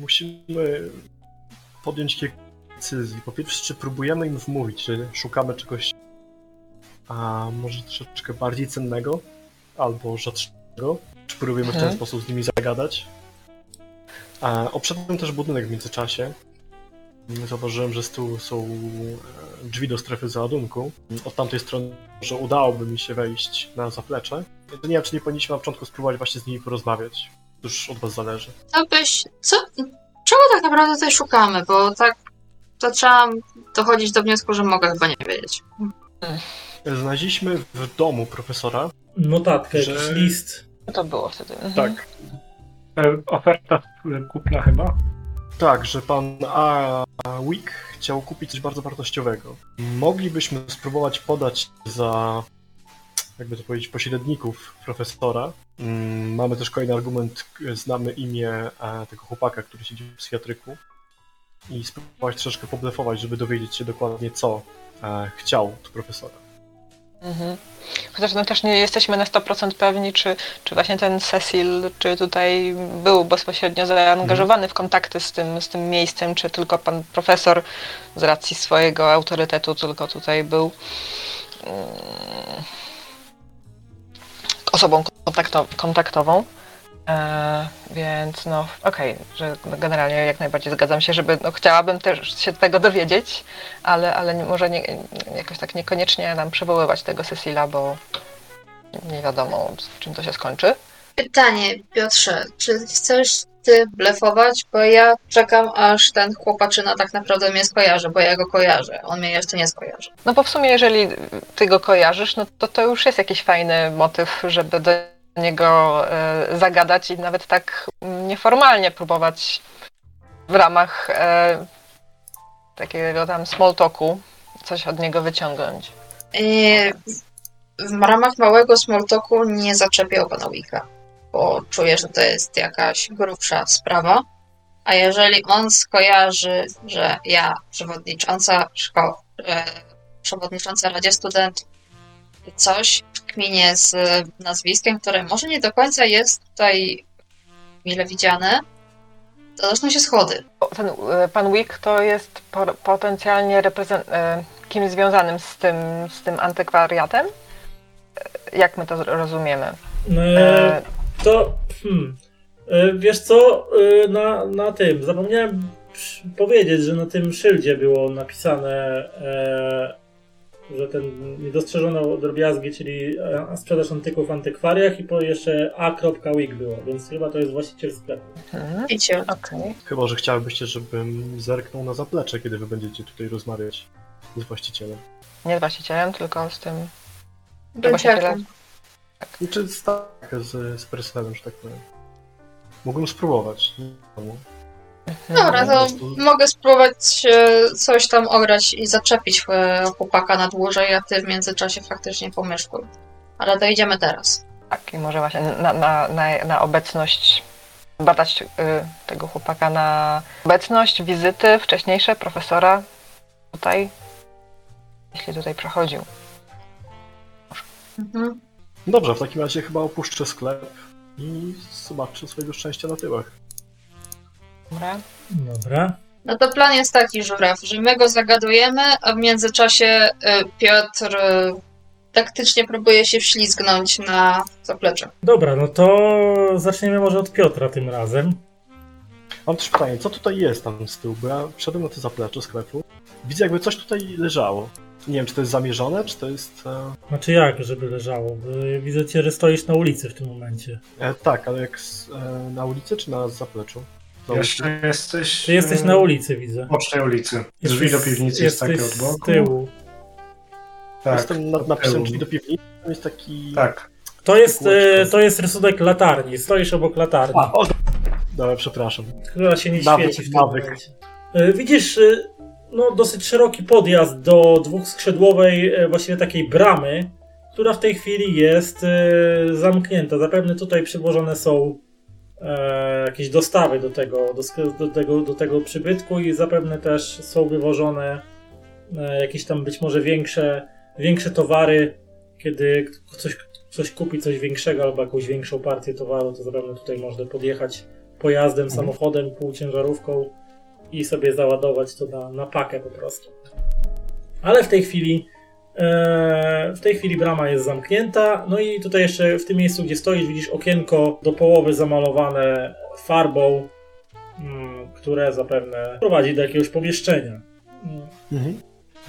Musimy podjąć kilka decyzji. Po pierwsze, czy próbujemy im wmówić, że szukamy czegoś a może troszeczkę bardziej cennego albo rzadszego? Czy próbujemy w ten sposób z nimi zagadać? A obszedłem też budynek w międzyczasie. Zauważyłem, że z tyłu są e, drzwi do strefy załadunku. Od tamtej strony, że udałoby mi się wejść na zaplecze. Nie wiem, czy nie powinniśmy na początku spróbować właśnie z nimi porozmawiać. To już od was zależy. To byś... Co? Czego tak naprawdę tutaj szukamy? Bo tak zaczęłam dochodzić do wniosku, że mogę chyba nie wiedzieć. Znaleźliśmy w domu profesora. Notatkę, Że- jakiś list. Co to było wtedy? Mhm. Tak. E, Oferta kupna chyba. Tak, że pan A. Wick chciał kupić coś bardzo wartościowego. Moglibyśmy spróbować podać za, jakby to powiedzieć, pośredników profesora. Mm, Mamy też kolejny argument, znamy imię e, tego chłopaka, który siedzi w psychiatryku. I spróbować troszeczkę poblefować, żeby dowiedzieć się dokładnie, co e, chciał od profesora. Mhm. Chociaż no też nie jesteśmy na 100% pewni, czy, czy właśnie ten Cecil, czy tutaj był bezpośrednio zaangażowany w kontakty z tym, z tym miejscem, czy tylko pan profesor z racji swojego autorytetu tylko tutaj był mm, osobą kontakto- kontaktową. E, więc no, okej, że generalnie jak najbardziej zgadzam się, żeby, no, chciałabym też się tego dowiedzieć, ale, ale może nie, jakoś tak niekoniecznie nam przywoływać tego Cecila, bo nie wiadomo, czym to się skończy. Pytanie, Piotrze, czy chcesz ty blefować? Bo ja czekam, aż ten chłopaczyna tak naprawdę mnie skojarzy, bo ja go kojarzę. On mnie jeszcze nie skojarzy. No bo w sumie, jeżeli ty go kojarzysz, no to to już jest jakiś fajny motyw, żeby do niego e, zagadać i nawet tak nieformalnie próbować w ramach e, takiego tam small talku coś od niego wyciągnąć. Yy, w ramach małego smalltalku nie zaczepię pana Wicka, bo czuję, że to jest jakaś grubsza sprawa. A jeżeli on skojarzy, że ja, przewodnicząca szkoły, e, przewodnicząca Radzie Studentów, coś kminie z nazwiskiem, które może nie do końca jest tutaj mile widziane, to zaczną się schody. Ten e, pan Wick to jest po, potencjalnie reprezent, e, kimś związanym z tym, z tym antykwariatem? Jak my to rozumiemy? E, to hmm, E, Wiesz co, e, na, na tym, zapomniałem powiedzieć, że na tym szyldzie było napisane, e, że ten niedostrzeżone drobiazgi, czyli sprzedaż antyków w antykwariach i po jeszcze a.wig było, więc chyba to jest właściciel sklepu. Mhm. Widzicie. Okej. Chyba, że chciałybyście, żebym zerknął na zaplecze, kiedy wy będziecie tutaj rozmawiać z właścicielem. Nie z właścicielem, tylko z tym. Bęciakiem. Czy z, tak, z, z personelem, że tak powiem. Mógłbym spróbować. Wiadomo. Dobra, to mogę spróbować e, coś tam ograć i zaczepić e, chłopaka na dłużej, a ty w międzyczasie faktycznie pomieszkuj. Ale to idziemy teraz. Tak, i może właśnie na, na, na, na obecność, badać y, tego chłopaka na obecność, wizyty wcześniejsze profesora tutaj, jeśli tutaj przechodził. Mhm. Dobrze, w takim razie chyba opuszczę sklep i zobaczę swojego szczęścia na tyłach. Dobra? Dobra. No to plan jest taki, Żuraw, że my go zagadujemy, a w międzyczasie e, Piotr e, taktycznie próbuje się wślizgnąć na zaplecze. Dobra, no to zaczniemy może od Piotra tym razem. Mam też pytanie, co tutaj jest tam z tyłu? Bo ja wszedłem na to zaplecze sklepu. Widzę jakby coś tutaj leżało. Nie wiem, czy to jest zamierzone, czy to jest... E, Znaczy jak, żeby leżało? Bo Widzę cię, że stoisz na ulicy w tym momencie. e, tak, ale jak z, e, na ulicy, czy na zapleczu? Na ulicy. Jeszcze jesteś... Ty jesteś e, na ulicy, widzę. Bocznej ulicy. Drzwi Jesteś- do piwnicy jest takie jesteś od boku. z tyłu. Tak, Jestem nad napisem drzwi do piwnicy, jest taki... Tak. To jest, e, to jest rysunek latarni. Stoisz obok latarni, A, o, dobra, przepraszam. która się nie nawyk, świeci w tym nawyk. momencie. E, Widzisz no, dosyć szeroki podjazd do dwuskrzydłowej, e, właściwie takiej bramy, która w tej chwili jest e, zamknięta. Zapewne tutaj przywożone są e, jakieś dostawy do tego, do, tego, do tego przybytku i zapewne też są wywożone jakieś tam być może większe, większe towary, kiedy ktoś, ktoś kupi coś większego albo jakąś większą partię towaru, to zapewne tutaj można podjechać pojazdem, samochodem, półciężarówką i sobie załadować to na, na pakę po prostu. Ale w tej chwili e, w tej chwili brama jest zamknięta, no i tutaj jeszcze w tym miejscu, gdzie stoisz, widzisz okienko do połowy zamalowane farbą, mm, które zapewne prowadzi do jakiegoś pomieszczenia. Mhm.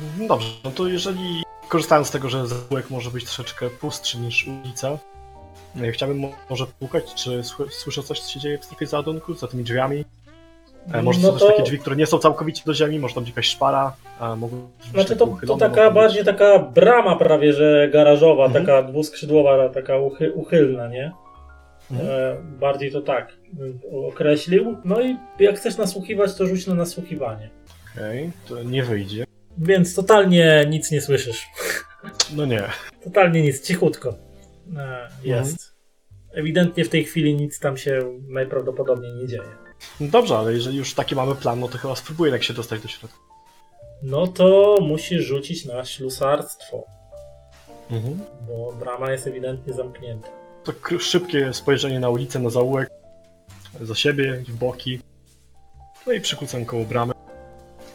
Mhm, Dobrze, no to jeżeli korzystając z tego, że zaułek może być troszeczkę pustszy niż ulica, e, chciałbym mo- może pukać, czy sły- słyszę coś, co się dzieje w strefie załadunku, za tymi drzwiami? E, może No są też to- takie drzwi, które nie są całkowicie do ziemi, może tam jakaś szpara, być Znaczy to, to uchylone, taka być- bardziej taka brama prawie, że garażowa, Mhm. taka dwuskrzydłowa, taka uchy, uchylna, nie? Mhm. E, bardziej to tak określił. No i jak chcesz nasłuchiwać, to rzuć na nasłuchiwanie. Okej, to nie wyjdzie. Więc totalnie nic nie słyszysz. No nie. Totalnie nic, cichutko e, Mhm. jest. Ewidentnie w tej chwili nic tam się najprawdopodobniej nie dzieje. No dobrze, ale jeżeli już taki mamy plan, no to chyba spróbuję jak się dostać do środka. No to musisz rzucić na ślusarstwo, Mhm. bo brama jest ewidentnie zamknięta. To szybkie spojrzenie na ulicę, na zaułek, za siebie, w boki. No i przykucam koło bramy.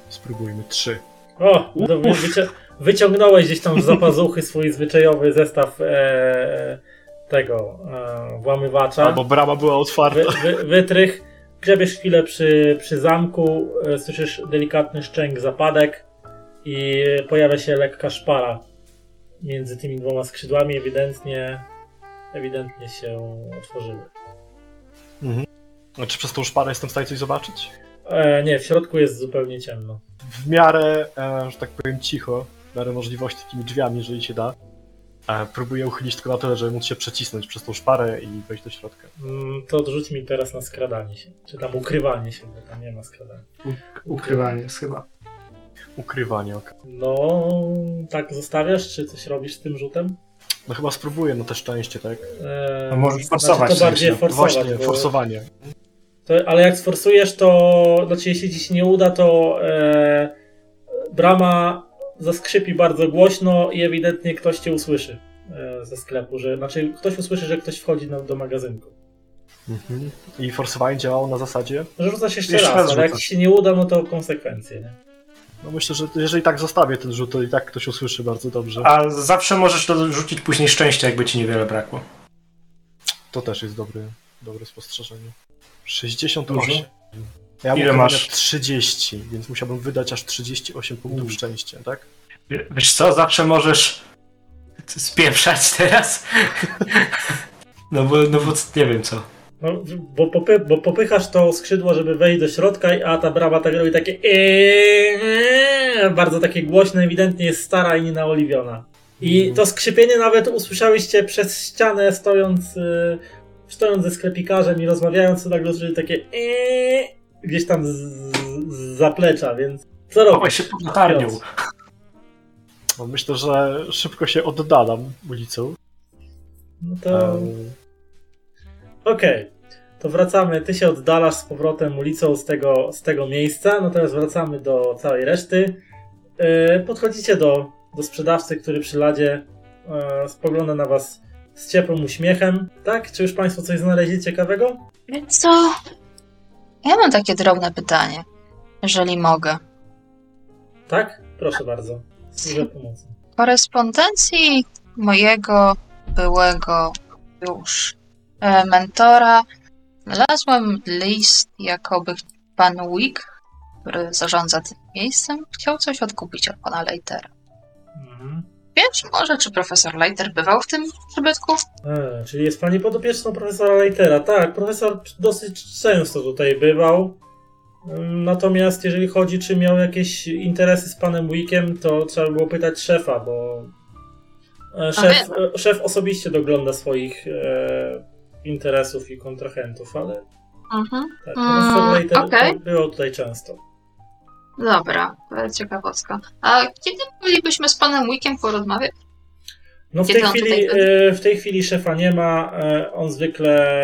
Spróbujmy trzy. O, no to wy, wycia- wyciągnąłeś gdzieś tam z zapazuchy swój zwyczajowy zestaw e, tego e, włamywacza. Albo brama była otwarta. Wy, wy, wytrych. Grzebiesz chwilę przy, przy zamku, e, słyszysz delikatny szczęk zapadek i pojawia się lekka szpara między tymi dwoma skrzydłami. Ewidentnie, ewidentnie się otworzyły. Mhm. Czy przez tą szparę jestem w stanie coś zobaczyć? E, nie, w środku jest zupełnie ciemno. W miarę, e, że tak powiem, cicho, w miarę możliwości takimi drzwiami, jeżeli się da. Próbuję uchylić tylko na tyle, żeby móc się przecisnąć przez tą szparę i wejść do środka. Mm, To odrzuć mi teraz na skradanie się. Czy tam ukrywanie się, bo tam nie ma skradania. Ukrywanie jest chyba. Ukrywanie, ok. No, tak zostawiasz, czy coś robisz z tym rzutem? No chyba spróbuję na te szczęście, tak? E, No możesz forsować to w bardziej sensie. forsować. Właśnie, bo- forsowanie. To, ale jak sforsujesz, to znaczy jeśli ci się nie uda, to e, brama zaskrzypi bardzo głośno i ewidentnie ktoś cię usłyszy e, ze sklepu, że znaczy ktoś usłyszy, że ktoś wchodzi na, do magazynku. Mhm. I forsowanie działało na zasadzie? Że rzucasz jeszcze, Jeszcze raz, raz ale jak się nie uda, no to konsekwencje, nie? No myślę, że jeżeli tak zostawię ten rzut, to i tak ktoś usłyszy bardzo dobrze. A zawsze możesz dorzucić później szczęście, jakby ci niewiele brakło. To też jest dobry, dobre spostrzeżenie. 68. Dużo. Ja Ile mam masz? 30, więc musiałbym wydać aż 38 punktów U. szczęścia, tak? Wie- Wiesz co, zawsze możesz spieprzać teraz. No bo, no bo nie wiem co. No, bo, popy, bo popychasz to skrzydło, żeby wejść do środka, a ta brawa tak robi takie eee, bardzo takie głośne, ewidentnie jest stara i nienaoliwiona. I to skrzypienie nawet usłyszałyście przez ścianę stojąc, y, stojąc ze sklepikarzem i rozmawiając, to nagle usłyszeli takie eee, gdzieś tam z, z zaplecza, więc co Chowaj robisz? się pod latarnią. No myślę, że szybko się oddalam ulicą. No to... Em, Okej, to wracamy. Ty się oddalasz z powrotem ulicą z tego, z tego miejsca, no teraz wracamy do całej reszty. Yy, podchodzicie do, do sprzedawcy, który przy ladzie yy, spogląda na was z ciepłym uśmiechem. Tak? Czy już Państwo coś znaleźli ciekawego? Co? Ja mam takie drobne pytanie, jeżeli mogę. Tak? Proszę bardzo. Służę pomocą. W korespondencji mojego byłego już e, mentora znalazłem list, jakoby pan Wick, który zarządza tym miejscem, chciał coś odkupić od pana Leitera. Mhm. Wiesz może, czy profesor Leiter bywał w tym przybytku? E, czyli jest Pani podopieczną profesora Leitera. Tak, profesor dosyć często tutaj bywał. Ym, Natomiast jeżeli chodzi, czy miał jakieś interesy z panem Wickiem, to trzeba było pytać szefa, bo e, szef, e, szef osobiście dogląda swoich e, interesów i kontrahentów, ale Mhm. tak, Mm, profesor Leiter okej. było tutaj często. Dobra, ciekawostka. A kiedy moglibyśmy z panem Wickiem porozmawiać? No w tej, chwili, e, w tej chwili szefa nie ma. e, On zwykle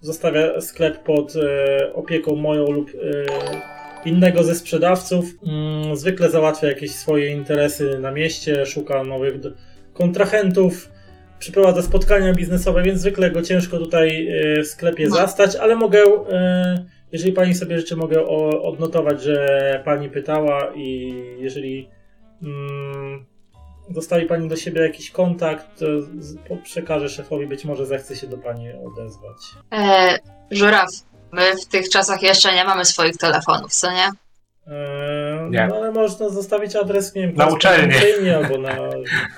zostawia sklep pod e, opieką moją lub innego ze sprzedawców. Mm, Zwykle załatwia jakieś swoje interesy na mieście, szuka nowych kontrahentów, przeprowadza spotkania biznesowe, więc zwykle go ciężko tutaj w sklepie No. zastać, ale mogę, jeżeli pani sobie życzy, mogę o- odnotować, że pani pytała i jeżeli mm, dostawi pani do siebie jakiś kontakt, to z- przekażę szefowi, być może zechce się do pani odezwać. E, żuraw, my w tych czasach jeszcze nie mamy swoich telefonów, co nie? Eee, Nie. No ale można zostawić adres, nie wiem, Na uczelnię. korespondencyjnie albo na,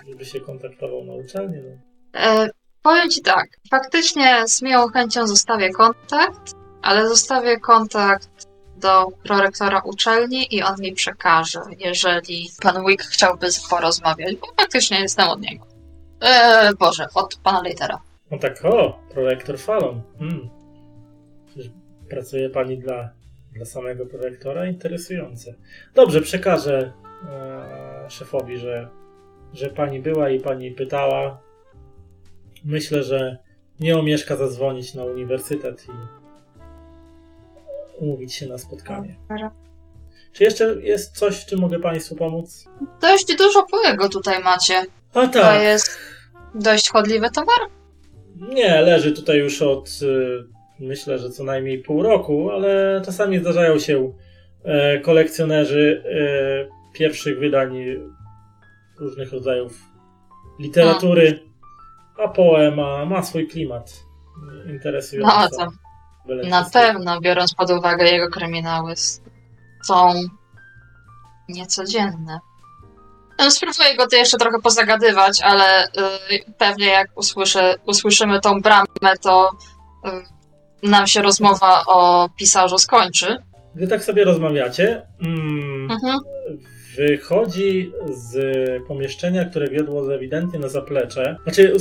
żeby się kontaktował na uczelnię. No. E, powiem ci tak, faktycznie z miłą chęcią zostawię kontakt, ale zostawię kontakt do prorektora uczelni i on mi przekaże, jeżeli pan Wick chciałby porozmawiać, bo faktycznie jestem od niego. E, Boże, od pana Leitera. no tak, o, prorektor Falon. Hmm. Czyż Pracuje pani dla, dla samego prorektora? Interesujące. Dobrze, przekażę e, szefowi, że, że pani była i pani pytała. Myślę, że nie omieszka zadzwonić na uniwersytet i umówić się na spotkanie. Czy jeszcze jest coś, w czym mogę Państwu pomóc? Dość dużo płygu tutaj macie. A To tak. jest dość chodliwy towar. Nie, leży tutaj już od y, myślę, że co najmniej pół roku, ale czasami zdarzają się e, kolekcjonerzy e, pierwszych wydań różnych rodzajów literatury, a Poe ma, ma swój klimat interesujący. No to na pewno, biorąc pod uwagę jego kryminały, są niecodzienne. No, spróbuję go tu jeszcze trochę pozagadywać, ale y, pewnie jak usłyszę, usłyszymy tą bramę, to y, nam się rozmowa o pisarzu skończy. Gdy tak sobie rozmawiacie, mm, Mhm. Wychodzi z pomieszczenia, które wiodło ewidentnie na zaplecze. Znaczy,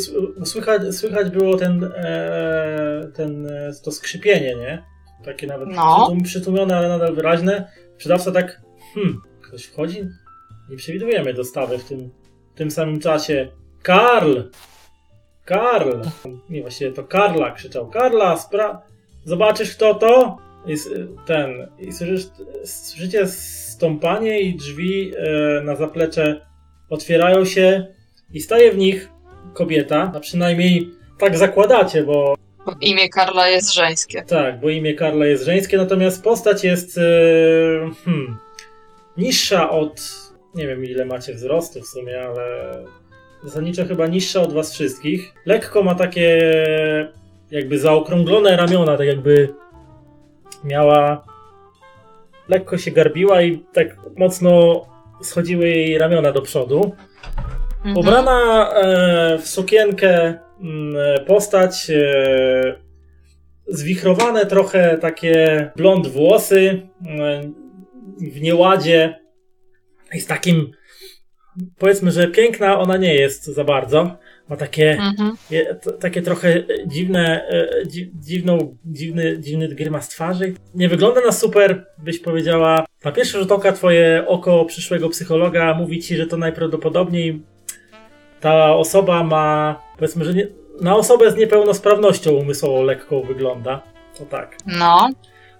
słychać, słychać było ten, e, ten, e, to skrzypienie, nie? Takie nawet No. przytłumione, ale nadal wyraźne. Sprzedawca tak, hmm, ktoś wchodzi? Nie przewidujemy dostawy w tym, w tym samym czasie. Karl! Karl! Nie, właściwie to Karla krzyczał. Karla, spra... Zobaczysz kto to? I ten, i słyszysz, słyszycie stąpanie i drzwi e, na zaplecze otwierają się i staje w nich kobieta, a przynajmniej tak zakładacie, bo Bo imię Karla jest żeńskie. tak, bo imię Karla jest żeńskie, natomiast postać jest e, hmm, niższa od, nie wiem ile macie wzrostu w sumie, ale zasadniczo chyba niższa od was wszystkich. Lekko ma takie jakby zaokrąglone ramiona, tak jakby miała lekko się garbiła i tak mocno schodziły jej ramiona do przodu. Mhm. Ubrana e, w sukienkę mm, postać, e, zwichrowane trochę takie blond włosy e, w nieładzie i z takim powiedzmy, że piękna ona nie jest za bardzo. Ma takie, Mhm. je, takie trochę dziwne, e, dzi, dziwną, dziwny, dziwny grymas twarzy. Nie wygląda na super, byś powiedziała. Na pierwszy rzut oka twoje oko przyszłego psychologa mówi ci, że to najprawdopodobniej ta osoba ma, powiedzmy, że nie, na osobę z niepełnosprawnością umysłową lekką wygląda. To tak. No.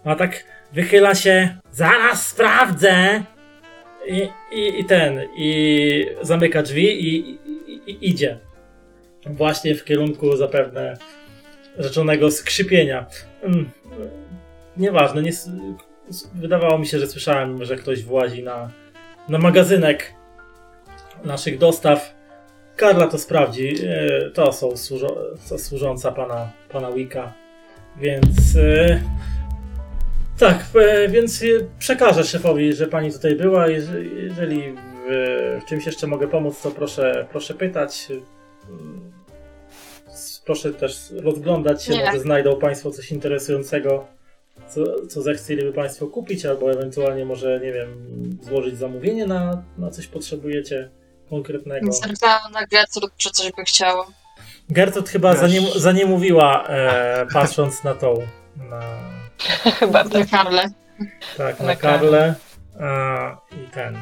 A tak wychyla się, zaraz sprawdzę! I, i, i ten, i zamyka drzwi i, i, i idzie. Właśnie w kierunku zapewne rzeczonego skrzypienia. Mm, Nieważne, nie, wydawało mi się, że słyszałem, że ktoś włazi na, na magazynek naszych dostaw. Karla to sprawdzi. e, To są służo, to służąca pana, pana Wicka. Więc e, tak, e, więc przekażę szefowi, że pani tutaj była. Jeżeli, w, w czymś jeszcze mogę pomóc, to proszę, proszę pytać. Proszę też rozglądać się, Nie. może znajdą Państwo coś interesującego, co, co zechcieliby Państwo kupić, albo ewentualnie może, nie wiem, złożyć zamówienie na, na coś potrzebujecie konkretnego. Zerknęłam na Gertrud, czy coś by chciała. Gertrud chyba Wiesz. zanie, zaniemówiła, e, patrząc na tą, na, Chyba tak. Na Karle. tak, na Na Karlę a, i ten.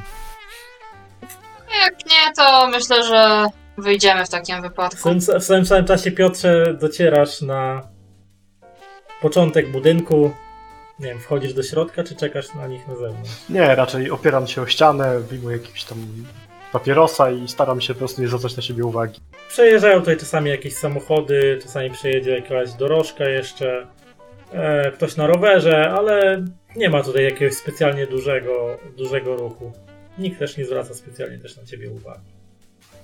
Jak nie, to myślę, że wyjdziemy w takim W wypadku. tym, w tym samym czasie, Piotrze, docierasz na początek budynku. Nie wiem, wchodzisz do środka, czy czekasz na nich na zewnątrz? Nie, raczej opieram się o ścianę, wyjmuję jakiś tam papierosa i staram się po prostu nie zwracać na siebie uwagi. Przejeżdżają tutaj czasami jakieś samochody, czasami przejedzie jakaś dorożka jeszcze, e, ktoś na rowerze, ale nie ma tutaj jakiegoś specjalnie dużego, dużego ruchu. Nikt też nie zwraca specjalnie też na ciebie uwagi.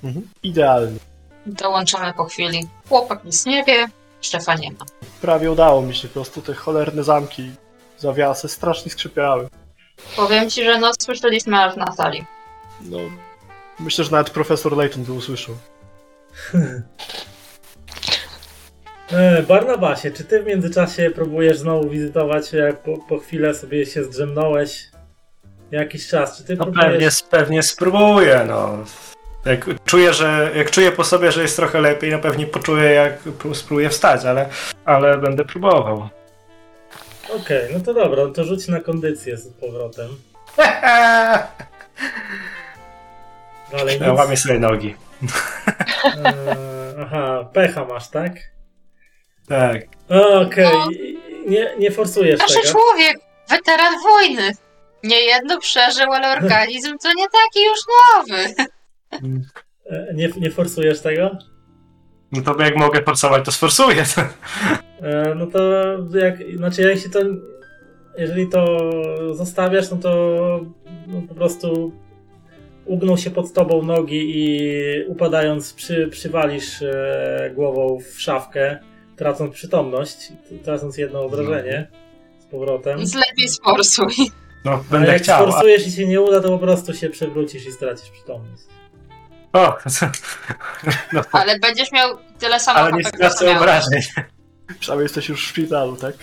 Mhm. Idealnie. Dołączamy po chwili. Chłopak nic nie wie, Szczefa nie ma. Prawie udało mi się, po prostu te cholerne zamki, zawiasy strasznie skrzypiały. Powiem ci, że no słyszeliśmy aż na sali. No, myślę, że nawet profesor Layton by usłyszał. E, Barnabasie, czy ty w międzyczasie próbujesz znowu wizytować, jak po, po chwilę sobie się zdrzemnąłeś jakiś czas? Czy ty No próbujesz... pewnie, pewnie spróbuję, no. Jak czuję, że, jak czuję po sobie, że jest trochę lepiej, no pewnie poczuję, jak pró- spróbuję wstać, ale, ale będę próbował. Okej, no to dobra, to rzuć na kondycję z powrotem. Dalej nic. Ja łamię sobie nogi. E, aha, pecha masz, tak? Tak. Okej, No. nie, nie forsujesz Nasz tego. człowiek, weteran wojny. Niejedno przeżył, ale organizm to nie taki już nowy. Nie, nie forsujesz tego? No to jak mogę forsować, to sforsuję. E, No to jak, znaczy jak się to, jeżeli to zostawiasz, no to no po prostu ugną się pod tobą nogi i upadając przy, przywalisz e, głową w szafkę, tracąc przytomność, tracąc jedno obrażenie z powrotem. Więc lepiej sforsuj. No, A będę jak chciał. a- sforsujesz i się nie uda, to po prostu się przewrócisz i stracisz przytomność. O, no, Ale będziesz miał tyle samo ale nie stracę obrażeń. Przynajmniej jesteś już w szpitalu, tak?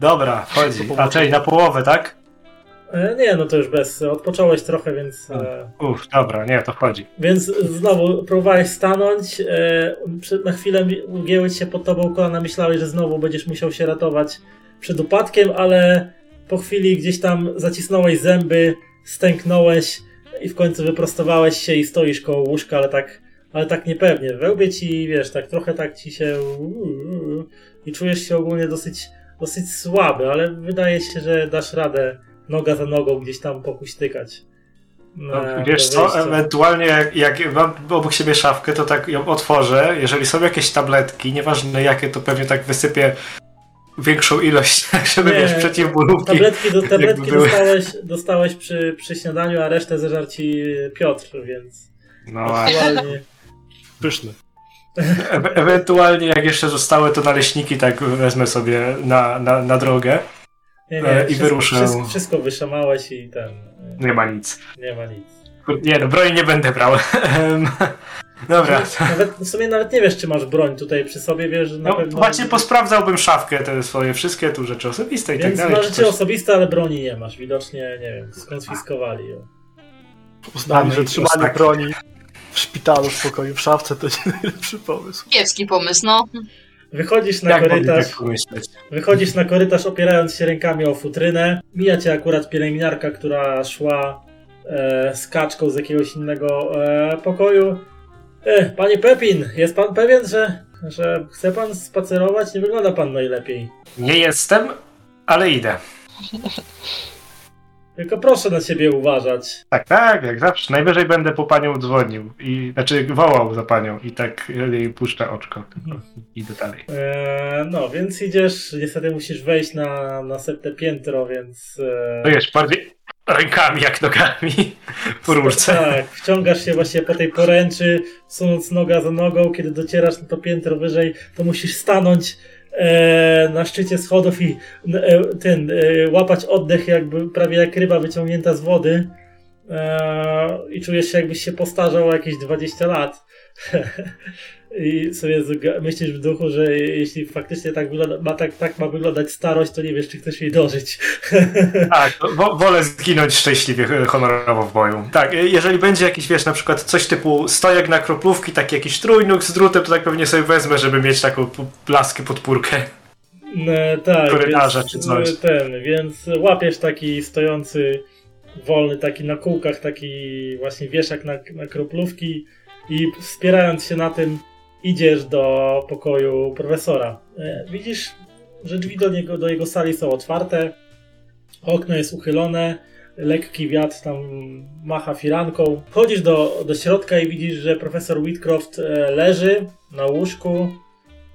Dobra, chodzi. A czyli na połowę, tak? E, Nie, no to już bez. Odpocząłeś trochę, więc. E, Uff, dobra, nie, to wchodzi. Więc znowu próbowałeś stanąć, e, na chwilę ugięły się pod tobą kolana, myślałeś, że znowu będziesz musiał się ratować przed upadkiem, ale po chwili gdzieś tam zacisnąłeś zęby, stęknąłeś i w końcu wyprostowałeś się i stoisz koło łóżka, ale tak, ale tak niepewnie. Wełbie ci, wiesz, tak trochę tak ci się i czujesz się ogólnie dosyć, dosyć słaby, ale wydaje się, że dasz radę noga za nogą gdzieś tam pokuśtykać. No, wiesz co, ewentualnie jak, jak mam obok siebie szafkę, to tak ją otworzę. Jeżeli są jakieś tabletki, nieważne jakie, to pewnie tak wysypię większą ilość, tak żeby Nie, wiesz, przeciwbólówki. Tabletki, do, tabletki dostałeś, dostałeś przy, przy śniadaniu, a resztę zeżarł ci Piotr, więc No, aktualnie... Pyszny. e- ewentualnie jak jeszcze zostały to naleśniki, tak wezmę sobie na, na, na drogę. Nie, E, i wszystko, wyruszył. Wszystko, wszystko wyszamałeś i ten. Nie ma nic. Nie ma nic. Nie no, broni nie będę brał. Dobra. Nawet, w sumie nawet nie wiesz, czy masz broń tutaj przy sobie, wiesz, że na No, pewno. właśnie posprawdzałbym szafkę, te swoje wszystkie tu rzeczy osobiste i tak Więc dalej. masz czy rzeczy coś. osobiste, ale broni nie masz. Widocznie, nie wiem, skonfiskowali ją. Uznali, Mamy że trzymanie broni w szpitalu w pokoju w szafce to nie najlepszy pomysł. Kiepski pomysł, no. Wychodzisz na Jak korytarz, tak wychodzisz na korytarz opierając się rękami o futrynę. Mija cię akurat pielęgniarka, która szła e, z kaczką z jakiegoś innego e, pokoju. E, panie Pepin, jest pan pewien, że, że chce pan spacerować? Nie wygląda pan najlepiej. Nie jestem, ale idę. Tylko proszę na siebie uważać. Tak, tak, jak zawsze. Najwyżej będę po panią dzwonił. I, znaczy wołał za panią i tak jej puszczę oczko. Tylko idę dalej. E, no, więc idziesz, niestety musisz wejść na następne piętro, więc... E, To jest bardziej rękami jak nogami po rurce. Tak, wciągasz się właśnie po tej poręczy, sunąc noga za nogą, kiedy docierasz na to piętro wyżej, to musisz stanąć e, na szczycie schodów i e, ten, e, łapać oddech jakby prawie jak ryba wyciągnięta z wody e, i czujesz się jakbyś się postarzał o jakieś 20 lat. I sobie myślisz w duchu, że jeśli faktycznie tak, wygląda, ma, tak, tak ma wyglądać starość, to nie wiesz, czy chcesz jej dożyć. Tak, wo, wolę zginąć szczęśliwie, e, honorowo w boju. Tak, e, jeżeli będzie jakiś, wiesz, na przykład coś typu stojak na kroplówki, taki jakiś trójnóg z drutem, to tak pewnie sobie wezmę, żeby mieć taką p- laskę podpórkę. No, tak, Korytarza więc, czy coś. y, Ten, więc łapiesz taki stojący, wolny, taki na kółkach, taki właśnie wieszak na, na kroplówki i wspierając się na tym idziesz do pokoju profesora. E, Widzisz, że drzwi do, niego, do jego sali są otwarte, okno jest uchylone, lekki wiatr tam macha firanką. Wchodzisz do, do środka i widzisz, że profesor Whitcroft e, leży na łóżku,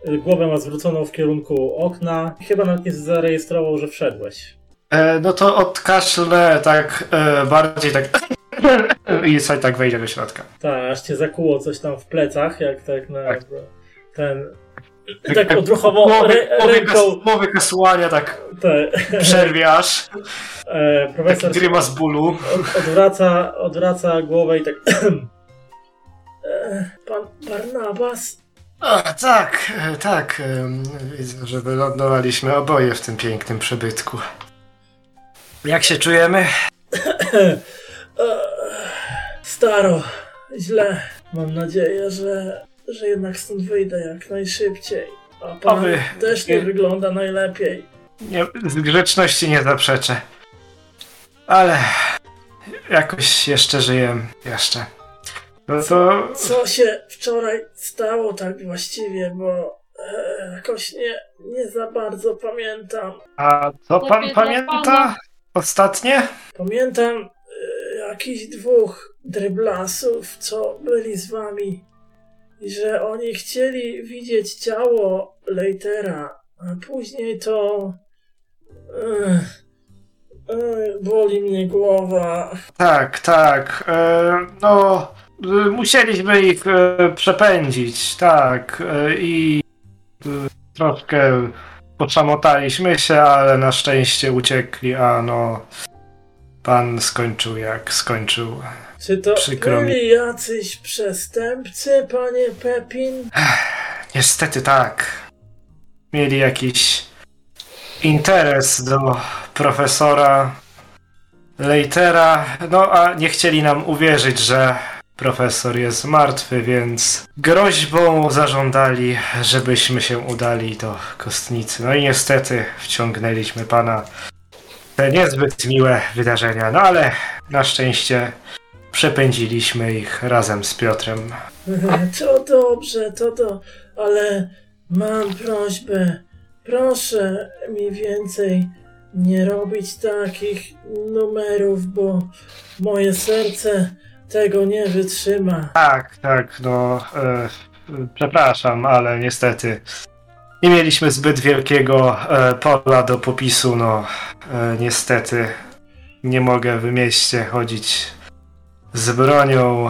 Głowę ma zwróconą w kierunku okna. Chyba nawet nie zarejestrował, że wszedłeś. E, no to odkaszlę tak e, bardziej tak i sobie tak wejdzie do środka. Tak, aż cię zakuło coś tam w plecach, jak tak na Tak. ten. Tak odruchowo rę, głowy, ręką. kasłania tak Te, przerwiasz, e, taki profesor grymas bólu. od, odwraca, odwraca głowę i tak. e, Pan Barnabas? A, tak, e, tak. em, Widzę, że wylądowaliśmy oboje w tym pięknym przybytku. Jak się czujemy? Staro, źle. Mam nadzieję, że, że jednak stąd wyjdę jak najszybciej. A pan Oby. też nie Nie- wygląda najlepiej. Nie, z grzeczności nie zaprzeczę. Ale jakoś jeszcze żyję. Jeszcze. No to Co się wczoraj stało tak właściwie, bo e, jakoś nie, nie za bardzo pamiętam. A co pan pamięta? pana. Ostatnie? Pamiętam jakichś dwóch dryblasów, co byli z wami że oni chcieli widzieć ciało Leitera, a później to... E, e, boli mnie głowa. Tak, tak. E, no, e, musieliśmy ich e, przepędzić, tak. E, I e, troszkę poczamotaliśmy się, ale na szczęście uciekli, a no. Pan skończył jak skończył. Czy to Przykro mi. byli jacyś przestępcy, panie Pepin? Niestety tak. Mieli jakiś interes do profesora Leitera, no a nie chcieli nam uwierzyć, że profesor jest martwy, więc groźbą zażądali, żebyśmy się udali do kostnicy. No i niestety wciągnęliśmy pana te niezbyt miłe wydarzenia, no ale na szczęście przepędziliśmy ich razem z Piotrem. To dobrze, to do... Ale mam prośbę. Proszę mi więcej nie robić takich numerów, bo moje serce tego nie wytrzyma. Tak, tak, no. E, przepraszam, ale niestety nie mieliśmy zbyt wielkiego e, pola do popisu, no. E, niestety nie mogę w mieście chodzić z bronią,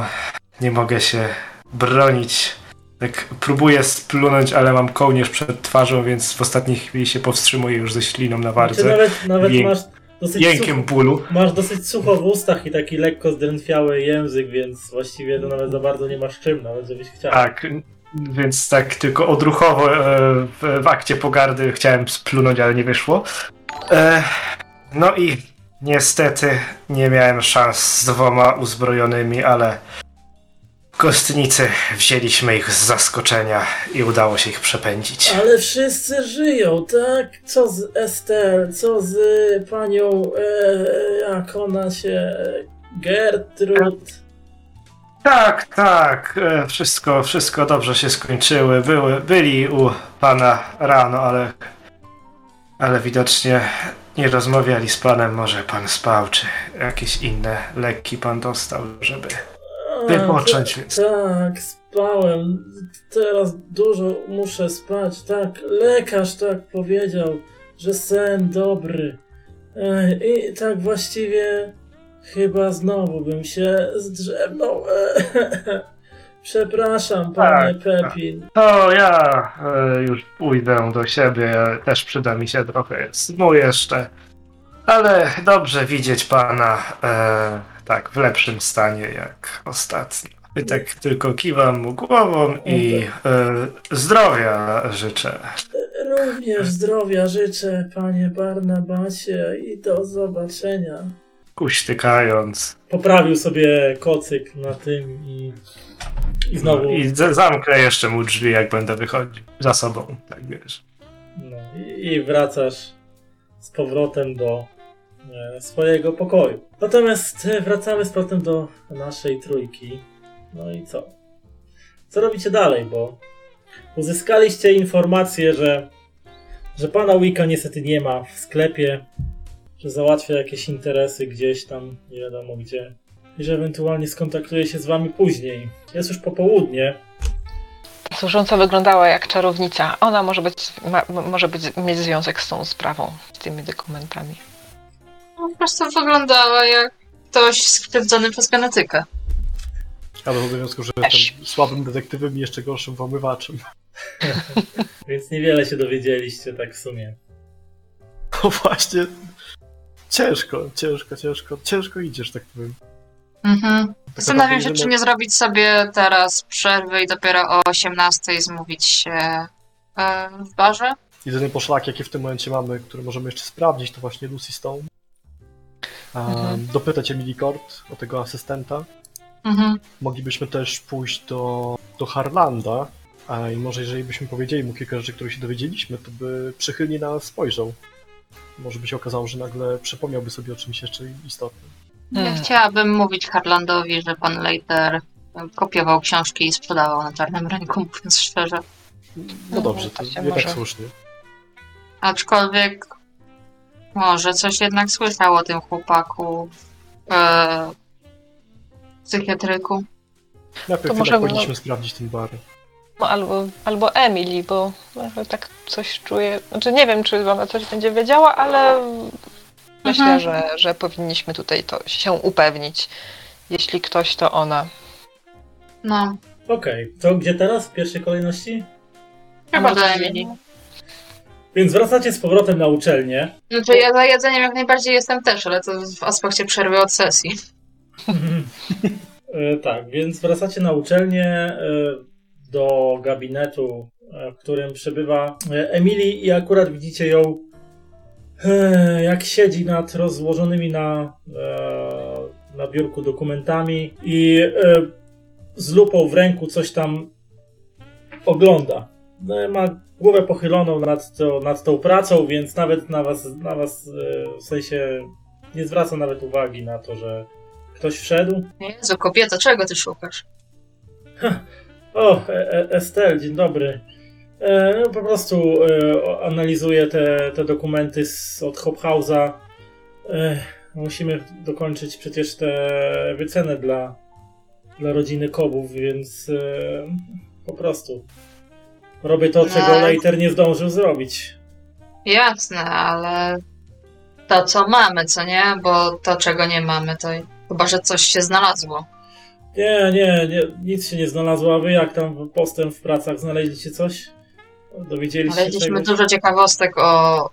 nie mogę się bronić tak próbuję splunąć, ale mam kołnierz przed twarzą, więc w ostatniej chwili się powstrzymuję już ze śliną na Czy wardze. nawet, nawet Jęk- masz dosyć Jękiem sucho, bólu. masz dosyć sucho w ustach i taki lekko zdrętwiały język, więc właściwie to nawet za bardzo nie masz czym, nawet żebyś chciał. Tak, więc tak tylko odruchowo e, w, w akcie pogardy chciałem splunąć, ale nie wyszło. E, no i niestety nie miałem szans z dwoma uzbrojonymi, ale kostnicy wzięliśmy ich z zaskoczenia i udało się ich przepędzić. Ale wszyscy żyją, tak? Co z Estel, co z panią, e, jak ona się, Gertrud? Tak, tak, e, wszystko, wszystko dobrze się skończyły. Były, byli u pana rano, ale, ale widocznie nie rozmawiali z panem. Może pan spał, czy jakieś inne leki pan dostał, żeby wypocząć. ta- Więc... Tak, spałem. Teraz dużo muszę spać. Tak, lekarz tak powiedział, że sen dobry. E, I tak właściwie chyba znowu bym się zdrzemnął. Przepraszam, panie Tak, Pepin. To ja e, już pójdę do siebie, też przyda mi się trochę snu jeszcze. Ale dobrze widzieć pana e, tak w lepszym stanie jak ostatnio. I tak tylko kiwam mu głową i e, zdrowia życzę. Również zdrowia życzę, panie Barnabasie, i do zobaczenia. Kuśtykając. Poprawił sobie kocyk na tym i, i znowu. I z- zamknę jeszcze mu drzwi, jak będę wychodził. Za sobą, tak wiesz. No, i, I wracasz z powrotem do e, swojego pokoju. Natomiast e, wracamy z powrotem do naszej trójki. No i co? Co robicie dalej? Bo uzyskaliście informację, że, że pana Wicca niestety nie ma w sklepie, że załatwia jakieś interesy gdzieś tam, nie wiadomo gdzie. I że ewentualnie skontaktuje się z wami później. Jest już popołudnie, Służąca wyglądała jak czarownica. Ona może być, ma, może być, mieć związek z tą sprawą, z tymi dokumentami. No, po prostu wyglądała jak ktoś skrzywdzony przez genetykę. Ale w obowiązku, że jestem słabym detektywem i jeszcze gorszym włamywaczem. więc niewiele się dowiedzieliście tak w sumie. No właśnie. Ciężko, ciężko, ciężko, ciężko idziesz, tak powiem. Mhm. Zastanawiam się, czy nie zrobić sobie teraz przerwy i dopiero o 18 zmówić się e, w barze. Jedyny poszlak, jaki w tym momencie mamy, który możemy jeszcze sprawdzić, to właśnie Lucy Stone. Mhm. Dopytać Emily Cord o tego asystenta. Mhm. Moglibyśmy też pójść do, do Harlanda. A i może jeżeli byśmy powiedzieli mu kilka rzeczy, które się dowiedzieliśmy, to by przychylnie na nas spojrzał. Może by się okazało, że nagle przypomniałby sobie o czymś jeszcze istotnym. Ja Hmm. chciałabym mówić Harlandowi, że pan Leiter kopiował książki i sprzedawał na czarnym rynku, mówiąc szczerze. No No, dobrze, to nie tak słusznie. Aczkolwiek może coś jednak słyszał o tym chłopaku e, psychiatryku. Najpierw To to może- powinniśmy sprawdzić ten bar. No, albo, albo Emily, bo tak coś czuję. Znaczy nie wiem, czy ona coś będzie wiedziała, ale myślę, Mhm. że, że powinniśmy tutaj to się upewnić. Jeśli ktoś, to ona. No, Okej, to gdzie teraz w pierwszej kolejności? chyba do. Emily. Więc wracacie z powrotem na uczelnię. Znaczy ja za jedzeniem jak najbardziej jestem też, ale to w aspekcie przerwy od sesji. E, tak, więc wracacie na uczelnię e, do gabinetu, e, w którym przebywa e, Emily i akurat widzicie ją e, jak siedzi nad rozłożonymi na, na biurku dokumentami i z lupą w ręku coś tam ogląda. No, Ma głowę pochyloną nad, to, nad tą pracą, więc nawet na was, na was w sensie nie zwraca nawet uwagi na to, że ktoś wszedł. Jezu, kobieto, czego ty szukasz? O, e- e- Estel, dzień dobry. E, no, po prostu e, analizuję te, te dokumenty z, od Hobhausa. E, musimy dokończyć przecież tę wycenę dla, dla rodziny Kobów, więc e, po prostu robię to, czego No. Leiter nie zdążył zrobić. Jasne, ale to co mamy, co nie? Bo to czego nie mamy, to chyba, że coś się znalazło. Nie, nie, nie, nic się nie znalazło, a wy jak tam postęp w pracach? Znaleźliście coś? Dowiedzieliście się Znaleźliśmy dużo ciekawostek o,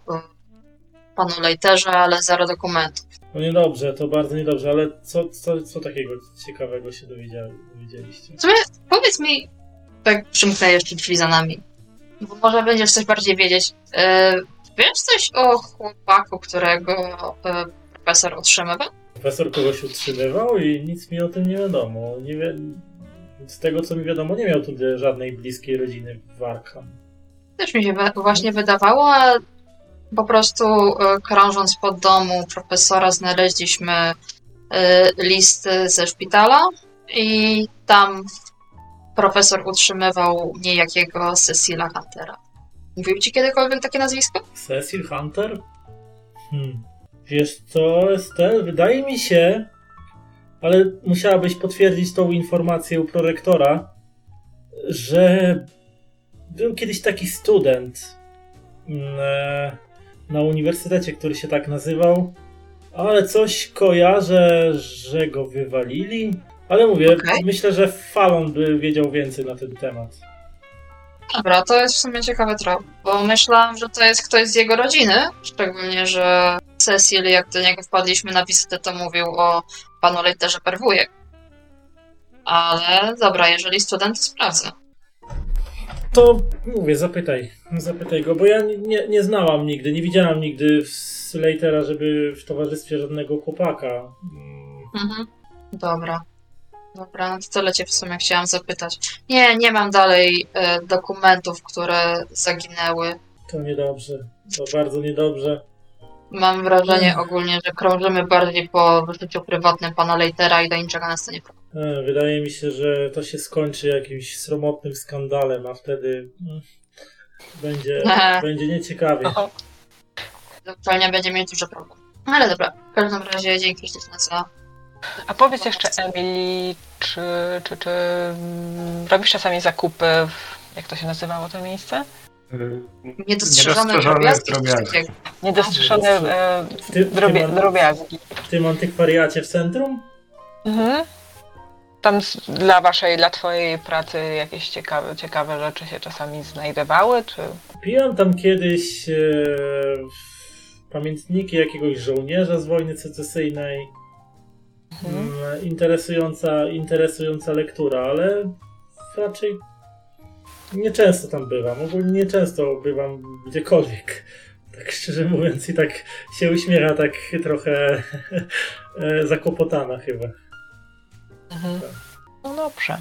panu Lejterze, ale zero dokumentów. No niedobrze, to bardzo niedobrze, ale co, co, co takiego ciekawego się dowiedzieliście? W sumie powiedz mi, tak przymknę jeszcze drzwi za nami, bo może będziesz coś bardziej wiedzieć. E, wiesz coś o chłopaku, którego e, profesor otrzymywał? Profesor kogoś utrzymywał i nic mi o tym nie wiadomo. Nie wie... Z tego co mi wiadomo, nie miał tu żadnej bliskiej rodziny w Arkham. Też mi się właśnie wydawało, a po prostu e, krążąc po domu profesora znaleźliśmy e, list ze szpitala i tam profesor utrzymywał niejakiego Cecila Huntera. Mówił ci kiedykolwiek takie nazwisko? Cecil Hunter? Hmm. Wiesz co, Estel? Wydaje mi się, ale musiałabyś potwierdzić tą informację u prorektora, że był kiedyś taki student mm, e, na uniwersytecie, który się tak nazywał, ale coś kojarzę, że go wywalili. Ale mówię, Okej. myślę, że Fallon by wiedział więcej na ten temat. Dobra, to jest w sumie ciekawy trop, bo myślałam, że to jest ktoś z jego rodziny, szczególnie, że Cecil, jak do niego wpadliśmy na wizytę, to mówił o panu Lejterze Perwujek. Ale dobra, jeżeli student, to sprawdzę. To mówię, zapytaj. Zapytaj go, bo ja nie, nie znałam nigdy, nie widziałam nigdy Slatera, żeby w towarzystwie żadnego chłopaka. Mm, Mhm. Dobra. Dobra, no to tyle cię w sumie chciałam zapytać. Nie, nie mam dalej e, dokumentów, które zaginęły. To niedobrze. To bardzo niedobrze. Mam wrażenie ogólnie, że krążymy bardziej po życiu prywatnym pana Leitera i do niczego nas to nie prowadzi. E, Wydaje mi się, że to się skończy jakimś sromotnym skandalem, a wtedy mm, będzie, Ehe. będzie nieciekawie. Aktualnie będzie mieć dużo problem. Ale dobra, w każdym razie dzięki śliczne za... A powiedz jeszcze, Emily, czy, czy, czy mm, robisz czasami zakupy w, jak to się nazywało to miejsce? Y, Niedostrzeżone drobiazgi. drobiazgi. Niedostrzeżone e, drobiazgi. w tym antykwariacie w centrum? Mhm. Tam dla waszej, dla twojej pracy jakieś ciekawe, ciekawe rzeczy się czasami znajdowały, czy... Kupiłem tam kiedyś e, pamiętniki jakiegoś żołnierza z wojny secesyjnej. Mhm. Mm, Interesująca, interesująca lektura, ale raczej nieczęsto tam bywam. Ogólnie nieczęsto bywam gdziekolwiek. Tak szczerze mówiąc, i tak się uśmiecha, tak trochę e, zakłopotana chyba. Mhm. No dobrze.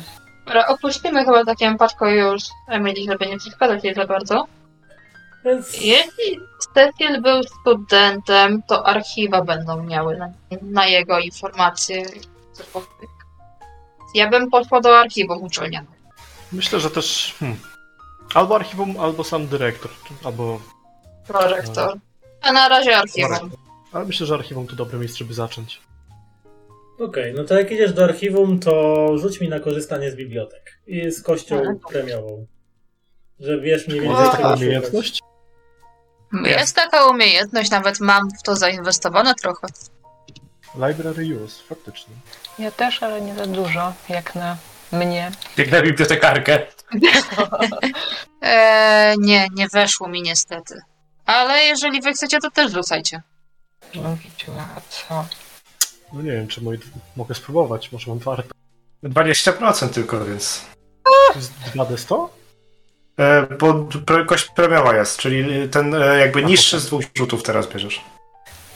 Dobra, opuścimy chyba takie empatko już Emily, żeby nie przeszkadzać jej za bardzo. Więc Jeśli Cecil był studentem, to archiwa będą miały na, na jego informacje. Ja bym poszła do archiwum uczelnianego. Myślę, że też hmm, albo archiwum, albo sam dyrektor, albo... Prorektor. A na razie archiwum. Ale myślę, że archiwum to dobre miejsce, żeby zacząć. okej, no to jak idziesz do archiwum, to rzuć mi na korzystanie z bibliotek. I z kością premiową. Że wiesz mniej więcej Jest czego umiejętność? Jest taka umiejętność, nawet mam w to zainwestowane trochę. Library use, faktycznie. Ja też, ale nie za dużo, jak na mnie. Jak na bibliotekarkę. Eee, nie, nie weszło mi niestety. Ale jeżeli wy chcecie, to też rzucajcie. No, rzuciła, a co? No nie wiem, czy moi... mogę spróbować, może mam warto. 20% tylko, więc. To jest 2D100? E, bo kość premiowa jest, czyli ten e, jakby niższy z dwóch rzutów teraz bierzesz.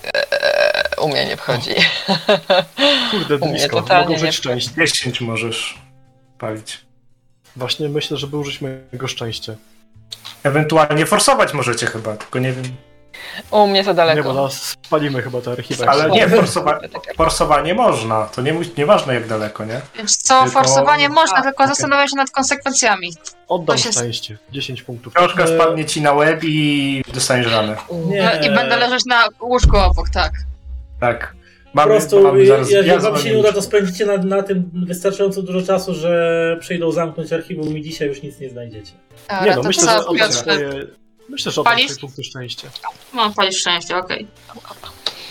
E, u mnie nie wchodzi. Kurde, blisko. Mogę użyć szczęście. 10 możesz palić. Właśnie myślę, żeby użyć mojego szczęścia. Ewentualnie forsować możecie chyba, tylko nie wiem. U mnie to daleko. Nie, bo nas spalimy chyba te archiwa. Ale nie, forsowa- forsowanie można. To nie, nieważne jak daleko, nie? Więc co, Tylko- forsowanie można, A, tylko okej. zastanawiam się nad konsekwencjami. Oddam się- szczęście. 10 punktów. Książka E, spadnie ci na łeb i dostaniesz ranę. Nie. I będę leżeć na łóżku obok, tak. Tak. Po Mamy, prostu, mamy zaraz jeżeli ja wam się nie uda, to spędzicie na, na tym wystarczająco dużo czasu, że przyjdą zamknąć archiwum i dzisiaj już nic nie znajdziecie. Dobra, Nie no, to myślę, że swoje... Myślę, że oddam Palisz? swoje punkty szczęścia. Mam palić szczęście, okej.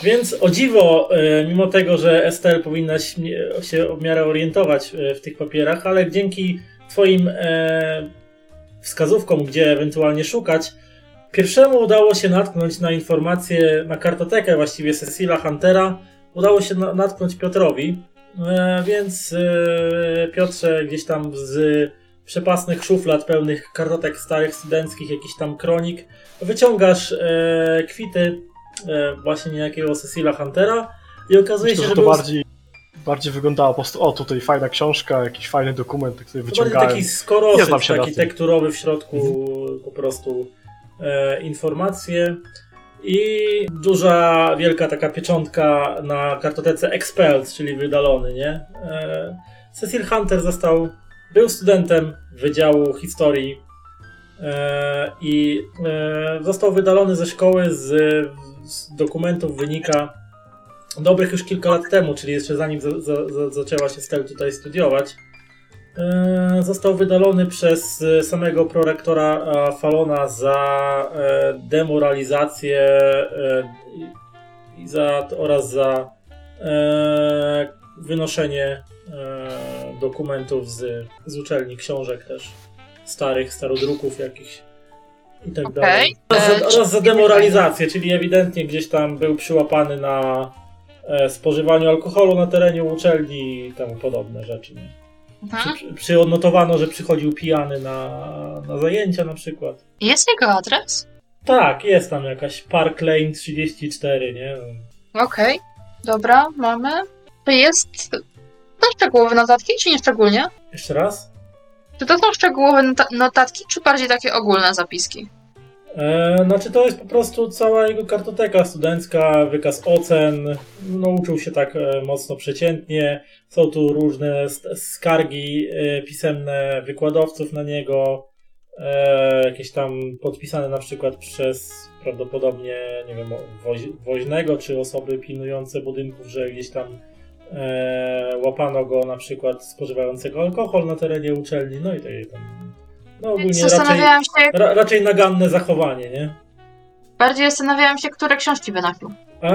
Więc o dziwo, e, mimo tego, że Estelle powinna się w miarę orientować e, w tych papierach, ale dzięki Twoim e, wskazówkom, gdzie ewentualnie szukać, pierwszemu udało się natknąć na informację, na kartotekę właściwie Cecila Huntera, udało się natknąć Piotrowi, więc Piotrze gdzieś tam z przepasnych szuflad pełnych kartotek starych studenckich, jakiś tam kronik, wyciągasz kwity E, właśnie niejakiego Cecila Huntera i okazuje Myślę, się, że, że to był... bardziej, bardziej wyglądało po prostu, o tutaj fajna książka, jakiś fajny dokument, sobie to wyciągałem. taki skoroszyc, taki taki tekturowy w środku mhm. po prostu e, informacje i duża, wielka taka pieczątka na kartotece Expelled, czyli wydalony, nie? E, Cecil Hunter został, był studentem Wydziału Historii e, i e, został wydalony ze szkoły z z dokumentów wynika dobrych już kilka lat temu, czyli jeszcze zanim za, za, za, zaczęła się Stel tutaj studiować, e, został wydalony przez samego prorektora Falona za demoralizację za, oraz za wynoszenie dokumentów z, z uczelni, książek też starych, starodruków jakichś i tak okay. dalej. Oraz, za, oraz za demoralizację, czyli ewidentnie gdzieś tam był przyłapany na e, spożywaniu alkoholu na terenie uczelni i temu podobne rzeczy. Nie? Mhm. Przy, przy, odnotowano, że przychodził pijany na, na zajęcia na przykład. Jest jego adres? Tak, jest tam jakaś Park Lane 34, nie? Okej, okay. dobra, mamy. To jest... To szczegółowe notatki, czy nie szczególnie? Jeszcze raz? Czy to są szczegółowe notatki, czy bardziej takie ogólne zapiski? E, znaczy to jest po prostu cała jego kartoteka studencka, wykaz ocen, no uczył się tak e, mocno przeciętnie, są tu różne skargi e, pisemne wykładowców na niego, jakieś tam podpisane na przykład przez prawdopodobnie, nie wiem, woźnego czy osoby pilnujące budynków, że gdzieś tam łapano go na przykład spożywającego alkohol na terenie uczelni, no i tak tam no ogólnie zastanawiałam raczej, się... Ra, raczej naganne zachowanie, nie? Bardziej zastanawiałam się, które książki wynosił. A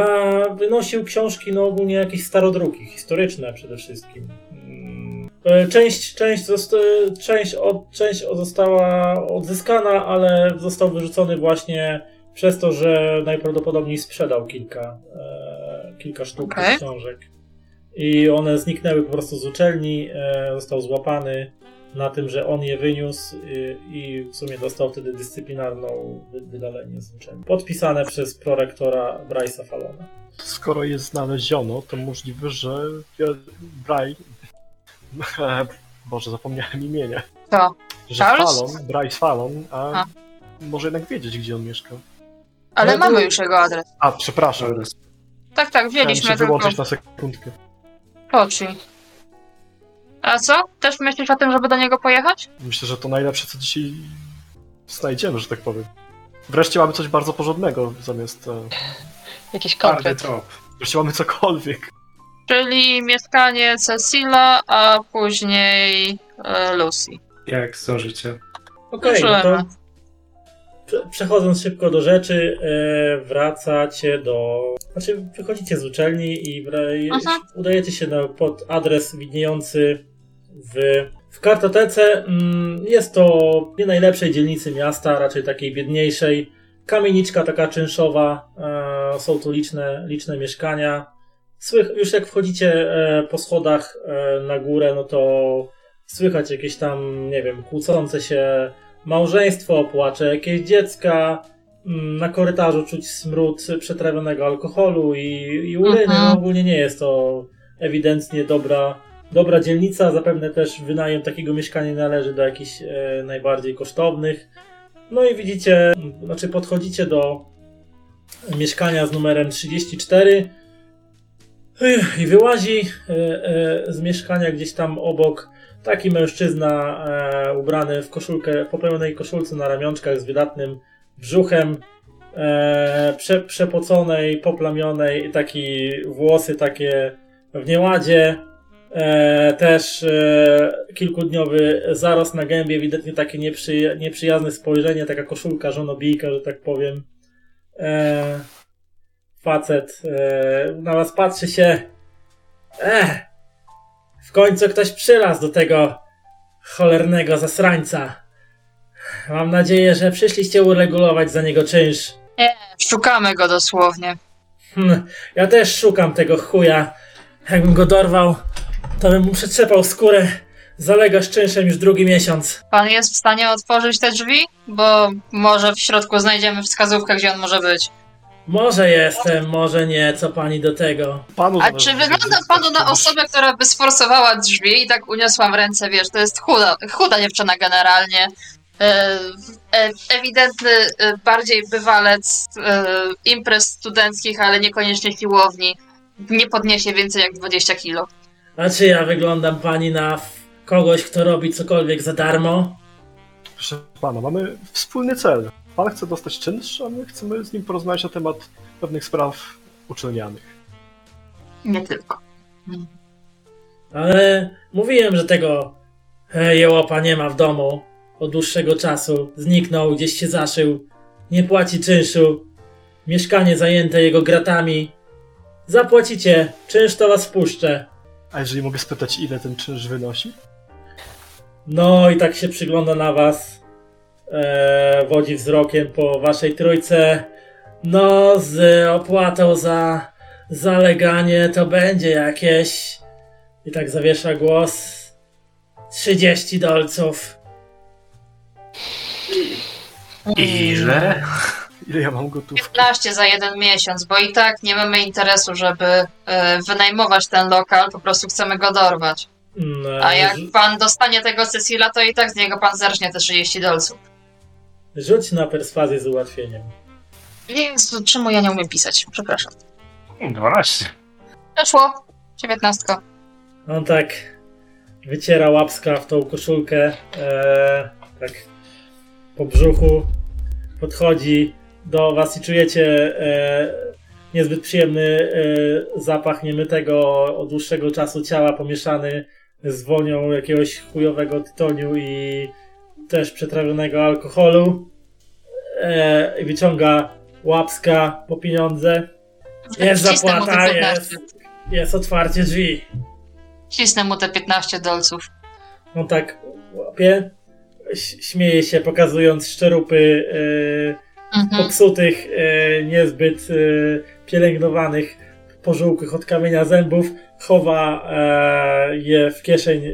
wynosił książki, no ogólnie jakieś starodruki, historyczne przede wszystkim. Mm. E, część, część, zosta, część, od, część została odzyskana, ale został wyrzucony właśnie przez to, że najprawdopodobniej sprzedał kilka, e, kilka sztuk okay. książek. I one zniknęły po prostu z uczelni, e, został złapany na tym, że on je wyniósł y, i w sumie dostał wtedy dyscyplinarną wydalenie z uczelni. Podpisane przez prorektora Bryce'a Fallona. Skoro je znaleziono, to możliwe, że Bry... Boże, zapomniałem imienia. To. Że Fallon, Bryce Fallon, a, a, może jednak wiedzieć, gdzie on mieszka. Ale no, mamy to... już jego adres. A, przepraszam. Tak, tak, wzięliśmy. Chciałem się wyłączyć na sekundkę. Poczy. A co? Też myślisz o tym, żeby do niego pojechać? Myślę, że to najlepsze, co dzisiaj znajdziemy, że tak powiem. Wreszcie mamy coś bardzo porządnego zamiast... E... Jakiś konkret. Wreszcie mamy cokolwiek. Czyli mieszkanie Cecila, a później e, Lucy. Jak zdążycie? Okej, okay, no to przechodząc szybko do rzeczy, e, wracacie do. Znaczy, wychodzicie z uczelni i udajecie się na, pod adres widniejący w, w kartotece. Mm, jest to nie najlepszej dzielnicy miasta, raczej takiej biedniejszej. Kamieniczka taka czynszowa, e, są tu liczne, liczne mieszkania. Słych, już jak wchodzicie e, po schodach na górę, no to słychać jakieś tam, nie wiem, kłócące się małżeństwo, płacze jakieś dziecka, mm, na korytarzu czuć smród przetrawionego alkoholu i, i uryny. No, ogólnie nie jest to ewidentnie dobra, dobra dzielnica. Zapewne też wynajem takiego mieszkania należy do jakichś e, najbardziej kosztownych. No i widzicie, znaczy podchodzicie do mieszkania z numerem 34 i wyłazi e, e, z mieszkania gdzieś tam obok Taki mężczyzna e, ubrany w koszulkę, po pełnej koszulce na ramionczkach z wydatnym brzuchem, e, prze, przepoconej, poplamionej, taki włosy takie w nieładzie, e, też e, kilkudniowy zarost na gębie, ewidentnie takie nieprzyja nieprzyjazne spojrzenie, taka koszulka żonobijka, że tak powiem. E, facet e, na was patrzy się. Eh, w końcu ktoś przylazł do tego cholernego zasrańca. Mam nadzieję, że przyszliście uregulować za niego czynsz. Szukamy go dosłownie. Hm, ja też szukam tego chuja. Jakbym go dorwał, to bym mu przetrzepał skórę. Zalega z czynszem już drugi miesiąc. Pan jest w stanie otworzyć te drzwi? Bo może w środku znajdziemy wskazówkę, gdzie on może być. Może jestem, może nie, co pani do tego? Panu A czy wygląda panu na osobę, która by sforsowała drzwi i tak uniosłam ręce, wiesz, to jest chuda, chuda dziewczyna generalnie. E, e, ewidentny e, bardziej bywalec e, imprez studenckich, ale niekoniecznie siłowni. Nie podniesie więcej jak 20 kilo. A czy ja wyglądam pani na kogoś, kto robi cokolwiek za darmo? Proszę pana, mamy wspólny cel. Pan chce dostać czynsz, a my chcemy z nim porozmawiać na temat pewnych spraw uczelnianych. Nie tylko. Ale mówiłem, że tego e, jełopa nie ma w domu od dłuższego czasu. Zniknął, gdzieś się zaszył. Nie płaci czynszu. Mieszkanie zajęte jego gratami. Zapłacicie, czynsz to was wpuszczę. A jeżeli mogę spytać, ile ten czynsz wynosi? No i tak się przygląda na was. E, wodzi wzrokiem po waszej trójce. No, z opłatą za zaleganie to będzie jakieś. I tak zawiesza głos. 30 dolców. Ile? Ile ja mam gotówki? 15 za jeden miesiąc, bo i tak nie mamy interesu, żeby e, wynajmować ten lokal, po prostu chcemy go dorwać. Mm, A jak pan dostanie tego Cecila, to i tak z niego pan zerżnie te 30 dolców. Rzuć na perswazję z ułatwieniem. Jezu, czemu ja nie umiem pisać? Przepraszam. 12. Przeszło. 19. On tak wyciera łapska w tą koszulkę, e, tak po brzuchu, podchodzi do was i czujecie e, niezbyt przyjemny e, zapach niemytego od dłuższego czasu ciała pomieszany z wonią jakiegoś chujowego tytoniu i też przetrawionego alkoholu. E, wyciąga łapska po pieniądze. Jest Wcisnę zapłata, 15. jest, jest otwarcie drzwi. Wcisnę mu te 15 dolców. On tak łapie, śmieje się, pokazując szczerupy e, Mhm. popsutych, e, niezbyt e, pielęgnowanych, pożółkłych od kamienia zębów, chowa e, je w kieszeń e,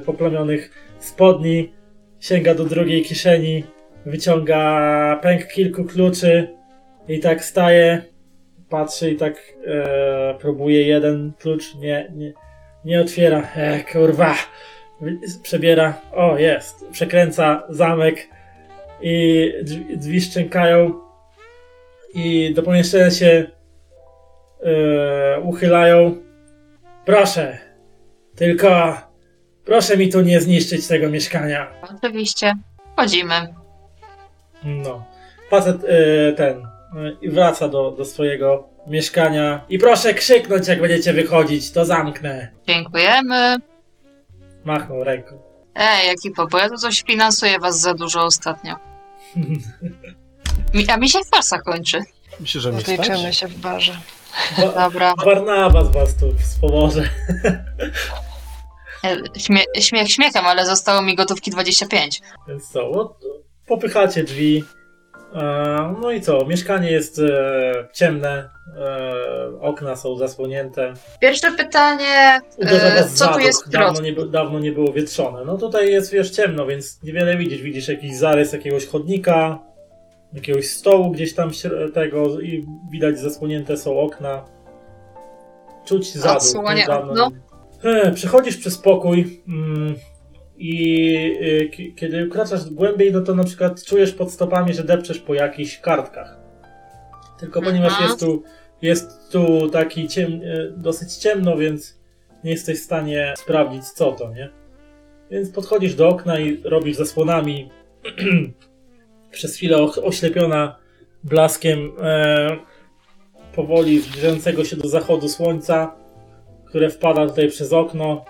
poplamionych spodni, sięga do drugiej kieszeni, wyciąga pęk kilku kluczy i tak staje, patrzy i tak e, próbuje jeden klucz, nie, nie, nie otwiera, e, kurwa, przebiera, o jest, przekręca zamek i drzwi, drzwi szczękają i do pomieszczenia się e, uchylają. Proszę, tylko proszę mi tu nie zniszczyć tego mieszkania. Oczywiście. Wchodzimy. No. Facet e, ten i wraca do, do swojego mieszkania i proszę krzyknąć jak będziecie wychodzić, to zamknę. Dziękujemy. Machnął ręką. Ej, ekipo, bo ja tu coś finansuję was za dużo ostatnio. Mi, a mi się farsa kończy. Myślę, że mi Zliczymy się w barze. Ba- Dobra. Barnabas was tu wspomoże. Śmie śmiech śmiechem, ale zostało mi gotówki 25. Więc co, no, popychacie drzwi. E, no i co, mieszkanie jest e, ciemne, e, okna są zasłonięte. Pierwsze pytanie, co tu jest w dawno nie, dawno nie było wietrzone. No tutaj jest wiesz ciemno, więc niewiele widzisz. Widzisz jakiś zarys jakiegoś chodnika, jakiegoś stołu gdzieś tam tego i widać zasłonięte są okna. Czuć zaduch. Odsłania nie? E, Przechodzisz przez pokój mm, i y, ki- kiedy wkraczasz głębiej, no to na przykład czujesz pod stopami, że depczesz po jakichś kartkach. Tylko ponieważ Mhm. jest tu, jest tu taki ciem, e, dosyć ciemno, więc nie jesteś w stanie sprawdzić co to, nie? Więc podchodzisz do okna i robisz zasłonami przez chwilę oślepiona blaskiem e, powoli zbliżającego się do zachodu słońca, które wpada tutaj przez okno.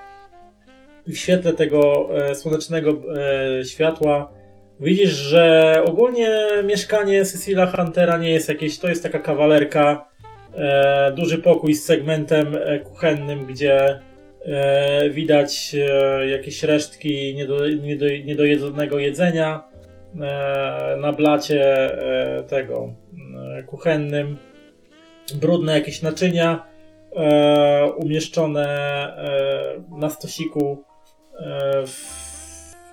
W świetle tego e, słonecznego e, światła widzisz, że ogólnie mieszkanie Cecilia Huntera nie jest jakieś, to jest taka kawalerka e, duży pokój z segmentem e, kuchennym, gdzie e, widać e, jakieś resztki niedo, niedo, niedojedzonego jedzenia na blacie tego kuchennym, brudne jakieś naczynia e, umieszczone e, na stosiku e, w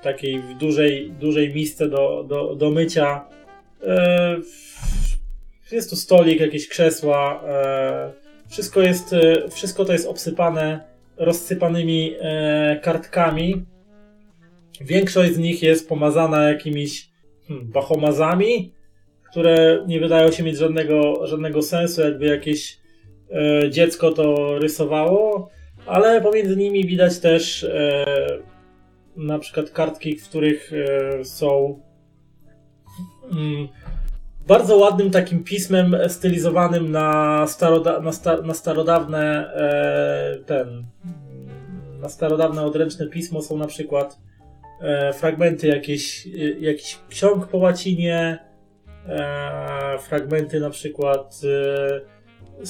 takiej w dużej, dużej misce do, do, do mycia. E, jest tu stolik, jakieś krzesła. E, wszystko, jest, e, wszystko to jest obsypane rozsypanymi kartkami. Większość z nich jest pomazana jakimiś hmm, bachomazami, które nie wydają się mieć żadnego, żadnego sensu, jakby jakieś dziecko to rysowało, ale pomiędzy nimi widać też e, na przykład kartki, w których e, są mm, bardzo ładnym takim pismem stylizowanym na, staroda na, sta na starodawne e, ten na starodawne odręczne pismo są na przykład e, fragmenty e, jakichś ksiąg po łacinie, e, fragmenty na przykład e,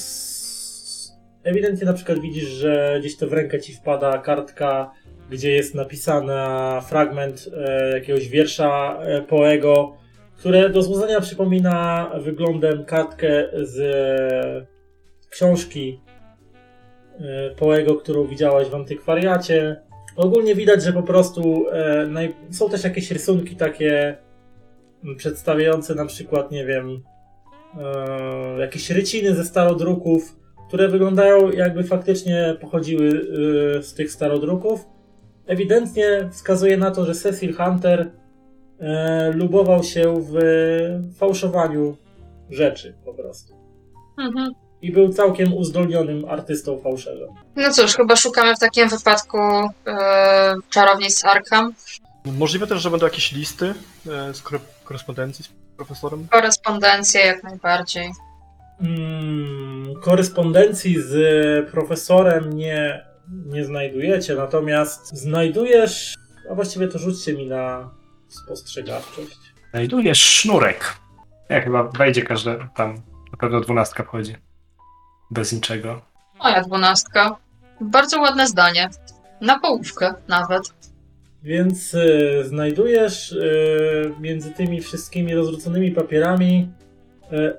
ewidentnie na przykład widzisz, że gdzieś to w rękę ci wpada kartka gdzie jest napisana fragment e, jakiegoś wiersza e, Poego, które do złudzenia przypomina wyglądem kartkę z e, książki Poego, którą widziałaś w antykwariacie. Ogólnie widać, że po prostu naj... są też jakieś rysunki takie m, przedstawiające na przykład, nie wiem, jakieś ryciny ze starodruków, które wyglądają jakby faktycznie pochodziły e, z tych starodruków ewidentnie wskazuje na to, że Cecil Hunter e, lubował się w fałszowaniu rzeczy po prostu. Mhm. I był całkiem uzdolnionym artystą fałszerzem. No cóż, chyba szukamy w takim wypadku e, czarownic Arkham. Możliwe też, że będą jakieś listy e, z kore- korespondencji z profesorem. Korespondencję jak najbardziej. Mm, korespondencji z profesorem nie, nie znajdujecie, natomiast znajdujesz. A właściwie to rzućcie mi na spostrzegawczość. Znajdujesz sznurek. Ja chyba wejdzie każde tam. Na pewno dwunastka wchodzi. Bez niczego. Moja dwunastka. Bardzo ładne zdanie. Na połówkę nawet. Więc y, znajdujesz y, między tymi wszystkimi rozrzuconymi papierami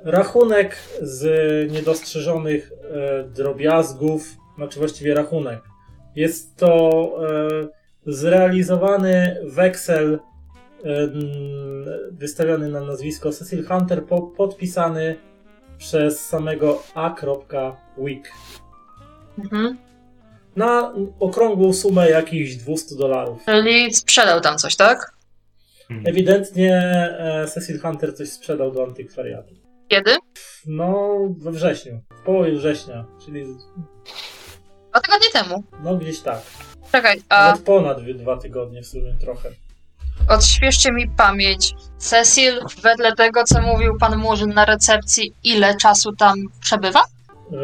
rachunek z niedostrzeżonych y, drobiazgów, znaczy właściwie rachunek. Jest to y, zrealizowany weksel wystawiony na nazwisko Cecil Hunter, po, podpisany przez samego a.wick Mhm. na okrągłą sumę jakichś 200 dolarów. Czyli sprzedał tam coś, tak? Hmm. Ewidentnie e, Cecil Hunter coś sprzedał do antykwariatu. Kiedy? No, we wrześniu. W połowie września, czyli Dwa tygodnie temu. no gdzieś tak. Czekaj, a Nawet ponad dwa tygodnie w sumie trochę. odświeżcie mi pamięć. Cecil, wedle tego, co mówił pan Murzyn na recepcji, ile czasu tam przebywa? E,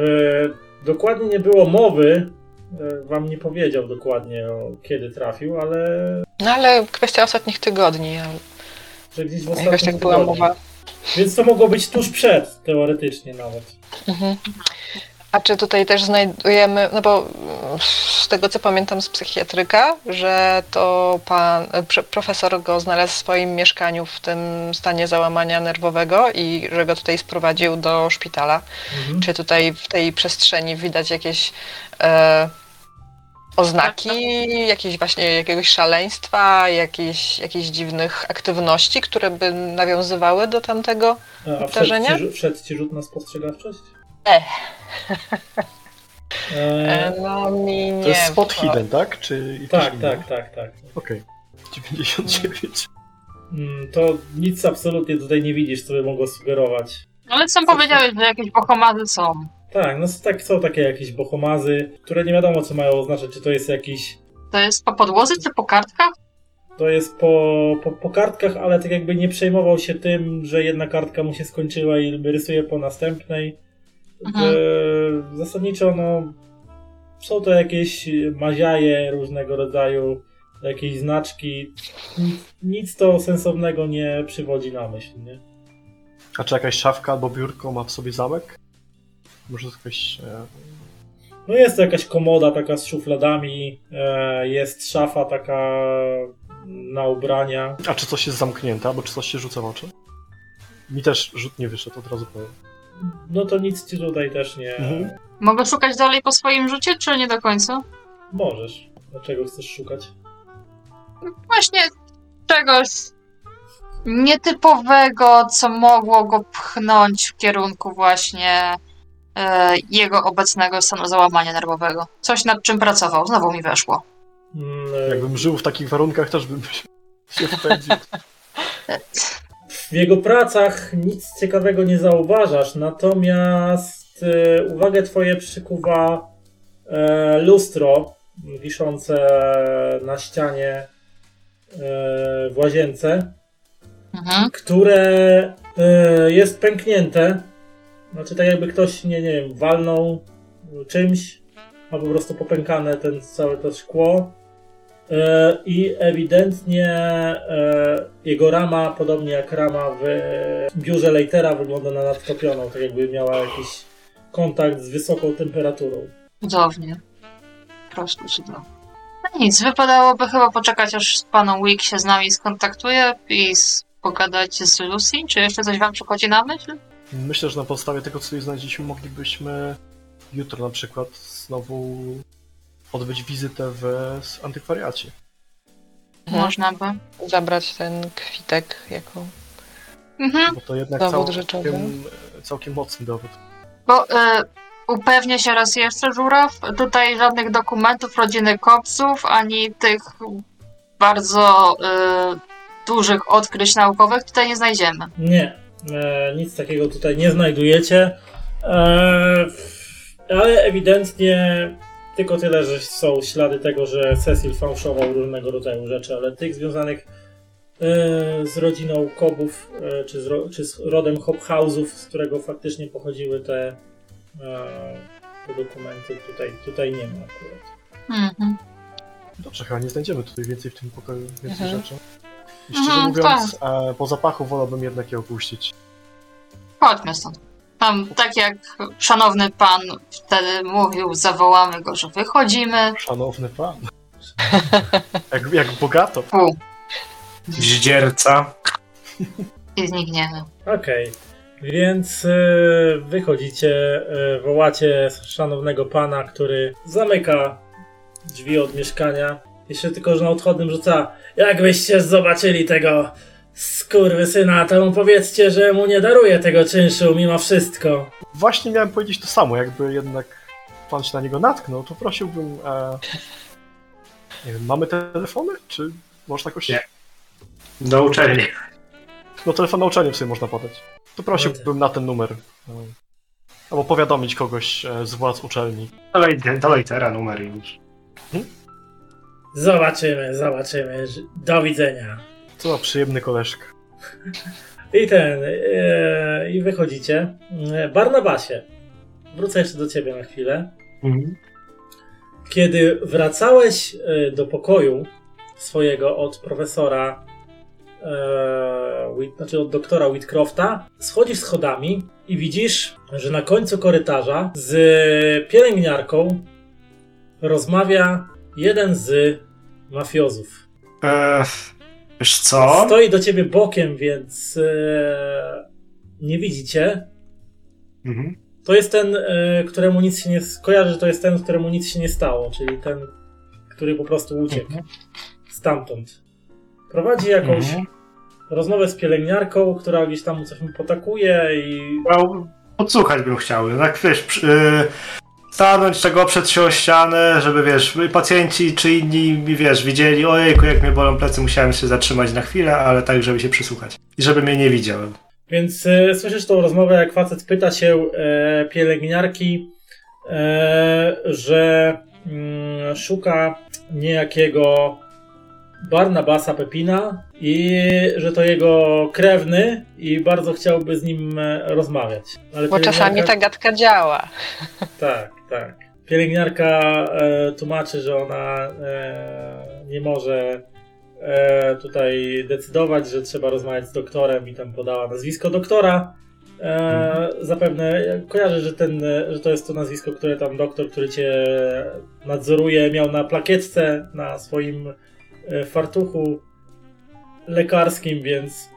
dokładnie nie było mowy, e, wam nie powiedział dokładnie o kiedy trafił, ale No ale kwestia ostatnich tygodni. że gdzieś w Jakoś ostatnim tak była mowa. Więc to mogło być tuż przed, teoretycznie nawet. Mhm. A czy tutaj też znajdujemy, no bo z tego co pamiętam z psychiatryka, że to pan, pr- profesor go znalazł w swoim mieszkaniu w tym stanie załamania nerwowego i że go tutaj sprowadził do szpitala. Mhm. Czy tutaj w tej przestrzeni widać jakieś e, oznaki, jakieś właśnie jakiegoś szaleństwa, jakieś, jakichś dziwnych aktywności, które by nawiązywały do tamtego? A wszedł Wydarzenia? ci, rzu- wszedł ci rzut na spostrzegawczość? E. E, E, no mi nie. To jest spot wchodzi. hidden, tak? Czy tak, inny? tak, tak, tak. Okej. 99. Mm, To nic absolutnie tutaj nie widzisz, co by mogło sugerować. Ale sam powiedziałeś, że jakieś bohomazy są. Tak, no tak, są takie jakieś bohomazy, które nie wiadomo, co mają oznaczać, czy to jest jakiś... To jest po podłodze czy po kartkach? To jest po, po, po kartkach, ale tak jakby nie przejmował się tym, że jedna kartka mu się skończyła i rysuje po następnej. Mhm. E, zasadniczo, no, są to jakieś maziaje różnego rodzaju, jakieś znaczki. Nic, nic to sensownego nie przywodzi na myśl, nie? A czy jakaś szafka albo biurko ma w sobie zamek? Może jakaś... E, No jest to jakaś komoda taka z szufladami, e, jest szafa taka na ubrania. a czy coś jest zamknięte, albo czy coś się rzuca w oczy? Mi też rzut nie wyszedł, od razu powiem. No to nic ci tutaj też nie Mhm. Mogę szukać dalej po swoim rzucie, czy nie do końca? możesz. Dlaczego chcesz szukać? Właśnie czegoś nietypowego, co mogło go pchnąć w kierunku właśnie jego obecnego stanu załamania nerwowego. Coś nad czym pracował. Znowu mi weszło. Mm, e, Jakbym żył w takich warunkach, też bym się. W jego pracach nic ciekawego nie zauważasz, natomiast e, uwagę twoje przykuwa e, lustro wiszące na ścianie e, w łazience, Mhm. które e, jest pęknięte. Znaczy tak jakby ktoś, nie, nie wiem, walnął czymś, a po prostu popękane ten całe to szkło. E, I ewidentnie e, jego rama, podobnie jak rama w biurze Leitera, wygląda na nadtopioną, tak jakby miała jakiś kontakt z wysoką temperaturą. Cudownie. Po prostu cudownie. No nic, wypadałoby chyba poczekać, aż pan Wick się z nami skontaktuje i pogadać z Lucy. Czy jeszcze coś wam przychodzi na myśl? Myślę, że na podstawie tego, co tutaj znaleźliśmy, moglibyśmy jutro na przykład znowu odbyć wizytę w antykwariacie. Mhm. Można by. Zabrać ten kwitek jako... Mhm. Bo to jednak Dowód cał, rzeczowy. całkiem, całkiem mocny dowód. Bo e, upewnię się raz jeszcze, Żuraw, tutaj żadnych dokumentów rodziny Kopsów, ani tych bardzo e, dużych odkryć naukowych tutaj nie znajdziemy. Nie, e, nic takiego tutaj nie znajdujecie. E, ale ewidentnie tylko tyle, że są ślady tego, że Cecil fałszował różnego rodzaju rzeczy, ale tych związanych e, z rodziną Kobów, e, czy, z ro, czy z rodem Hobhouse'ów, z którego faktycznie pochodziły te, e, te dokumenty, tutaj, tutaj nie ma akurat. Mhm. Dobrze, chyba nie znajdziemy tutaj więcej w tym pokoju, więcej Mhm. rzeczy. I szczerze Mhm, mówiąc, e, po zapachu wolałbym jednak je opuścić. Chodźmy stąd. Tam, tak jak szanowny pan wtedy mówił, zawołamy go, że wychodzimy. Szanowny pan. jak, jak bogato. Fu, Zdzierca. i znikniemy. Okej, więc e, wychodzicie, e, wołacie szanownego pana, który zamyka drzwi od mieszkania. Jeszcze tylko, że na odchodnym rzuca, jakbyście zobaczyli tego skurwysyna, to mu powiedzcie, że mu nie daruję tego czynszu mimo wszystko. Właśnie miałem powiedzieć to samo, jakby jednak pan się na niego natknął, to prosiłbym... E, nie wiem, mamy telefony? Czy można jakoś... Nie. Do uczelni. No telefon na uczelnię sobie można podać. To prosiłbym na ten numer. e, Albo powiadomić kogoś e, z władz uczelni. Dalej, dalej teraz numer już. Zobaczymy, zobaczymy. Do widzenia. Co przyjemny koleżka. I ten, e, i wychodzicie. E, Barnabasie, wrócę jeszcze do ciebie na chwilę. Mhm. Kiedy wracałeś e, do pokoju swojego od profesora, Whit, znaczy od doktora Whitcrofta, schodzisz schodami i widzisz, że na końcu korytarza z pielęgniarką rozmawia jeden z mafiozów. Eee, wiesz co? Stoi do ciebie bokiem, więc e, nie widzicie. Mhm. To jest ten, e, któremu nic się nie. Kojarzę, że to jest ten, któremu nic się nie stało, czyli ten, który po prostu uciekł stamtąd. Prowadzi jakąś Mhm. rozmowę z pielęgniarką, która gdzieś tam coś mu potakuje i. Podsłuchać bym chciał. Tak wiesz, przy- yy, stanąć tego przed się o ścianę, żeby wiesz, pacjenci czy inni mi wiesz, widzieli, ojejku, jak mnie bolą plecy, musiałem się zatrzymać na chwilę, ale tak, żeby się przysłuchać. I żeby mnie nie widział. Więc e, słyszysz tą rozmowę, jak facet pyta się e, pielęgniarki, e, że mm, szuka niejakiego Barnabasa Pepina i że to jego krewny i bardzo chciałby z nim e, rozmawiać. Ale Bo czasami ta gadka działa. Tak, tak. Pielęgniarka e, tłumaczy, że ona e, nie może e, tutaj decydować, że trzeba rozmawiać z doktorem i tam podała nazwisko doktora E, zapewne kojarzę, że, ten, e, że to jest to nazwisko, które tam doktor, który cię nadzoruje, miał na plakietce na swoim e, fartuchu lekarskim, więc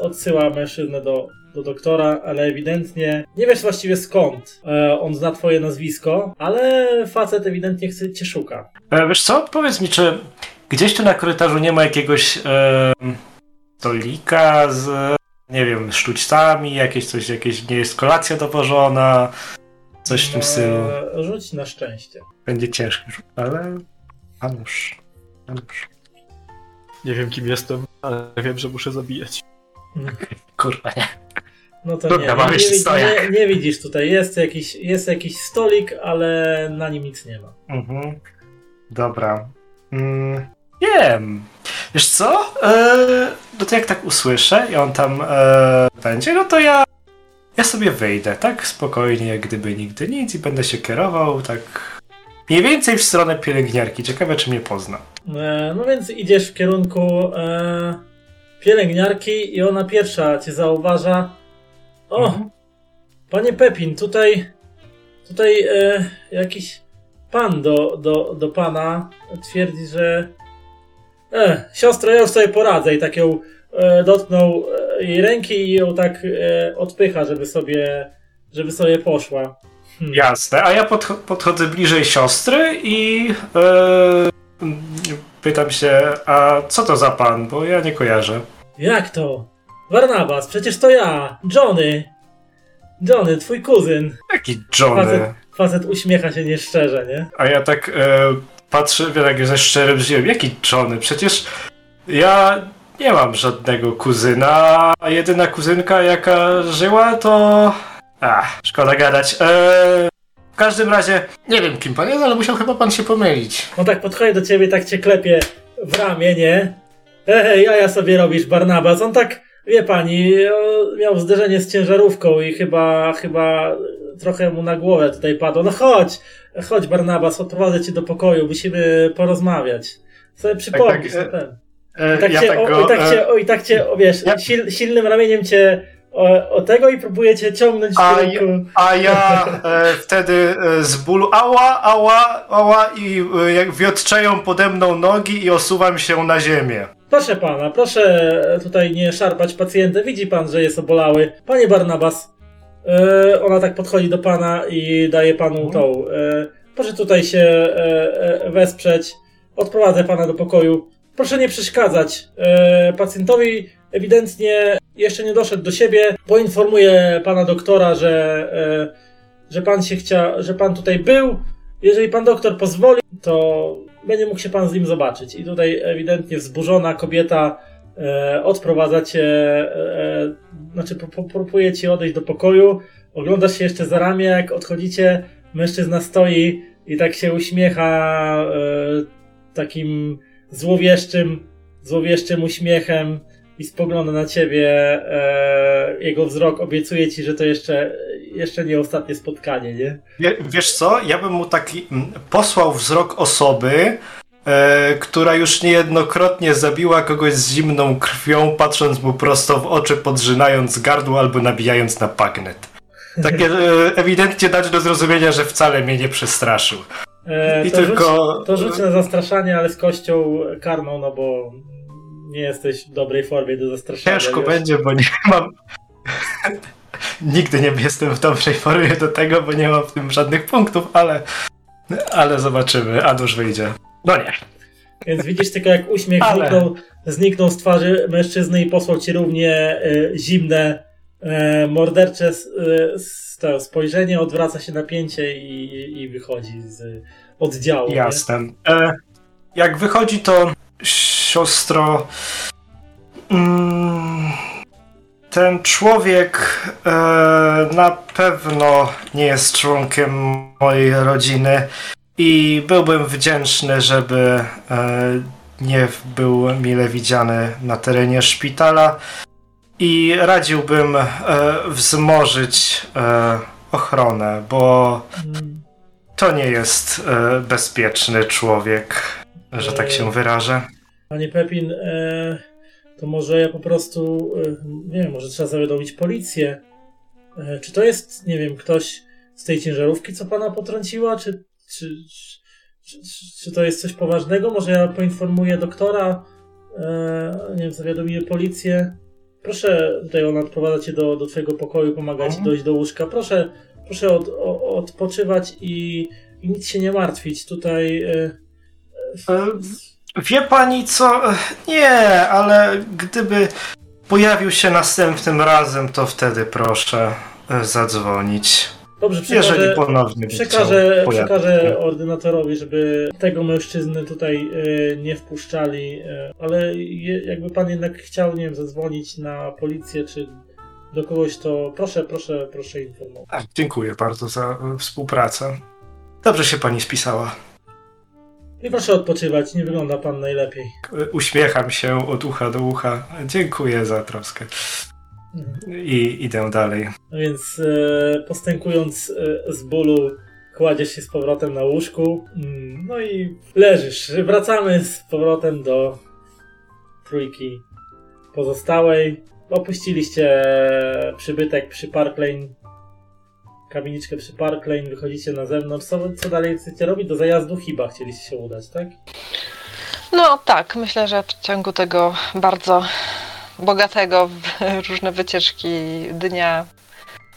odsyła mężczyznę do, do doktora, ale ewidentnie nie wiesz właściwie skąd e, on zna twoje nazwisko, ale facet ewidentnie chce, cię szuka. E, wiesz co, powiedz mi, czy gdzieś tu na korytarzu nie ma jakiegoś e, stolika z, nie wiem, sztućcami, jakieś coś, jakieś nie jest kolacja dowożona, coś w tym stylu. E, rzuć na szczęście. Będzie ciężki, ale... A nuż. Nie wiem kim jestem, ale wiem, że muszę zabijać. Kurwa, nie. No to Dobra, nie, mam nie, jeszcze nie, nie, nie widzisz tutaj. Jest jakiś, jest jakiś stolik, ale na nim nic nie ma. Mhm. Dobra. Mm, nie wiem. Wiesz co? E, no to jak tak usłyszę i on tam e, będzie, no to ja ja sobie wyjdę, tak spokojnie, jak gdyby nigdy nic i będę się kierował tak mniej więcej w stronę pielęgniarki. Ciekawe, czy mnie pozna. E, no więc idziesz w kierunku e, pielęgniarki i ona pierwsza cię zauważa. O, Mhm. panie Pepin, tutaj tutaj e, jakiś pan do, do, do pana twierdzi, że e, siostro, ja już sobie poradzę i tak ją e, dotknął e, jej ręki i ją tak e, odpycha, żeby sobie żeby sobie poszła. Hmm. Jasne, a ja podch- podchodzę bliżej siostry i e, pytam się, a co to za pan, bo ja nie kojarzę. Jak to? Barnabas, przecież to ja, Johnny. Johnny, twój kuzyn. Jaki Johnny? Facet, facet uśmiecha się nieszczerze, nie? A ja tak e, patrzę, wie, tak ze szczerym zdziwieniem. Jaki Johnny? Przecież ja nie mam żadnego kuzyna, a jedyna kuzynka jaka żyła to... Ach, szkoda gadać. E, w każdym razie, nie wiem kim pan jest, ale musiał chyba pan się pomylić. On tak podchodzi do ciebie, tak cię klepie w ramię, nie? Hej, ja sobie robisz, Barnabas. On tak, wie pani, miał zderzenie z ciężarówką i chyba, chyba trochę mu na głowę tutaj padło. No chodź, chodź Barnabas, odprowadzę cię do pokoju, musimy porozmawiać. Sobie tak, na e, ten. E, I tak ja cię, tak o, i tak e, cię, o, i tak cię, o, wiesz, Ja- sil, silnym ramieniem cię o, o tego i próbuje cię ciągnąć w A kierunku... A ja e, wtedy e, z bólu ała, ała, ała i e, jak wiotczeją pode mną nogi i osuwam się na ziemię. Proszę pana, proszę tutaj nie szarpać pacjenta. Widzi pan, że jest obolały. Panie Barnabas, e, ona tak podchodzi do pana i daje panu tą. E, proszę tutaj się e, e, wesprzeć. Odprowadzę pana do pokoju. Proszę nie przeszkadzać. Pacjentowi ewidentnie jeszcze nie doszedł do siebie. Poinformuję pana doktora, że, e, że pan się chcia, że pan tutaj był. Jeżeli pan doktor pozwoli, to będzie mógł się pan z nim zobaczyć. I tutaj ewidentnie wzburzona kobieta e, odprowadza cię, e, znaczy próbuje ci odejść do pokoju. Oglądasz się jeszcze za ramię, jak odchodzicie. Mężczyzna stoi i tak się uśmiecha takim złowieszczym, złowieszczym uśmiechem i spogląda na ciebie. E, jego wzrok obiecuje ci, że to jeszcze, jeszcze nie ostatnie spotkanie, nie? Wie, wiesz co, ja bym mu taki mm, posłał wzrok osoby, e, która już niejednokrotnie zabiła kogoś z zimną krwią, patrząc mu prosto w oczy, podrzynając gardło albo nabijając na bagnet. Takie e, ewidentnie dać do zrozumienia, że wcale mnie nie przestraszył. E, I to tylko... Rzuć, to rzuć na zastraszanie, ale z kością karną, no bo nie jesteś w dobrej formie do zastraszania. Ciężko wiesz. będzie, bo nie mam. Nigdy nie jestem w dobrej formie do tego, bo nie mam w tym żadnych punktów, ale. Ale zobaczymy. A nuż wyjdzie. No nie. Więc widzisz tylko jak uśmiech Ale- zniknął, zniknął z twarzy mężczyzny i posłał ci równie e, zimne, e, mordercze to spojrzenie, odwraca się napięcie i, i wychodzi z oddziału. Jasne. E, jak wychodzi to siostro. Mm, ten człowiek e, na pewno nie jest członkiem mojej rodziny i byłbym wdzięczny, żeby e, nie był mile widziany na terenie szpitala i radziłbym e, wzmożyć e, ochronę, bo Mm. to nie jest e, bezpieczny człowiek, że tak się wyrażę. Panie Pepin, e, to może ja po prostu, e, nie wiem, może trzeba zawiadomić policję. E, Czy to jest, nie wiem, ktoś z tej ciężarówki, co pana potrąciła, czy, czy, czy, czy, to jest coś poważnego? Może ja poinformuję doktora, e, nie wiem, zawiadomię policję. Proszę, tutaj ona odprowadza cię do, do twojego pokoju, pomaga ci Mhm. dojść do łóżka. Proszę, proszę od, o, odpoczywać i, i nic się nie martwić. Tutaj e, E, Wie pani co? Nie, ale gdyby pojawił się następnym razem, to wtedy proszę e, zadzwonić. Dobrze, przekażę, Jeżeli ponownie przekażę, przekażę ordynatorowi, żeby tego mężczyzny tutaj e, nie wpuszczali, e, ale je, jakby pan jednak chciał, nie wiem, zadzwonić na policję czy do kogoś, to proszę, proszę, proszę informować. Tak, dziękuję bardzo za współpracę. Dobrze się pani spisała. I proszę odpoczywać, nie wygląda pan najlepiej. Uśmiecham się od ucha do ucha. Dziękuję za troskę. I idę dalej. No więc e, postękując e, z bólu, kładziesz się z powrotem na łóżku, mm, no i leżysz. Wracamy z powrotem do trójki pozostałej. Opuściliście przybytek przy Park Lane, kamieniczkę przy Park Lane, wychodzicie na zewnątrz. Co, co dalej chcecie robić? Do zajazdu chyba chcieliście się udać, tak? No tak, myślę, że w ciągu tego bardzo bogatego w różne wycieczki dnia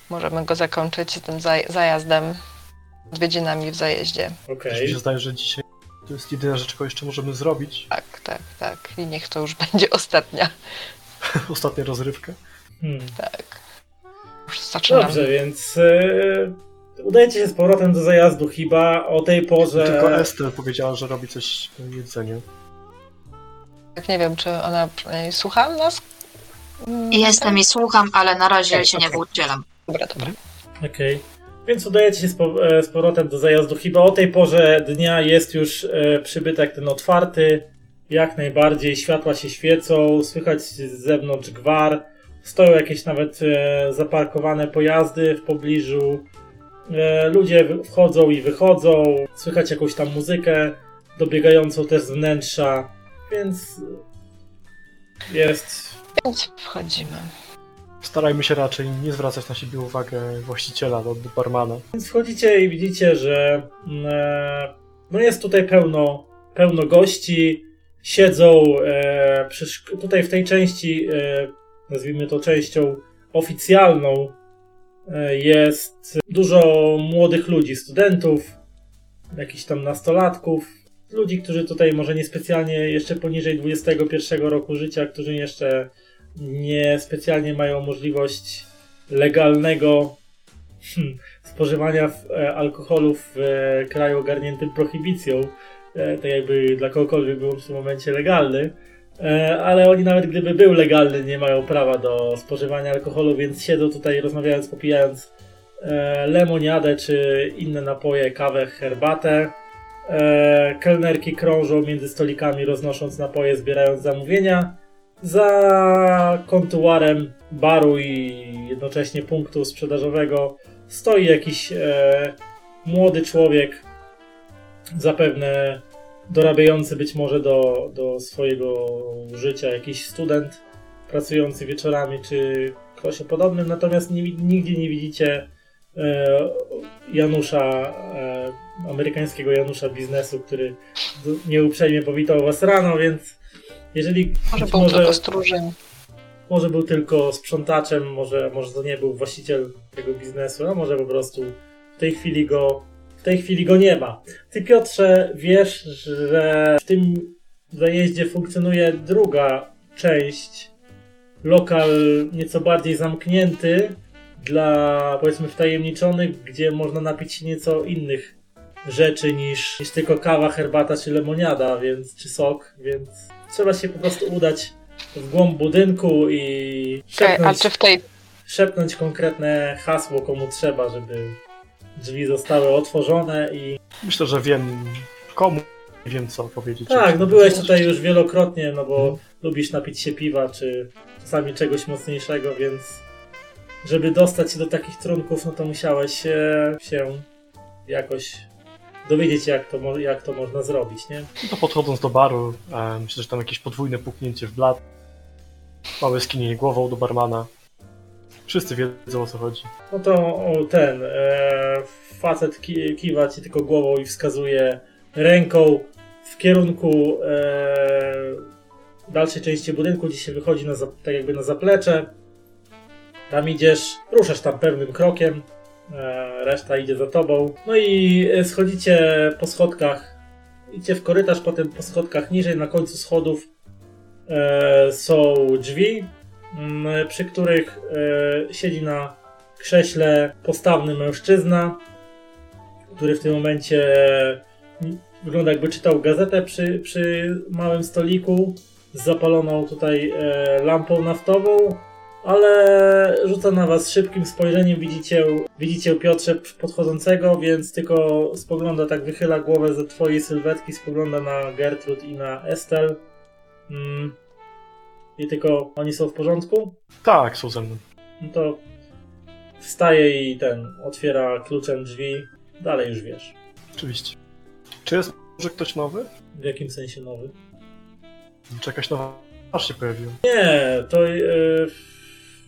możemy go zakończyć tym zaj- zajazdem, odwiedzinami w zajeździe. Okej. Mi się zdaje, że dzisiaj to jest jedyna rzecz, jaką jeszcze możemy zrobić. Tak, tak, tak. I niech to już będzie ostatnia. Ostatnia rozrywka. Hmm. Tak. Zaczynam. Dobrze, więc udajecie się z powrotem do zajazdu chyba o tej porze. Tylko Ester powiedziała, że robi coś do jedzenia. Tak nie wiem, czy ona słucha nas? Jestem i słucham, ale na razie Okej, się nie okej. udzielam. Dobra, dobra. Okej. Więc udajecie się z, po, e, z powrotem do zajazdu chyba o tej porze dnia jest już e, przybytek ten otwarty. Jak najbardziej, światła się świecą, słychać z zewnątrz gwar. Stoją jakieś nawet e, zaparkowane pojazdy w pobliżu. E, ludzie wchodzą i wychodzą. Słychać jakąś tam muzykę dobiegającą też z wnętrza. Więc jest Więc wchodzimy. Starajmy się raczej nie zwracać na siebie uwagę właściciela, do, do barmana. Więc wchodzicie i widzicie, że mm, e, no jest tutaj pełno, pełno gości. Siedzą e, przy, tutaj w tej części, e, nazwijmy to częścią oficjalną, e, jest dużo młodych ludzi, studentów, jakichś tam nastolatków, ludzi, którzy tutaj może niespecjalnie jeszcze poniżej 21 roku życia, którzy jeszcze nie specjalnie mają możliwość legalnego hmm, spożywania e, alkoholu w e, kraju ogarniętym prohibicją, tak jakby dla kogokolwiek był w tym momencie legalny, ale oni nawet gdyby był legalny, nie mają prawa do spożywania alkoholu, więc siedzą tutaj rozmawiając, popijając e, lemoniadę czy inne napoje, kawę, herbatę. E, kelnerki krążą między stolikami, roznosząc napoje, zbierając zamówienia. Za kontuarem baru i jednocześnie punktu sprzedażowego stoi jakiś e, młody człowiek, zapewne dorabiający być może do, do swojego życia, jakiś student pracujący wieczorami, czy ktoś o podobnym, natomiast nie, nigdzie nie widzicie e, Janusza, e, amerykańskiego Janusza biznesu, który nieuprzejmie powitał was rano, więc jeżeli Może był tylko stróżem. może był tylko sprzątaczem, może, może to nie był właściciel tego biznesu, a może po prostu w tej chwili go, w tej chwili go nie ma. Ty Piotrze, wiesz, że w tym zajeździe funkcjonuje druga część, lokal nieco bardziej zamknięty dla powiedzmy wtajemniczonych, gdzie można napić się nieco innych rzeczy niż, niż tylko kawa, herbata czy lemoniada, więc czy sok, więc trzeba się po prostu udać w głąb budynku i szepnąć, tej szepnąć konkretne hasło komu trzeba, żeby drzwi zostały otworzone i Myślę, że wiem komu wiem co powiedzieć. tak, no byłeś tutaj już wielokrotnie, no bo lubisz napić się piwa, czy czasami czegoś mocniejszego, więc żeby dostać się do takich trunków, no to musiałeś się jakoś dowiedzieć, jak to, jak to można zrobić, nie? No to podchodząc do baru, e, myślę, że tam jakieś podwójne puknięcie w blat. Małe skinienie głową do barmana. Wszyscy wiedzą o co chodzi. No to ten e, facet ki, kiwa ci tylko głową i wskazuje ręką w kierunku e, dalszej części budynku, gdzie się wychodzi na, tak jakby na zaplecze. Tam idziesz, ruszasz tam pewnym krokiem, e, reszta idzie za tobą. No i e, schodzicie po schodkach, idzie w korytarz, potem po schodkach niżej, na końcu schodów e, są drzwi, przy których e, siedzi na krześle postawny mężczyzna, który w tym momencie mm, wygląda jakby czytał gazetę przy, przy małym stoliku z zapaloną tutaj e, lampą naftową, ale rzuca na was szybkim spojrzeniem, widzicie, widzicie Piotrze podchodzącego, więc tylko spogląda, tak wychyla głowę ze twojej sylwetki, spogląda na Gertrud i na Estel. Mm. I tylko oni są w porządku? Tak, są ze mną. No to wstaje i ten otwiera kluczem drzwi. Dalej już wiesz. Oczywiście. Czy jest może ktoś nowy? W jakim sensie nowy? Czy jakaś nowa twarz się pojawiła? Nie, to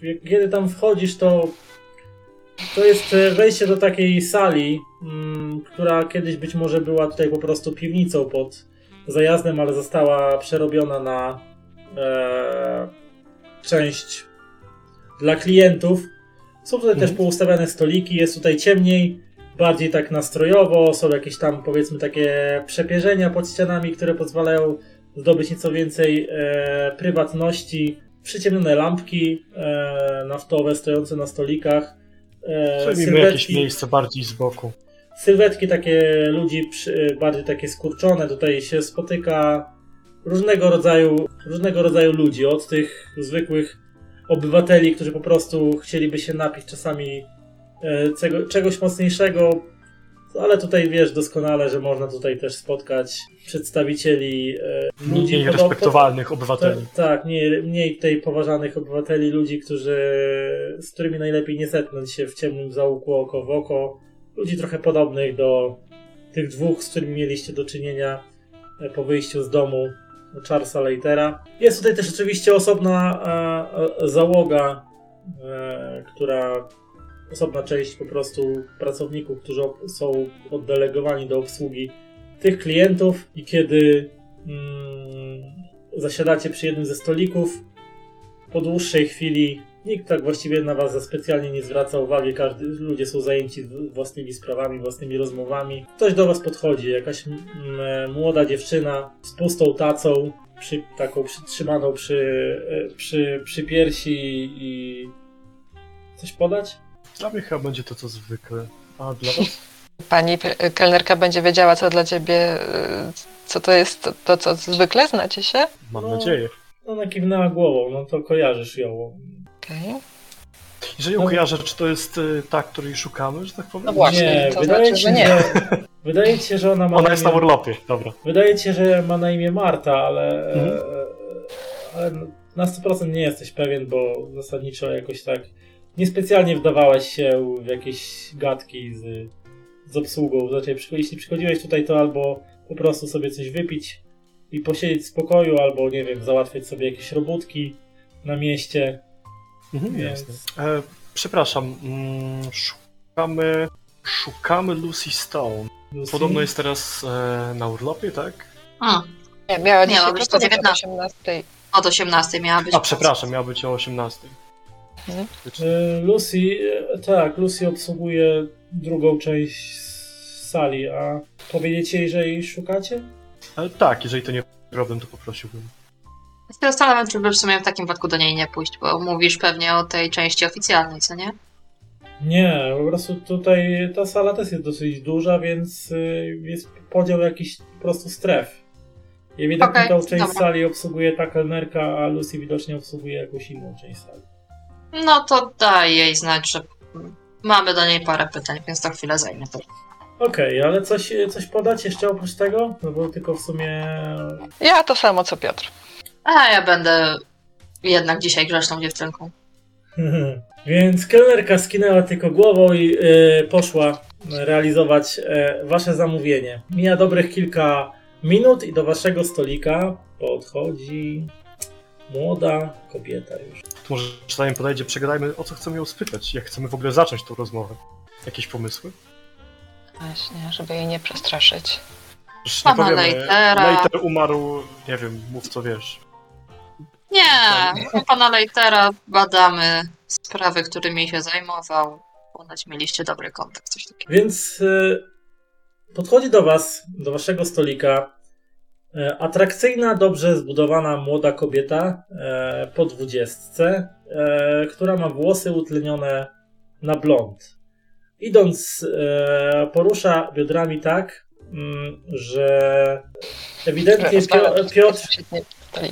jak- kiedy tam wchodzisz, to to jest wejście do takiej sali, mm, która kiedyś być może była tutaj po prostu piwnicą pod zajazdem, ale została przerobiona na e, część dla klientów. Są tutaj też Mhm. poustawiane stoliki, jest tutaj ciemniej, bardziej tak nastrojowo, są jakieś tam powiedzmy takie przepierzenia pod ścianami, które pozwalają zdobyć nieco więcej e, prywatności. Przyciemnione lampki e, naftowe stojące na stolikach. E, jakieś miejsce bardziej z boku. sylwetki takie ludzi przy, bardziej takie skurczone. Tutaj się spotyka różnego rodzaju, różnego rodzaju ludzi, od tych zwykłych obywateli, którzy po prostu chcieliby się napić czasami e, cego, czegoś mocniejszego, ale tutaj wiesz doskonale, że można tutaj też spotkać przedstawicieli e, ludzi Mniej respektowalnych obywateli. Ta, tak, mniej, mniej tutaj poważanych obywateli, ludzi, którzy, z którymi najlepiej nie zetknąć się w ciemnym zaułku oko w oko. Ludzi trochę podobnych do tych dwóch, z którymi mieliście do czynienia e, po wyjściu z domu Charlesa Leitera. Jest tutaj też oczywiście osobna e, e, załoga, e, która osobna część po prostu pracowników, którzy są oddelegowani do obsługi tych klientów i kiedy mm, zasiadacie przy jednym ze stolików, po dłuższej chwili nikt tak właściwie na was za specjalnie nie zwraca uwagi, każdy, ludzie są zajęci własnymi sprawami, własnymi rozmowami. Ktoś do was podchodzi, jakaś e, młoda dziewczyna z pustą tacą, przy, taką przytrzymaną przy, e, przy, przy piersi i coś podać? Dla mnie chyba będzie to co zwykle. A dla was? Pani kelnerka będzie wiedziała, co dla ciebie, y, co to jest to, to co zwykle znacie się? Mam No. nadzieję. Ona kiwnęła głową, no to kojarzysz ją. Okej. Jeżeli ją No. kojarzę, czy to jest y, ta, której szukamy, że tak powiem? No właśnie. Nie, to wydaje znaczy, ci że się, nie. że, wydaje ci się, że ona ma Ona na jest na imię- urlopie, dobra. Wydaje ci się, że ma na imię Marta, ale, Mhm. e, ale na 100% nie jesteś pewien, bo zasadniczo jakoś tak niespecjalnie wdawałeś się w jakieś gadki z, z obsługą. Znaczy, jeśli przychodziłeś tutaj, to albo po prostu sobie coś wypić i posiedzieć w spokoju, albo nie wiem, załatwiać sobie jakieś robótki na mieście. Mhm, Więc jasne. E, przepraszam, mm, szukamy... Szukamy Lucy Stone. Lucy- Podobno jest teraz e, na urlopie, tak? Hmm. Nie, miała ma być to 19. 18. Od 18 miała być. A, przepraszam, miała być o 18. Mhm. E, Lucy, e, tak, Lucy obsługuje drugą część sali, a powiedzieć jej, że jej szukacie? Ale tak, jeżeli to nie problem, to poprosiłbym. Zastanawiam się, żeby w sumie w takim wypadku do niej nie pójść, bo mówisz pewnie o tej części oficjalnej, co nie? Nie, po prostu tutaj ta sala też jest dosyć duża, więc y, jest podział jakichś po prostu stref. I ewidentnie Okej, tą część dobra. sali obsługuje ta kelnerka, a Lucy widocznie obsługuje jakąś inną część sali. No to daj jej znać, że mamy do niej parę pytań, więc to chwilę zajmie. To. Okej, ale coś, coś podać jeszcze oprócz tego? No bo tylko w sumie... Ja to samo co Piotr. A ja będę jednak dzisiaj grzeczną dziewczynką. Więc kelnerka skinęła tylko głową i y, poszła realizować y, wasze zamówienie. Mija dobrych kilka minut i do waszego stolika podchodzi Młoda kobieta już. To może zanim podejdzie, przegadajmy, o co chcemy ją spytać, jak chcemy w ogóle zacząć tą rozmowę. Jakieś pomysły? Właśnie, żeby jej nie przestraszyć. Już nie Pana powiemy, Leitera. Leiter umarł, nie wiem, mów co wiesz. Nie, u pana Leitera badamy sprawy, którymi się zajmował. Ponoć mieliście dobry kontakt, coś takiego. Więc y, podchodzi do was, do waszego stolika e, atrakcyjna, dobrze zbudowana młoda kobieta e, po dwudziestce, e, która ma włosy utlenione na blond. Idąc, e, porusza biodrami tak, mm, że ewidentnie Pio- Piotr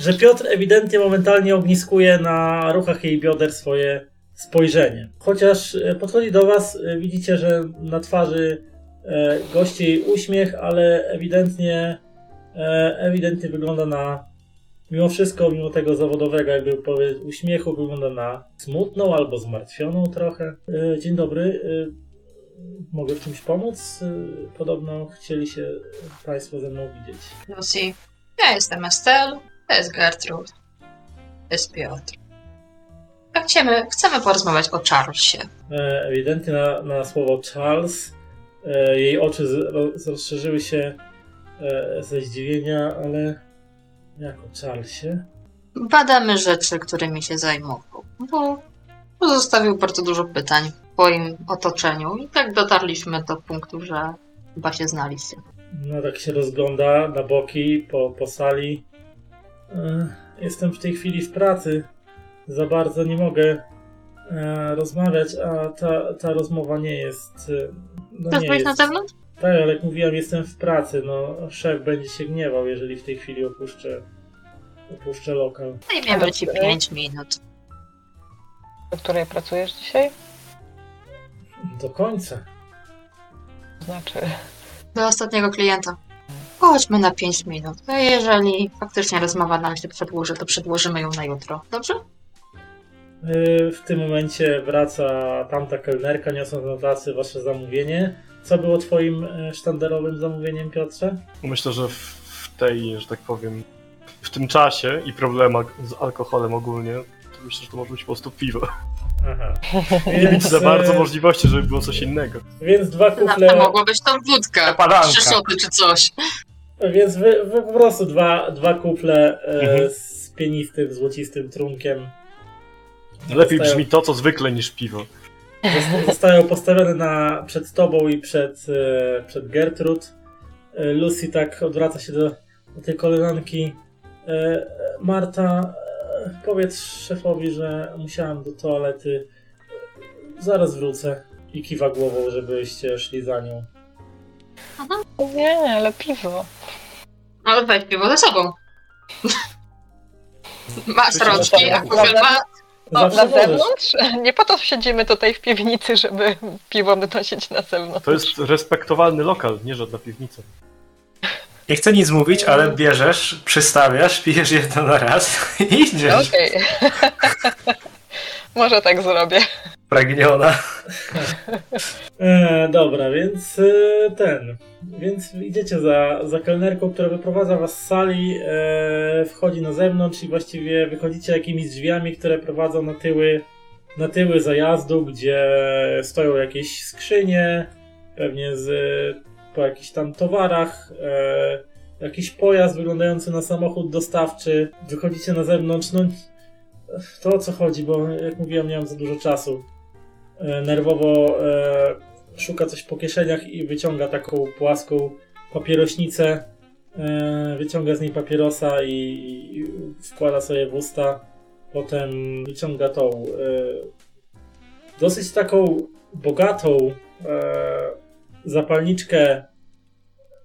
że Piotr ewidentnie momentalnie ogniskuje na ruchach jej bioder swoje spojrzenie. Chociaż e, podchodzi do Was, e, widzicie, że na twarzy e, gości jej uśmiech, ale ewidentnie, ewidentnie wygląda na, mimo wszystko, mimo tego zawodowego jakby uśmiechu, wygląda na smutną albo zmartwioną trochę. Dzień dobry. Mogę w czymś pomóc? Podobno chcieli się Państwo ze mną widzieć. Lucy, ja jestem Estelle, to jest Gertrude, to jest Piotr. Chcemy, chcemy porozmawiać o Charlesie. E, ewidentnie na, na słowo Charles e, jej oczy z, ro, rozszerzyły się e, ze zdziwienia, ale jako Charlesie? Badamy rzeczy, którymi się zajmował, bo pozostawił bardzo dużo pytań w swoim otoczeniu i tak dotarliśmy do punktu, że chyba się znaliście. No tak się rozgląda na boki po, po sali. E, jestem w tej chwili w pracy. Za bardzo nie mogę e, rozmawiać, a ta, ta rozmowa nie jest... E, no Chcesz wyjść na zewnątrz? Tak, ale jak mówiłem, jestem w pracy. No, szef będzie się gniewał, jeżeli w tej chwili opuszczę, opuszczę lokal. Zajmiemy ci 5 minut. Do której pracujesz dzisiaj? Do końca. Znaczy, Do ostatniego klienta. Chodźmy na 5 minut. A jeżeli faktycznie rozmowa nam się przedłuży, to przedłożymy ją na jutro. Dobrze? Yy, W tym momencie wraca tamta kelnerka, niosąc na tacy wasze zamówienie. Co było twoim e, sztandarowym zamówieniem, Piotrze? Myślę, że w, w tej, że tak powiem, w tym czasie i problemach z alkoholem ogólnie, to myślę, że to może być po prostu piwo. Aha. Nie widzę za bardzo e, możliwości, żeby było coś innego. Więc dwa Na, kufle, to mogła być tą wódka. Padanka. Trzy szoty czy coś. Więc wy, wy po prostu dwa, dwa kufle e, Mhm. z pienistym, złocistym trunkiem Lepiej Zostają- brzmi to, co zwykle, niż piwo. Zosta- Zostają postawione na, przed tobą i przed, e, przed Gertrud. E, Lucy tak odwraca się do, do tej koleżanki. E, Marta, e, powiedz szefowi, że musiałam do toalety. Zaraz wrócę. I kiwa głową, żebyście szli za nią. nie, ale piwo. Ale weź piwo ze sobą. Masz rączki, a kufel ma... O, Zawsze na zewnątrz? Nie po to siedzimy tutaj w piwnicy, żeby piwo wynosić na zewnątrz. To jest respektowalny lokal, nie żadna piwnica. Nie chcę nic mówić, ale bierzesz, przystawiasz, pijesz jedno na raz i idziesz. Okej. Może tak zrobię. Pragniona. E, dobra, więc e, ten. Więc idziecie za, za kelnerką, która wyprowadza was z sali, e, wchodzi na zewnątrz i właściwie wychodzicie jakimiś drzwiami, które prowadzą na tyły, na tyły zajazdu, gdzie stoją jakieś skrzynie, pewnie z po jakichś tam towarach, e, jakiś pojazd wyglądający na samochód dostawczy. Wychodzicie na zewnątrz, no to o co chodzi, bo jak mówiłem, nie mam za dużo czasu e, nerwowo e, szuka coś po kieszeniach i wyciąga taką płaską papierośnicę. E, wyciąga z niej papierosa i, i wkłada sobie w usta. Potem wyciąga tą e, dosyć taką bogatą e, zapalniczkę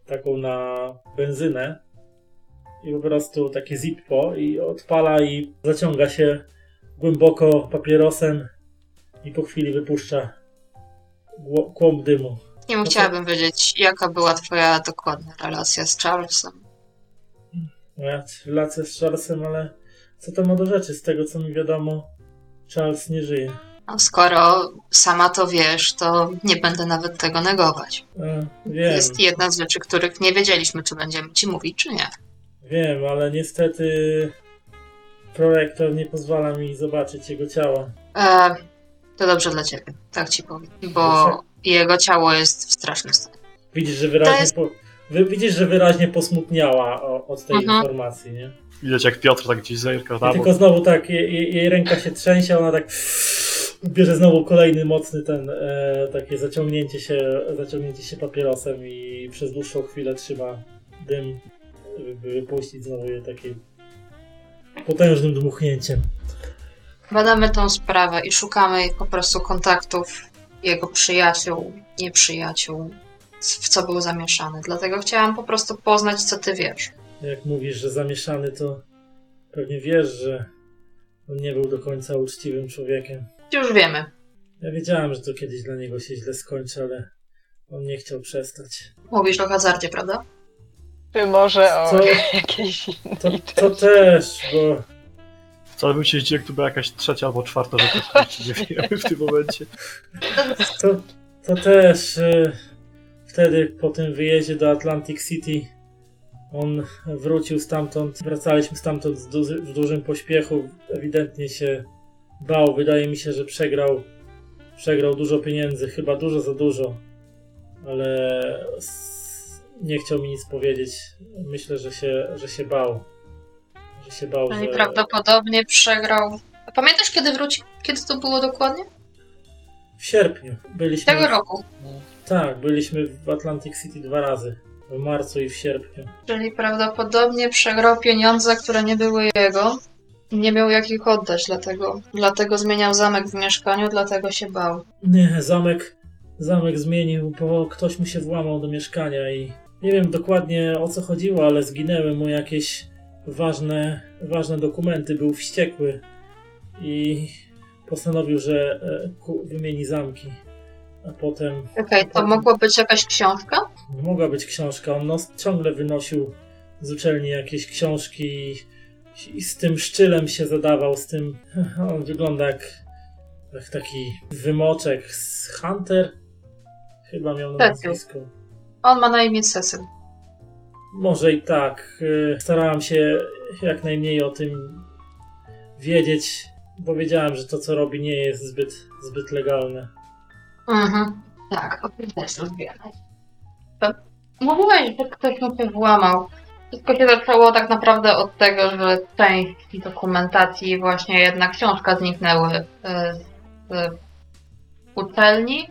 taką na benzynę i po prostu takie zippo i odpala i zaciąga się głęboko papierosem i po chwili wypuszcza kłąb dymu. Nie wiem, chciałabym wiedzieć, jaka była twoja dokładna relacja z Charlesem. Moja relacja z Charlesem, ale co to ma do rzeczy? Z tego co mi wiadomo, Charles nie żyje. No, skoro sama to wiesz, to nie będę nawet tego negować. E, To wiem, jest jedna z rzeczy, których nie wiedzieliśmy, czy będziemy ci mówić, czy nie. Wiem, ale niestety projektor nie pozwala mi zobaczyć jego ciała. E, to dobrze dla ciebie, tak ci powiem. Bo jego ciało jest w strasznym stanie. Widzisz, że wyraźnie, jest- po, wy, widzisz, że wyraźnie posmutniała o, od tej Mhm. informacji, nie? Widać jak Piotr tak gdzieś zerka na tylko znowu tak, jej, jej- ręka się trzęsie, ona tak bierze znowu kolejny mocny ten, e, takie zaciągnięcie się, zaciągnięcie się papierosem i przez dłuższą chwilę trzyma dym, wypuścić znowu je takim potężnym dmuchnięciem. Badamy tą sprawę i szukamy po prostu kontaktów jego przyjaciół, nieprzyjaciół, w co był zamieszany. Dlatego chciałam po prostu poznać, co ty wiesz. Jak mówisz, że zamieszany, to pewnie wiesz, że on nie był do końca uczciwym człowiekiem. Już wiemy. Ja wiedziałem, że to kiedyś dla niego się źle skończy, ale on nie chciał przestać. Mówisz o hazardzie, prawda? Czy może o Co? jakiejś To, innej to też, bo Wcale bym się zdziwił, jak to była jakaś trzecia albo czwarta rzecz, nie wiemy w tym momencie. To, to też e, wtedy po tym wyjeździe do Atlantic City on wrócił stamtąd, wracaliśmy stamtąd z duży, w dużym pośpiechu, ewidentnie się bał, wydaje mi się, że przegrał, przegrał dużo pieniędzy, chyba dużo za dużo, ale nie chciał mi nic powiedzieć. Myślę, że się, że się bał. Że się bał, No i że... prawdopodobnie przegrał. A Pamiętasz, kiedy wrócił? Kiedy to było dokładnie? W sierpniu byliśmy... Tego roku. Tak, byliśmy w Atlantic City dwa razy. W marcu i w sierpniu. Czyli prawdopodobnie przegrał pieniądze, które nie były jego. Nie miał jak ich oddać, dlatego, dlatego zmieniał zamek w mieszkaniu, dlatego się bał. Nie, zamek, zamek zmienił, bo ktoś mu się włamał do mieszkania i nie wiem dokładnie o co chodziło, ale zginęły mu jakieś ważne, ważne dokumenty. Był wściekły i postanowił, że e, wymieni zamki. A potem Okej, to mogła być jakaś książka? mogła być książka. On nos, ciągle wynosił z uczelni jakieś książki i, z tym szczylem się zadawał, z tym... On wygląda jak, jak taki wymoczek z Hunter. Chyba miał na nazwisko. On ma na imię Cecil. Może i tak. Y, Starałem się jak najmniej o tym wiedzieć, bo wiedziałem, że to co robi nie jest zbyt, zbyt legalne. Mhm. Tak, o tym też rozwijamy. Mówiłeś, że ktoś mu się włamał. Wszystko się zaczęło tak naprawdę od tego, że część dokumentacji, właśnie jedna książka zniknęły e, z uczelni,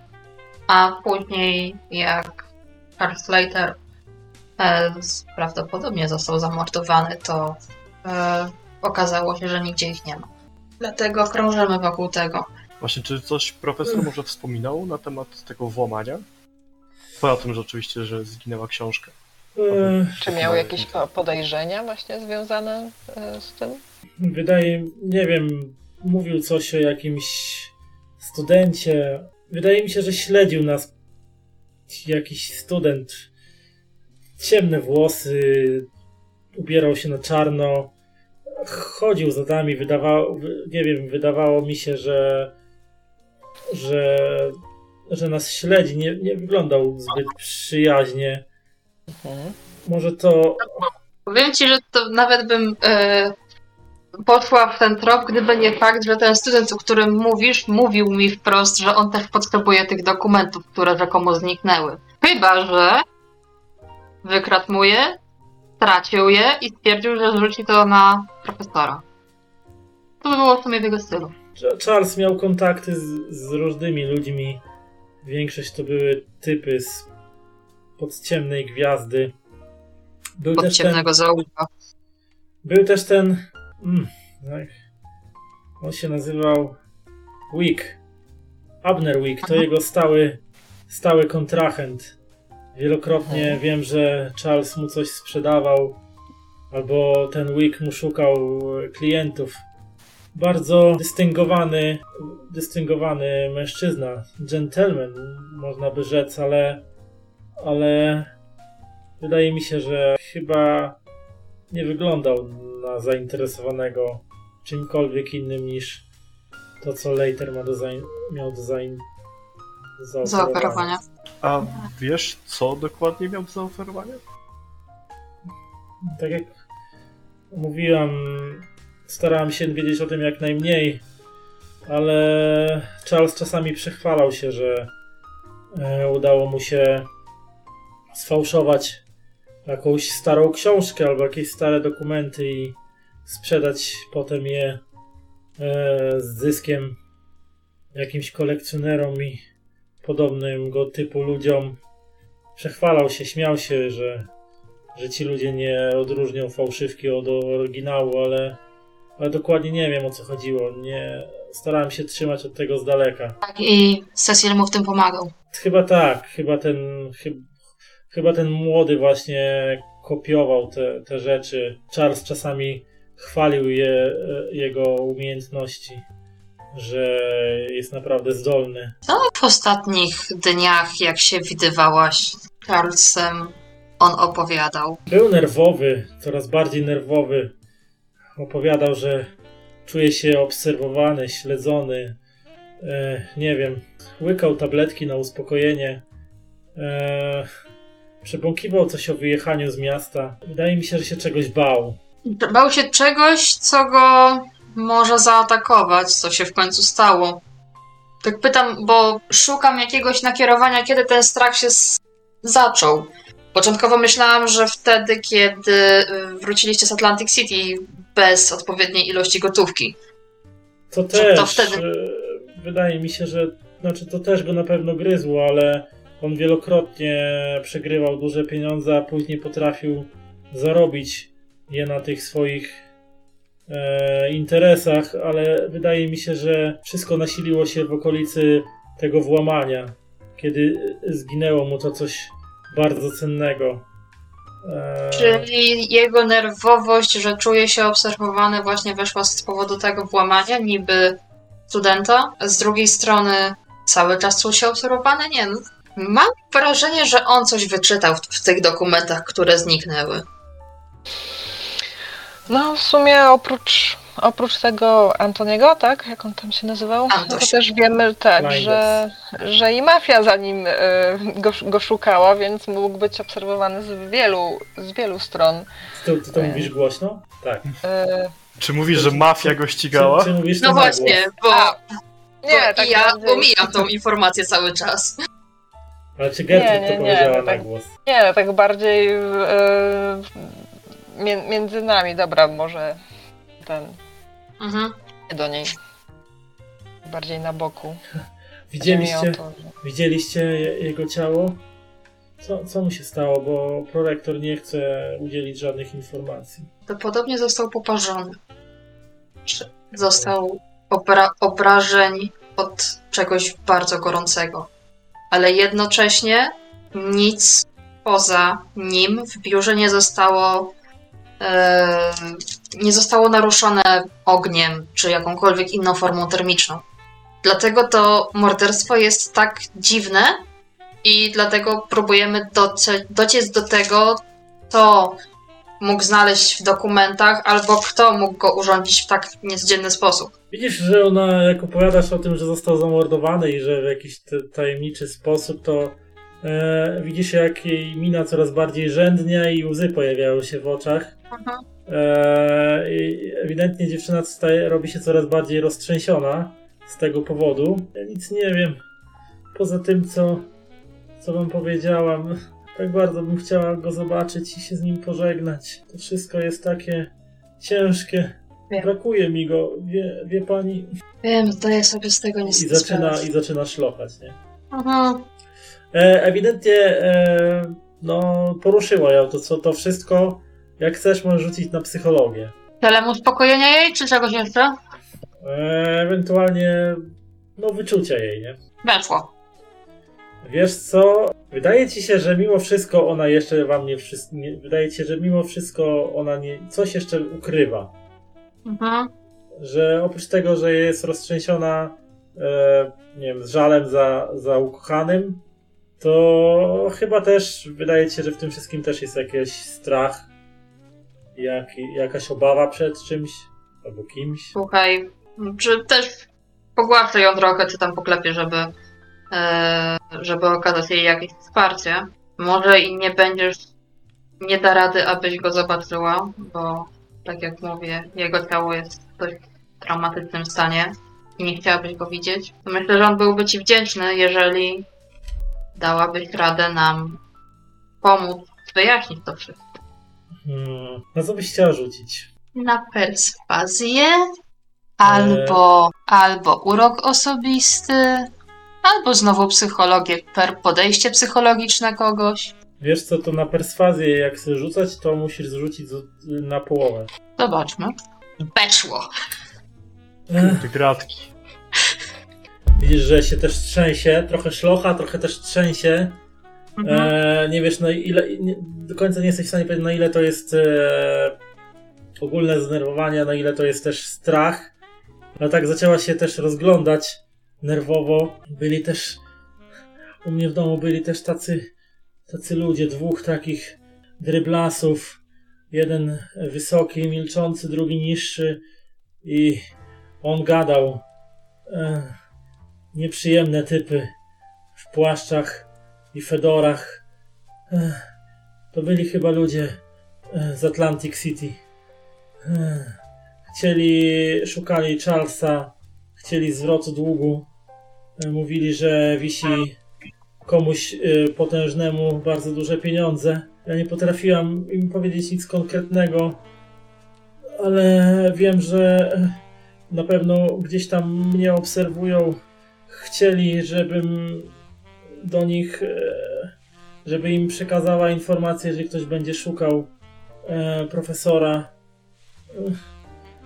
a później jak Carl Slater e, prawdopodobnie został zamordowany, to e, okazało się, że nigdzie ich nie ma. Dlatego krążymy wokół tego. Właśnie, czy coś profesor może wspominał na temat tego włamania? Poza tym, że oczywiście, że zginęła książka. Y, Czy miał jakieś po- podejrzenia właśnie związane e, z tym? Wydaje, nie wiem, mówił coś o jakimś studencie. Wydaje mi się, że śledził nas jakiś student. Ciemne włosy, ubierał się na czarno, chodził za nami, wydawało, wy- nie wiem, wydawało mi się, że, że, że nas śledzi. Nie, nie wyglądał zbyt przyjaźnie. Mhm. Może to Powiem ci, że to nawet bym e, poszła w ten trop, gdyby nie fakt, że ten student, o którym mówisz, mówił mi wprost, że on też potrzebuje tych dokumentów, które rzekomo zniknęły. Chyba, że wykradł mu je, stracił je i stwierdził, że zrzuci to na profesora. To by było w sumie w jego stylu. Ch- Charles miał kontakty z, z różnymi ludźmi. Większość to były typy z pod ciemnej gwiazdy. Był Pod też ten, zaułka. był też ten mm, jak, on się nazywał Wick. Abner Wick, to jego stały, stały kontrahent. Wielokrotnie wiem, że Charles mu coś sprzedawał, albo ten Wick mu szukał e, klientów. Bardzo dystyngowany, dystyngowany mężczyzna, gentleman, można by rzec, ale, ale wydaje mi się, że chyba nie wyglądał na zainteresowanego czymkolwiek innym niż to, co Later ma do zain- miał do zain- Zaoferowania. A wiesz, co dokładnie miał do zaoferowania? Tak jak mówiłam, starałem się wiedzieć o tym jak najmniej, ale Charles czasami przechwalał się, że e, udało mu się sfałszować jakąś starą książkę albo jakieś stare dokumenty i sprzedać potem je e, z zyskiem jakimś kolekcjonerom i podobnym go typu ludziom. Przechwalał się, śmiał się, że, że ci ludzie nie odróżnią fałszywki od oryginału, ale, ale dokładnie nie wiem o co chodziło. Nie, starałem się trzymać od tego z daleka. Tak, i Cecil mu w tym pomagał. Chyba tak, chyba ten, chyba, ten młody właśnie kopiował te, te rzeczy. Charles czasami chwalił je, jego umiejętności, że jest naprawdę zdolny. No, w ostatnich dniach, jak się widywałaś z Charlesem, on opowiadał. Był nerwowy, coraz bardziej nerwowy. Opowiadał, że czuje się obserwowany, śledzony. E, nie wiem, łykał tabletki na uspokojenie. E, przebąkiwał coś o wyjechaniu z miasta. Wydaje mi się, że się czegoś bał. Bał się czegoś, co go może zaatakować, co się w końcu stało. Tak pytam, bo szukam jakiegoś nakierowania, kiedy ten strach się zaczął. Początkowo myślałam, że wtedy, kiedy wróciliście z Atlantic City bez odpowiedniej ilości gotówki. To to też. wtedy- e, Wydaje mi się, że. Znaczy, to też go na pewno gryzło, ale on wielokrotnie przegrywał duże pieniądze, a później potrafił zarobić je na tych swoich e, interesach, ale wydaje mi się, że wszystko nasiliło się w okolicy tego włamania, kiedy zginęło mu to coś bardzo cennego. E, Czyli jego nerwowość, że czuje się obserwowany, właśnie weszła z powodu tego włamania, niby studenta. Z drugiej strony cały czas czuł się obserwowany? Nie. no. Mam wrażenie, że on coś wyczytał w, w tych dokumentach, które zniknęły. No, w sumie oprócz, oprócz tego Antoniego, tak? Jak on tam się nazywał? Antoś. To też wiemy tak, że, że i mafia za nim e, go, go szukała, więc mógł być obserwowany z wielu, z wielu stron. ty, ty to mówisz głośno? Tak. E, Czy mówisz, że mafia go ścigała? Czy, czy No właśnie, głos? bo, A, nie, bo tak ja bardziej- omijam tą informację cały czas. Ale czy Gertrud Nie, nie, to nie, powiedziała to na tak- głos? Nie, tak bardziej mie- między nami, dobra, może ten, Mhm. nie do niej. Bardziej na boku. Widzieliście, to, że- widzieliście je- jego ciało? Co, co mu się stało? Bo prorektor nie chce udzielić żadnych informacji. To podobnie został poparzony. Został obra- obrażeń od czegoś bardzo gorącego. Ale jednocześnie nic poza nim w biurze nie zostało e, nie zostało naruszone ogniem czy jakąkolwiek inną formą termiczną. Dlatego to morderstwo jest tak dziwne i dlatego próbujemy doce- dociec do tego, co mógł znaleźć w dokumentach, albo kto mógł go urządzić w tak niezdzienny sposób. Widzisz, że ona, jak opowiadasz o tym, że został zamordowany i że w jakiś tajemniczy sposób, to e, widzisz, jak jej mina coraz bardziej rzędnia i łzy pojawiają się w oczach. E, i ewidentnie dziewczyna staje, robi się coraz bardziej roztrzęsiona z tego powodu. Ja nic nie wiem. Poza tym, co, co wam powiedziałam. Tak bardzo bym chciała go zobaczyć i się z nim pożegnać. To wszystko jest takie ciężkie. Wiem. Brakuje mi go, wie, wie pani. Wiem, zdaję sobie z tego I niestety zaczyna, sprawę. I zaczyna szlochać, nie? Mhm. E, ewidentnie e, no, poruszyło ją to, co to wszystko. Jak chcesz, możesz rzucić na psychologię. Celem uspokojenia jej, czy czegoś jeszcze? E, ewentualnie no, wyczucia jej, nie? Weszło. Wiesz co? Wydaje ci się, że mimo wszystko ona jeszcze wam nie wszystko. Nie, wydaje ci się, że mimo wszystko ona nie, coś jeszcze ukrywa. Mhm. Że oprócz tego, że jest roztrzęsiona, e, nie wiem, z żalem za, za ukochanym, to chyba też wydaje ci się, że w tym wszystkim też jest jakiś strach, jak, jakaś obawa przed czymś albo kimś. Słuchaj, czy też pogłaszczę ją trochę, czy tam poklepię, żeby, żeby okazać jej jakieś wsparcie. Może i nie będziesz, nie da rady, abyś go zobaczyła, bo tak jak mówię, jego ciało jest w dość traumatycznym stanie i nie chciałabyś go widzieć, myślę, że on byłby ci wdzięczny, jeżeli dałabyś radę nam pomóc wyjaśnić to wszystko. Hmm. Na co byś chciała rzucić? Na perswazję, albo, albo urok osobisty, albo znowu psychologię, per podejście psychologiczne kogoś. Wiesz co, to na perswazję jak chcesz rzucać, to musisz zrzucić na połowę. Zobaczmy. Weszło. Ech, Te gratki. widzisz, że się też trzęsie, trochę szlocha, trochę też trzęsie. Mhm. E, nie wiesz, na ile, nie, do końca nie jesteś w stanie powiedzieć, na ile to jest e, ogólne zdenerwowanie, na ile to jest też strach. Ale tak zaczęła się też rozglądać nerwowo. Byli też, u mnie w domu byli też tacy, tacy ludzie, dwóch takich dryblasów. Jeden wysoki, milczący, drugi niższy. I on gadał. E, nieprzyjemne typy w płaszczach i fedorach. Ech, To byli chyba ludzie e, z Atlantic City. Ech, Chcieli, szukali Charlesa, chcieli zwrotu długu. E, Mówili, że wisi komuś e, potężnemu bardzo duże pieniądze. Ja nie potrafiłam im powiedzieć nic konkretnego, ale wiem, że e, na pewno gdzieś tam mnie obserwują. Chcieli, żebym do nich, żeby im przekazała informację, że ktoś będzie szukał profesora.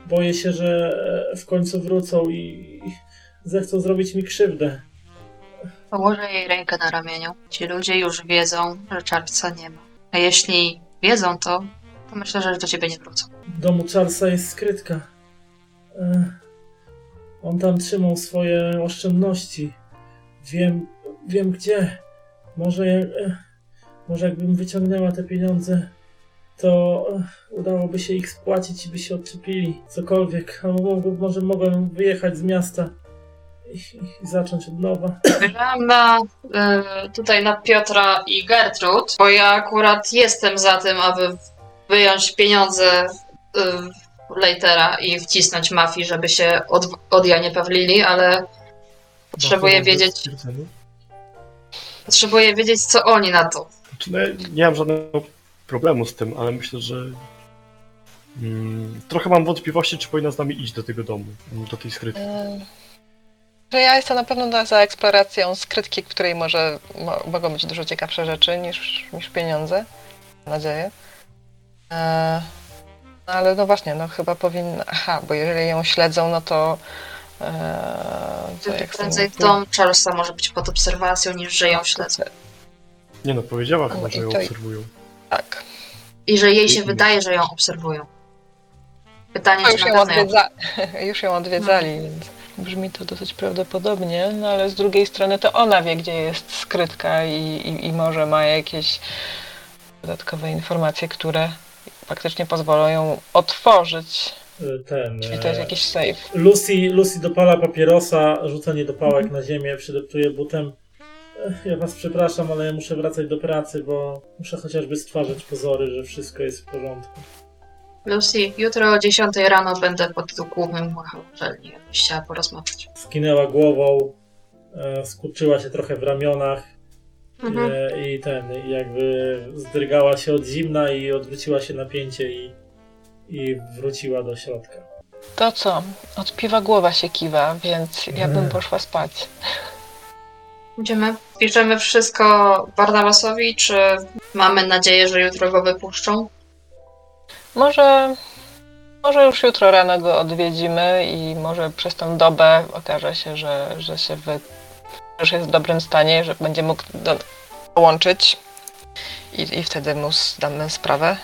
Boję się, że e, w końcu wrócą i zechcą zrobić mi krzywdę. Położę jej rękę na ramieniu. Ci ludzie już wiedzą, że Charlesa nie ma. A jeśli wiedzą to, to myślę, że do ciebie nie wrócą. W domu Charlesa jest skrytka. E, On tam trzymał swoje oszczędności. Wiem, wiem gdzie. Może, e, może jakbym wyciągnęła te pieniądze, to udałoby się ich spłacić i by się odczepili. Cokolwiek. Albo mogę- może mogłem wyjechać z miasta i, i zacząć od nowa. Spojrzałam na, e, tutaj na Piotra i Gertrud, bo ja akurat jestem za tym, aby wyjąć pieniądze e, Leitera i wcisnąć mafii, żeby się od, od Janie Pawlili, ale potrzebuję wiedzieć, potrzebuję wiedzieć, co oni na to. Znaczy, no, ja nie mam żadnego problemu z tym, ale myślę, że mm, trochę mam wątpliwości, czy powinna z nami iść do tego domu, mm, do tej skrytki. Ym, Że ja jestem na pewno na- za eksploracją skrytki, w której może mo, mogą być dużo ciekawsze rzeczy niż, niż pieniądze. Mam nadzieję. E, no ale no właśnie, no chyba powinna. Aha, bo jeżeli ją śledzą, no to. E, Prędzej sobie- dom Charlesa może być pod obserwacją, niż że ją śledzą. Nie no, powiedziała No chyba, i że ją to- obserwują. Tak. I że jej się I- wydaje, że ją obserwują. Pytanie, No, już, ją odwiedza... już ją odwiedzali, więc brzmi to dosyć prawdopodobnie, no ale z drugiej strony to ona wie, gdzie jest skrytka i, i, i może ma jakieś dodatkowe informacje, które faktycznie pozwolą ją otworzyć. Ten. Czyli to jest e, jakiś safe. Lucy, Lucy dopala papierosa, rzuca niedopałek na ziemię, przydeptuje butem. Ja was przepraszam, ale ja muszę wracać do pracy, bo muszę chociażby stwarzać pozory, że wszystko jest w porządku. Lucy, jutro o 10 rano będę pod głównym łachał uczelni, jakbyś chciała porozmawiać. Skinęła głową, e, skurczyła się trochę w ramionach Mhm. e, i ten, jakby zdrygała się od zimna i odwróciła się napięcie i, i wróciła do środka. To co? Od piwa głowa się kiwa, więc ja bym poszła spać. Idziemy, piszemy wszystko Barnabasowi, czy mamy nadzieję, że jutro go wypuszczą? Może, może już jutro rano go odwiedzimy i może przez tą dobę okaże się, że, że się wy, że jest w dobrym stanie, że będzie mógł do, dołączyć. I, i wtedy mu zdamy sprawę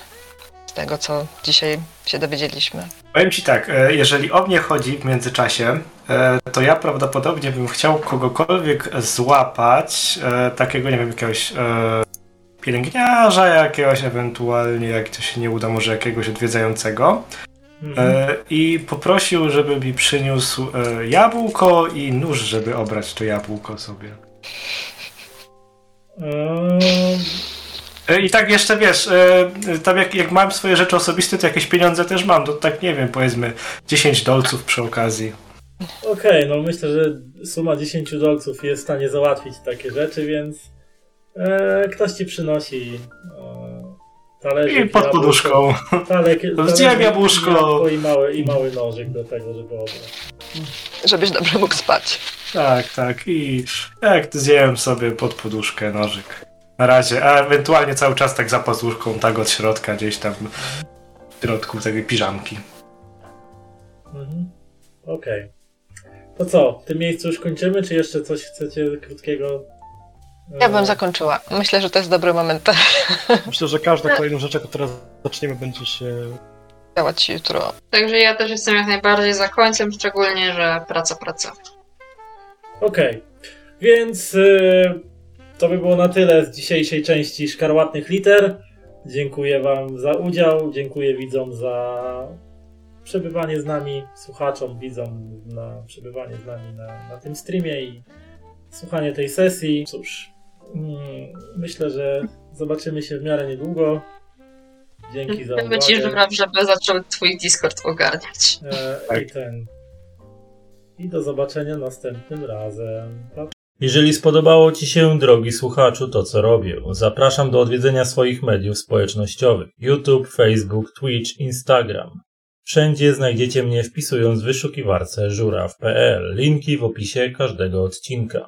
tego, co dzisiaj się dowiedzieliśmy. Powiem ci tak, e, jeżeli o mnie chodzi w międzyczasie, e, to ja prawdopodobnie bym chciał kogokolwiek złapać, e, takiego, nie wiem, jakiegoś pielęgniarza, jakiegoś ewentualnie, jak to się nie uda, może jakiegoś odwiedzającego Mhm. e, i poprosił, żeby mi przyniósł e, jabłko i nóż, żeby obrać to jabłko sobie. Eee, E, I tak jeszcze wiesz, e, tam jak, jak mam swoje rzeczy osobiste, to jakieś pieniądze też mam. To tak nie wiem, powiedzmy 10 dolców przy okazji. Okej, no myślę, że suma 10 dolców jest w stanie załatwić takie rzeczy, więc e, ktoś ci przynosi e, talerzyk, I pod poduszką. Talek, jabłuszko. I mały, I mały nożyk do tego, żeby obrać. Żebyś dobrze mógł spać. Tak, tak. I jak zjem sobie pod poduszkę nożyk. Na razie, a ewentualnie cały czas tak za pazuszką, tak od środka, gdzieś tam w środku tej piżamki. Mhm. Okej. To co, w tym miejscu już kończymy, czy jeszcze coś chcecie krótkiego? Ja bym zakończyła. Myślę, że to jest dobry moment Myślę, że każda kolejna rzecz, jaką teraz zaczniemy, będzie się działać jutro. Także ja też jestem jak najbardziej za końcem, szczególnie, że praca, praca. Okej, więc y, to by było na tyle z dzisiejszej części Szkarłatnych Liter. Dziękuję Wam za udział, dziękuję widzom za przebywanie z nami, słuchaczom, widzom na przebywanie z nami na, na tym streamie i słuchanie tej sesji. Cóż, mm, myślę, że zobaczymy się w miarę niedługo. Dzięki za ci, uwagę. żeby, żeby zaczął twój Discord ogarniać. E, I ten. I do zobaczenia następnym razem. Pa. Jeżeli spodobało Ci się, drogi słuchaczu, to co robię, zapraszam do odwiedzenia swoich mediów społecznościowych: YouTube, Facebook, Twitch, Instagram. Wszędzie znajdziecie mnie wpisując w wyszukiwarce żuraw.pl. Linki w opisie każdego odcinka.